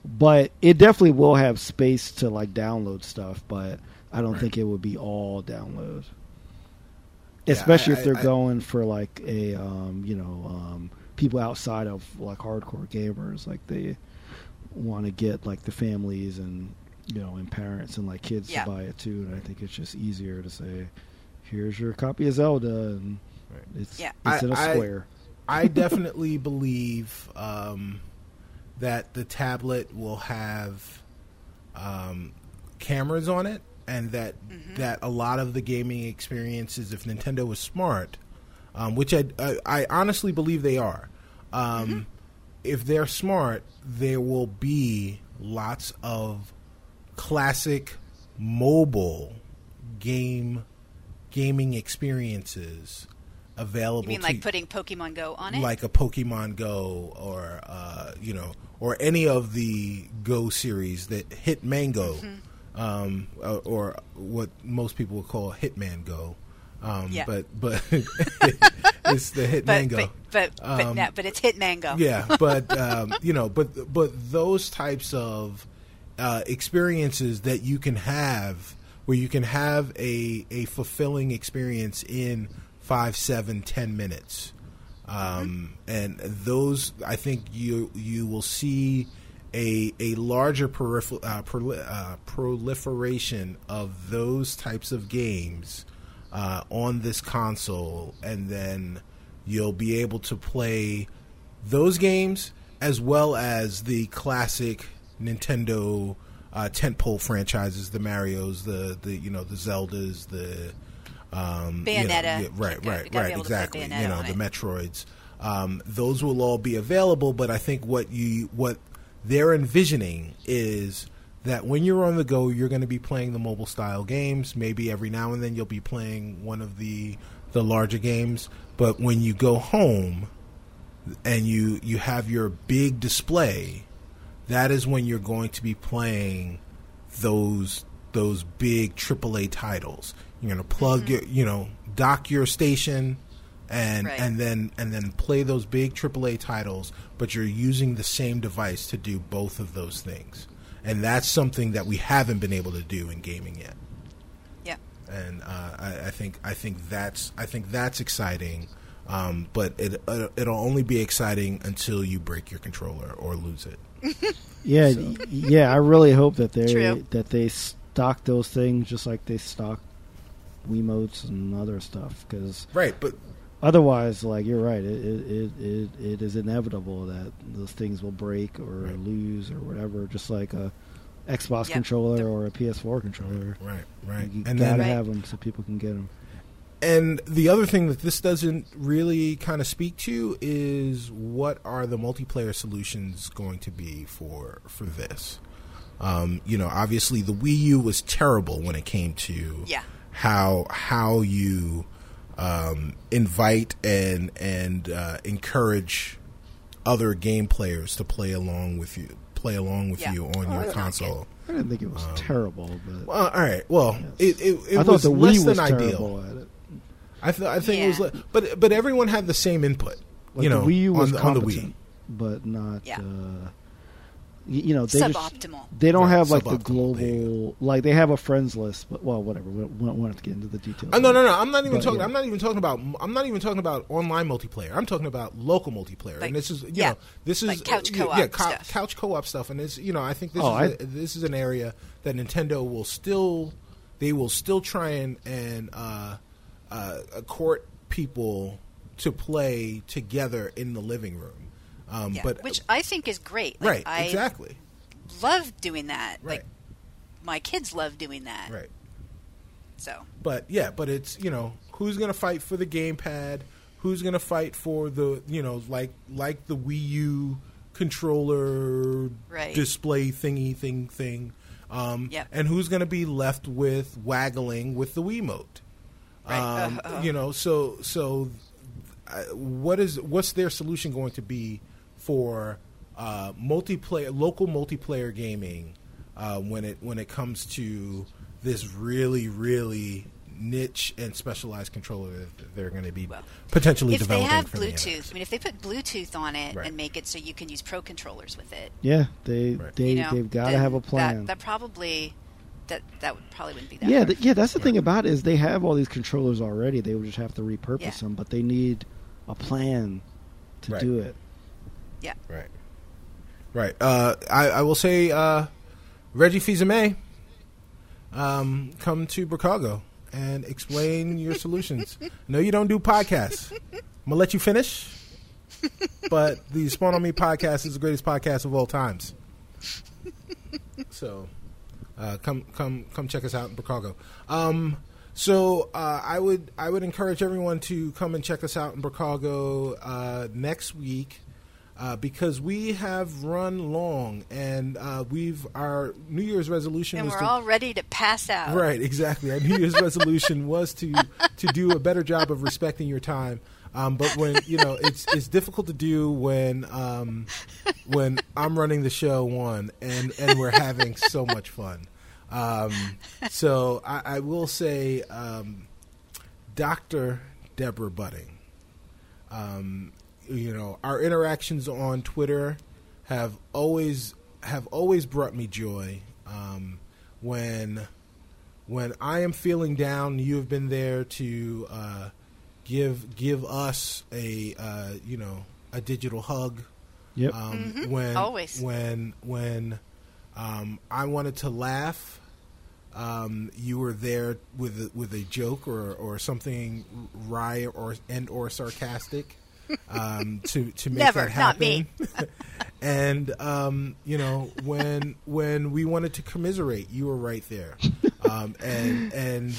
But it definitely will have space to like download stuff, but I don't Right. think it would be all download. especially I- if they're I- I- going for like a um, you know um, people outside of like hardcore gamers like they want to get like the families and you know and parents and like kids Yeah. to buy it too and i think it's just easier to say here's your copy of zelda and Right. it's Yeah. it's I- in a I- square I definitely believe um, that the tablet will have um, cameras on it, and that that a lot of the gaming experiences, if Nintendo was smart, um, which I, I I honestly believe they are, um, if they're smart, there will be lots of classic mobile game gaming experiences available. You mean like putting Pokemon Go on it? like a Pokemon Go or uh, you know or any of the Go series that hit Mango, Mm-hmm. Um, uh, or what most people would call Hitman Go. Um, Yeah. But but it's the Hitman but, Go. but but but, Um, no, but it's Hitmango. Yeah, but um, you know, but but those types of uh, experiences that you can have, where you can have a a fulfilling experience in five, seven, ten minutes, um, and those I think you you will see a a larger uh, proli- uh, proliferation of those types of games uh, on this console, and then you'll be able to play those games as well as the classic Nintendo uh, tentpole franchises, the Mario's, the the you know the Zeldas, the um, you know, yeah, right, gotta- right, right, be able to play exactly. You know the. Metroids. Um, those will all be available, but I think what you what they're envisioning is that when you're on the go, you're going to be playing the mobile style games. Maybe every now and then you'll be playing one of the the larger games, but when you go home and you you have your big display, that is when you're going to be playing those those big AAA titles. You're going to plug mm-hmm. your you know dock your station and Right. and then and then play those big AAA titles, but you're using the same device to do both of those things. And that's something that we haven't been able to do in gaming yet Yeah. and uh, I, I think I think that's I think that's exciting. Um, but it uh, it'll only be exciting until you break your controller or lose it. yeah y- yeah i really hope that they True. that they stock those things just like they stock Wiimotes and other stuff because Right, but Otherwise, like you're right, it it, it it it is inevitable that those things will break or Right. lose or whatever. Just like a Xbox Yep. controller The- or a PS4 controller, right, right, you and gotta then Right. have them so people can get them. and the other thing that this doesn't really kind of speak to is what are the multiplayer solutions going to be for for this. Um, you know, obviously the Wii U was terrible when it came to Yeah. how how you um, invite and and uh, encourage other game players to play along with you, play along with Yeah. you on Oh, your that's console. I didn't think it was terrible, but Well, all right. Well, Yes. it it, it I thought the less Wii than was ideal. terrible at it. I th- I think it was, Yeah. le- but but everyone had the same input. Like you know, the Wii U was on the, on the Wii. but not. Yeah. Uh, y- you know, they Just, they don't Right, have like the suboptimal, there you global like they have a friends list, but well, whatever. We don't, we don't have to get into the details. Uh, no, no, no. I'm not even But, talking. yeah. I'm not even talking about. I'm not even talking about online multiplayer. I'm talking about local multiplayer. Like- and this is, you yeah. know, this is Like couch uh, co-op yeah, co- stuff. couch co-op stuff. And it's, you know, I think this Oh, is I- a, this is an area that Nintendo will still, they will still try and and uh, uh, court people to play together in the living room. Um, Yeah. But Which I think is great. Like, right, I exactly, love doing that. right, Like my kids love doing that. right. So But yeah, but it's you know who's gonna fight for the gamepad? Who's gonna fight for the you know like like the Wii U controller Right. display thingy thing thing? Um, Yep. And who's gonna be left with waggling with the Wiimote? Right. Um, Uh, uh. You know, so so uh, what is what's their solution going to be for uh, multiplayer local multiplayer gaming uh, when it when it comes to this really really niche and specialized controller that they're going to be Well, potentially if they developing have for the Bluetooth, internet. I mean, if they put Bluetooth on it Right. and make it so you can use pro controllers with it, Yeah, they Right. they you know, they've got to have a plan. That, that probably that that would probably wouldn't be that. Yeah, hard. th- yeah. That's the thing about it is they have all these controllers already. They would just have to repurpose Yeah. them, but they need a plan to Right. do it. Right. Right. Uh, I, I will say, uh, Reggie Fils-Aimé, um, come to Chicago and explain your solutions. No, you don't do podcasts. I'm gonna let you finish, but the Spawn on Me podcast is the greatest podcast of all times. So, uh, come come come check us out in Chicago. Um, so uh, I would I would encourage everyone to come and check us out in Chicago uh, next week uh, because we have run long and uh, we've our New Year's resolution and was we're to all ready to pass out. Right, exactly. Our New Year's resolution was to to do a better job of respecting your time. Um, but when you know, it's it's difficult to do when um, when I'm running the show one and and we're having so much fun. Um, so I, I will say, um, Doctor Deborah Budding. You know, our interactions on Twitter have always have always brought me joy. Um, when when I am feeling down, you have been there to uh, give give us a uh, you know a digital hug. Yep. Um, Mhm. When Always. when when um, I wanted to laugh, um, you were there with a, with a joke or, or something wry or and or sarcastic um, to to make Never, that not happen. me. and um, you know when when we wanted to commiserate, you were right there. Um, and and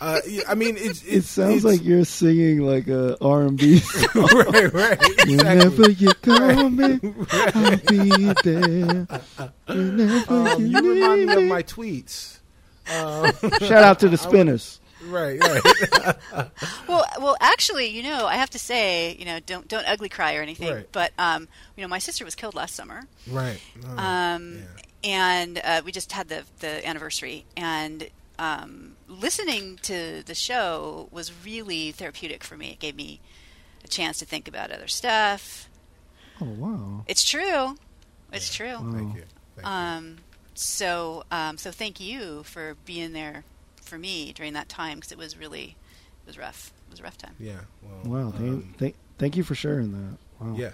uh, I mean it's, it's It sounds it's- like you're singing like a R&B song. right right Whenever you call me, I'll be there. Whenever Um, you you remind need me of my tweets. Um, Shout out to the spinners. Right right. Well, well, actually, you know, I have to say, you know, don't don't ugly cry or anything. Right. But um, you know, my sister was killed last summer, Right. Oh, um, yeah. and uh, we just had the the anniversary, and um, listening to the show was really therapeutic for me. It gave me a chance to think about other stuff. Oh wow. It's true. It's true. Thank you. Thank you. Um, so, um, so thank you for being there for me during that time because it was really, it was rough. It was a rough time. Yeah. Well. Wow. Thank, um, thank, thank you for sharing that. Wow. yeah.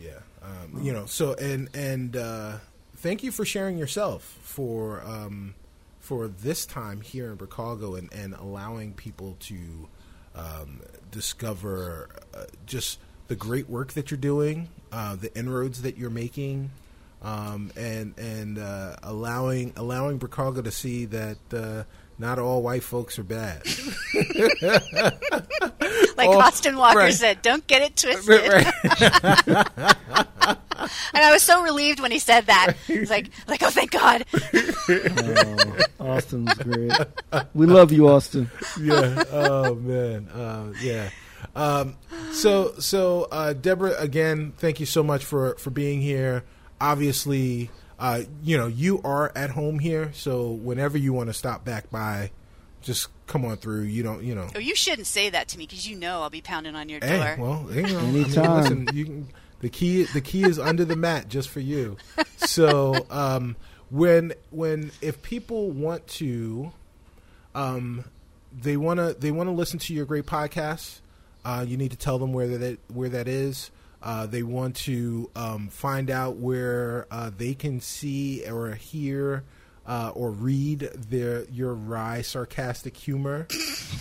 Yeah. Um, You know. So and and uh, thank you for sharing yourself for um, for this time here in Chicago and and allowing people to um, discover uh, just the great work that you're doing, uh, the inroads that you're making. Um, and and uh, allowing allowing Chicago to see that uh, not all white folks are bad. Like Oh, Austin Walker right. said, "Don't get it twisted." Right. And I was so relieved when he said that. He's like, like, oh, thank God. Oh, Austin's great. We love you, Austin. yeah. Oh man. Uh, yeah. Um, so so uh, Deborah, again, thank you so much for for being here. Obviously, uh, you know you are at home here, so whenever you want to stop back by, just come on through. You don't, you know. Oh, you shouldn't say that to me because you know I'll be pounding on your Hey, door. well, you know, I mean, Anytime. listen, you can. The key, the key is under the mat just for you. So, um, when when if people want to, um, they want to they want to listen to your great podcast. Uh, you need to tell them where that where that is. Uh, they want to um, find out where uh, they can see or hear uh, or read their your wry sarcastic humor.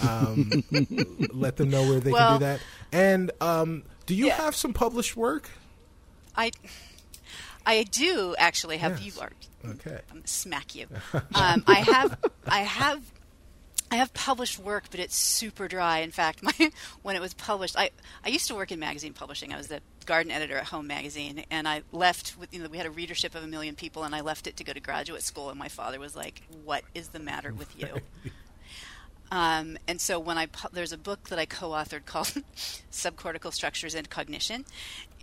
Um, let them know where they can do that. And um, do you Yeah. have some published work? I, I do actually have Yes. you are Okay. I'm smack you. Um, I have, I have, I have published work, but it's super dry. In fact, my when it was published, I I used to work in magazine publishing. I was the garden editor at Home Magazine, and I left with you know we had a readership of a million people, and I left it to go to graduate school. And my father was like, "What is the matter with you?" Um, and so when I pu- there's a book that I co-authored called Subcortical Structures and Cognition,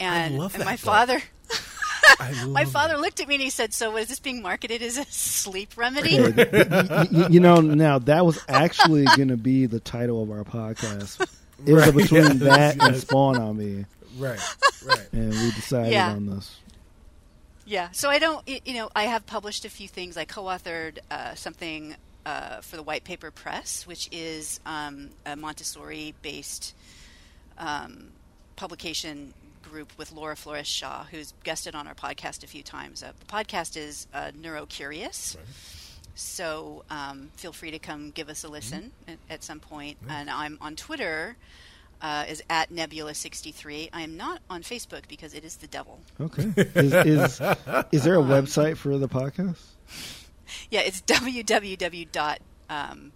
and, love and my book. father my father that. looked at me and he said, "So, is this being marketed as a sleep remedy?" Y- y- you know, now that was actually going to be the title of our podcast. It was between yes, that and. Spawn on me, Right. Right. and we decided Yeah. on this. Yeah, so I don't, you know, I have published a few things. I co-authored uh, something uh, for the White Paper Press, which is um, a Montessori-based um, publication group with Laura Flores Shaw, who's guested on our podcast a few times. Uh, the podcast is uh, Neurocurious. So um, feel free to come give us a listen at, at some point. And I'm on Twitter uh, is at Nebula63. I am not on Facebook because it is the devil. Okay. Is is, is there a website for the podcast? Yeah, it's www. dot Um,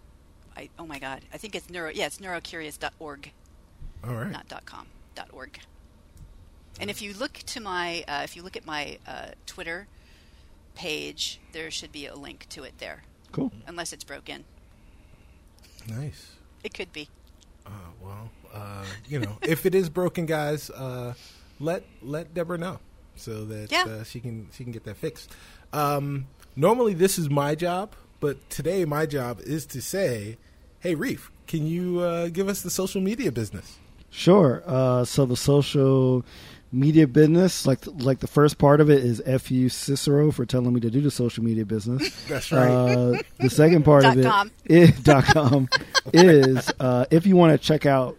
I, oh my god, I think it's neuro. Yeah, it's neurocurious.org, All right. not dot .com, dot .org. And if you look to my, uh, if you look at my uh, Twitter page, there should be a link to it there, Cool. unless it's broken. Nice. It could be. Uh, well, uh, you know, if it is broken, guys, uh, let let Deborah know so that Yeah. uh, she can she can get that fixed. Um, normally, this is my job, but today my job is to say, "Hey, Reef, can you uh, give us the social media business?" Sure. Uh, so the social media business, like like the first part of it, is fu Cicero for telling me to do the social media business. That's right. Uh, the second part of Dot it dot com is uh, if you want to check out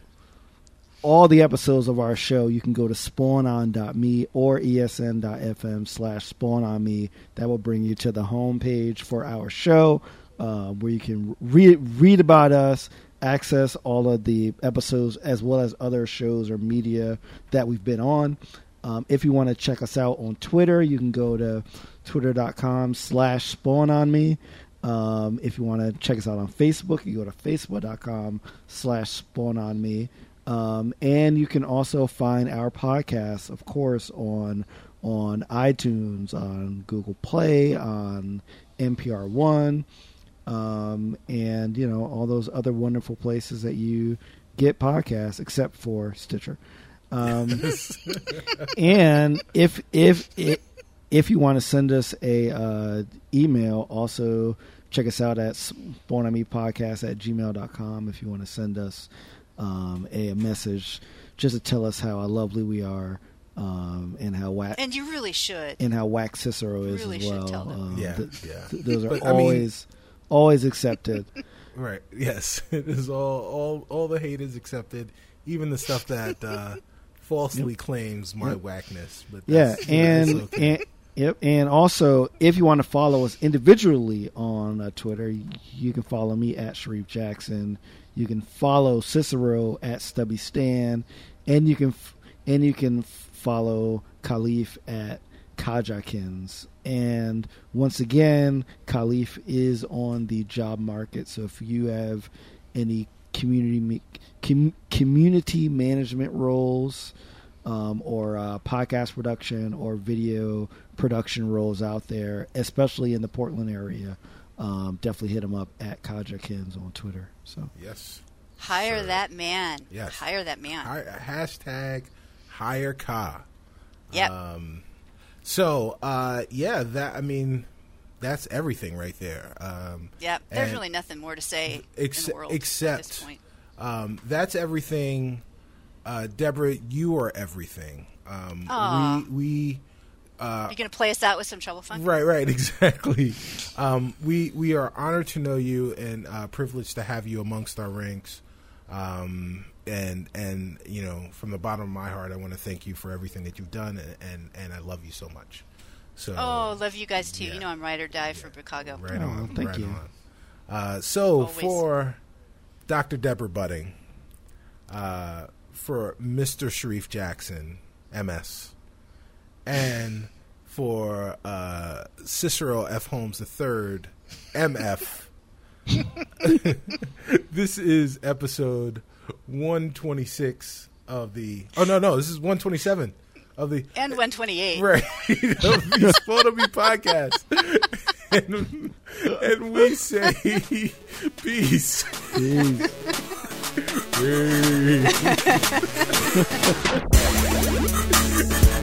all the episodes of our show, you can go to spawnon.me or esn.fm slash spawnonme. That will bring you to the homepage for our show uh, where you can read, read about us, access all of the episodes as well as other shows or media that we've been on. Um, if you want to check us out on Twitter, you can go to twitter.com slash spawn on me. Um, if you want to check us out on Facebook, you go to facebook.com slash spawn on me. Um, and you can also find our podcast, of course, on on iTunes, on Google Play, on NPR One, um, and you know all those other wonderful places that you get podcasts, except for Stitcher. Um, and if if if, if you want to send us a uh, email, also check us out at spawnonmepodcast at gmail.com if you want to send us um, a, a message just to tell us how lovely we are um, and how whack And you really should. and how whack Cicero is Really as should well. tell them. Um, Yeah, th- yeah. th- those are But, I mean- always always accepted. Right. Yes. It is all all all the hate is accepted, even the stuff that uh, falsely claims my Yep. whackness. But Yeah, and okay. and yep, and also if you want to follow us individually on uh, Twitter, you can follow me at Shareef Jackson. You can follow Cicero at Stubby Stan, and you can and you can follow Kahlief at Kajakins. And once again, Kahlief is on the job market. So if you have any community com- community management roles um, or uh, podcast production or video production roles out there, especially in the Portland area, um, definitely hit him up at Kajakins on Twitter. So yes. Hire Sure. that man. Yes. Hire that man. Hi, hashtag hire Ka. Yep. Um, so uh, yeah, that I mean, that's everything right there. Um, yep. There's really nothing more to say Ex- in the world at except- this point. um, that's everything. Uh, Deborah, you are everything. Um, we we uh, You gonna play us out with some trouble fun? Right, right, exactly. um, we we are honored to know you and uh, privileged to have you amongst our ranks. Um, and and you know, from the bottom of my heart, I want to thank you for everything that you've done, and and, and I love you so much. So Oh, love you guys too. yeah. You know I'm ride or die for Chicago. right Oh, on, thank right you. on. Uh, so Always. for Dr. Deborah Budding, uh, for Mr. Shareef Jackson, MS, and for uh, Cicero F. Holmes III, MF. this is episode 126 of the. Oh, no, no, this is 127 of the. And 128. Right. of the Spawn on Me podcast. and, and we say peace. peace. Peace.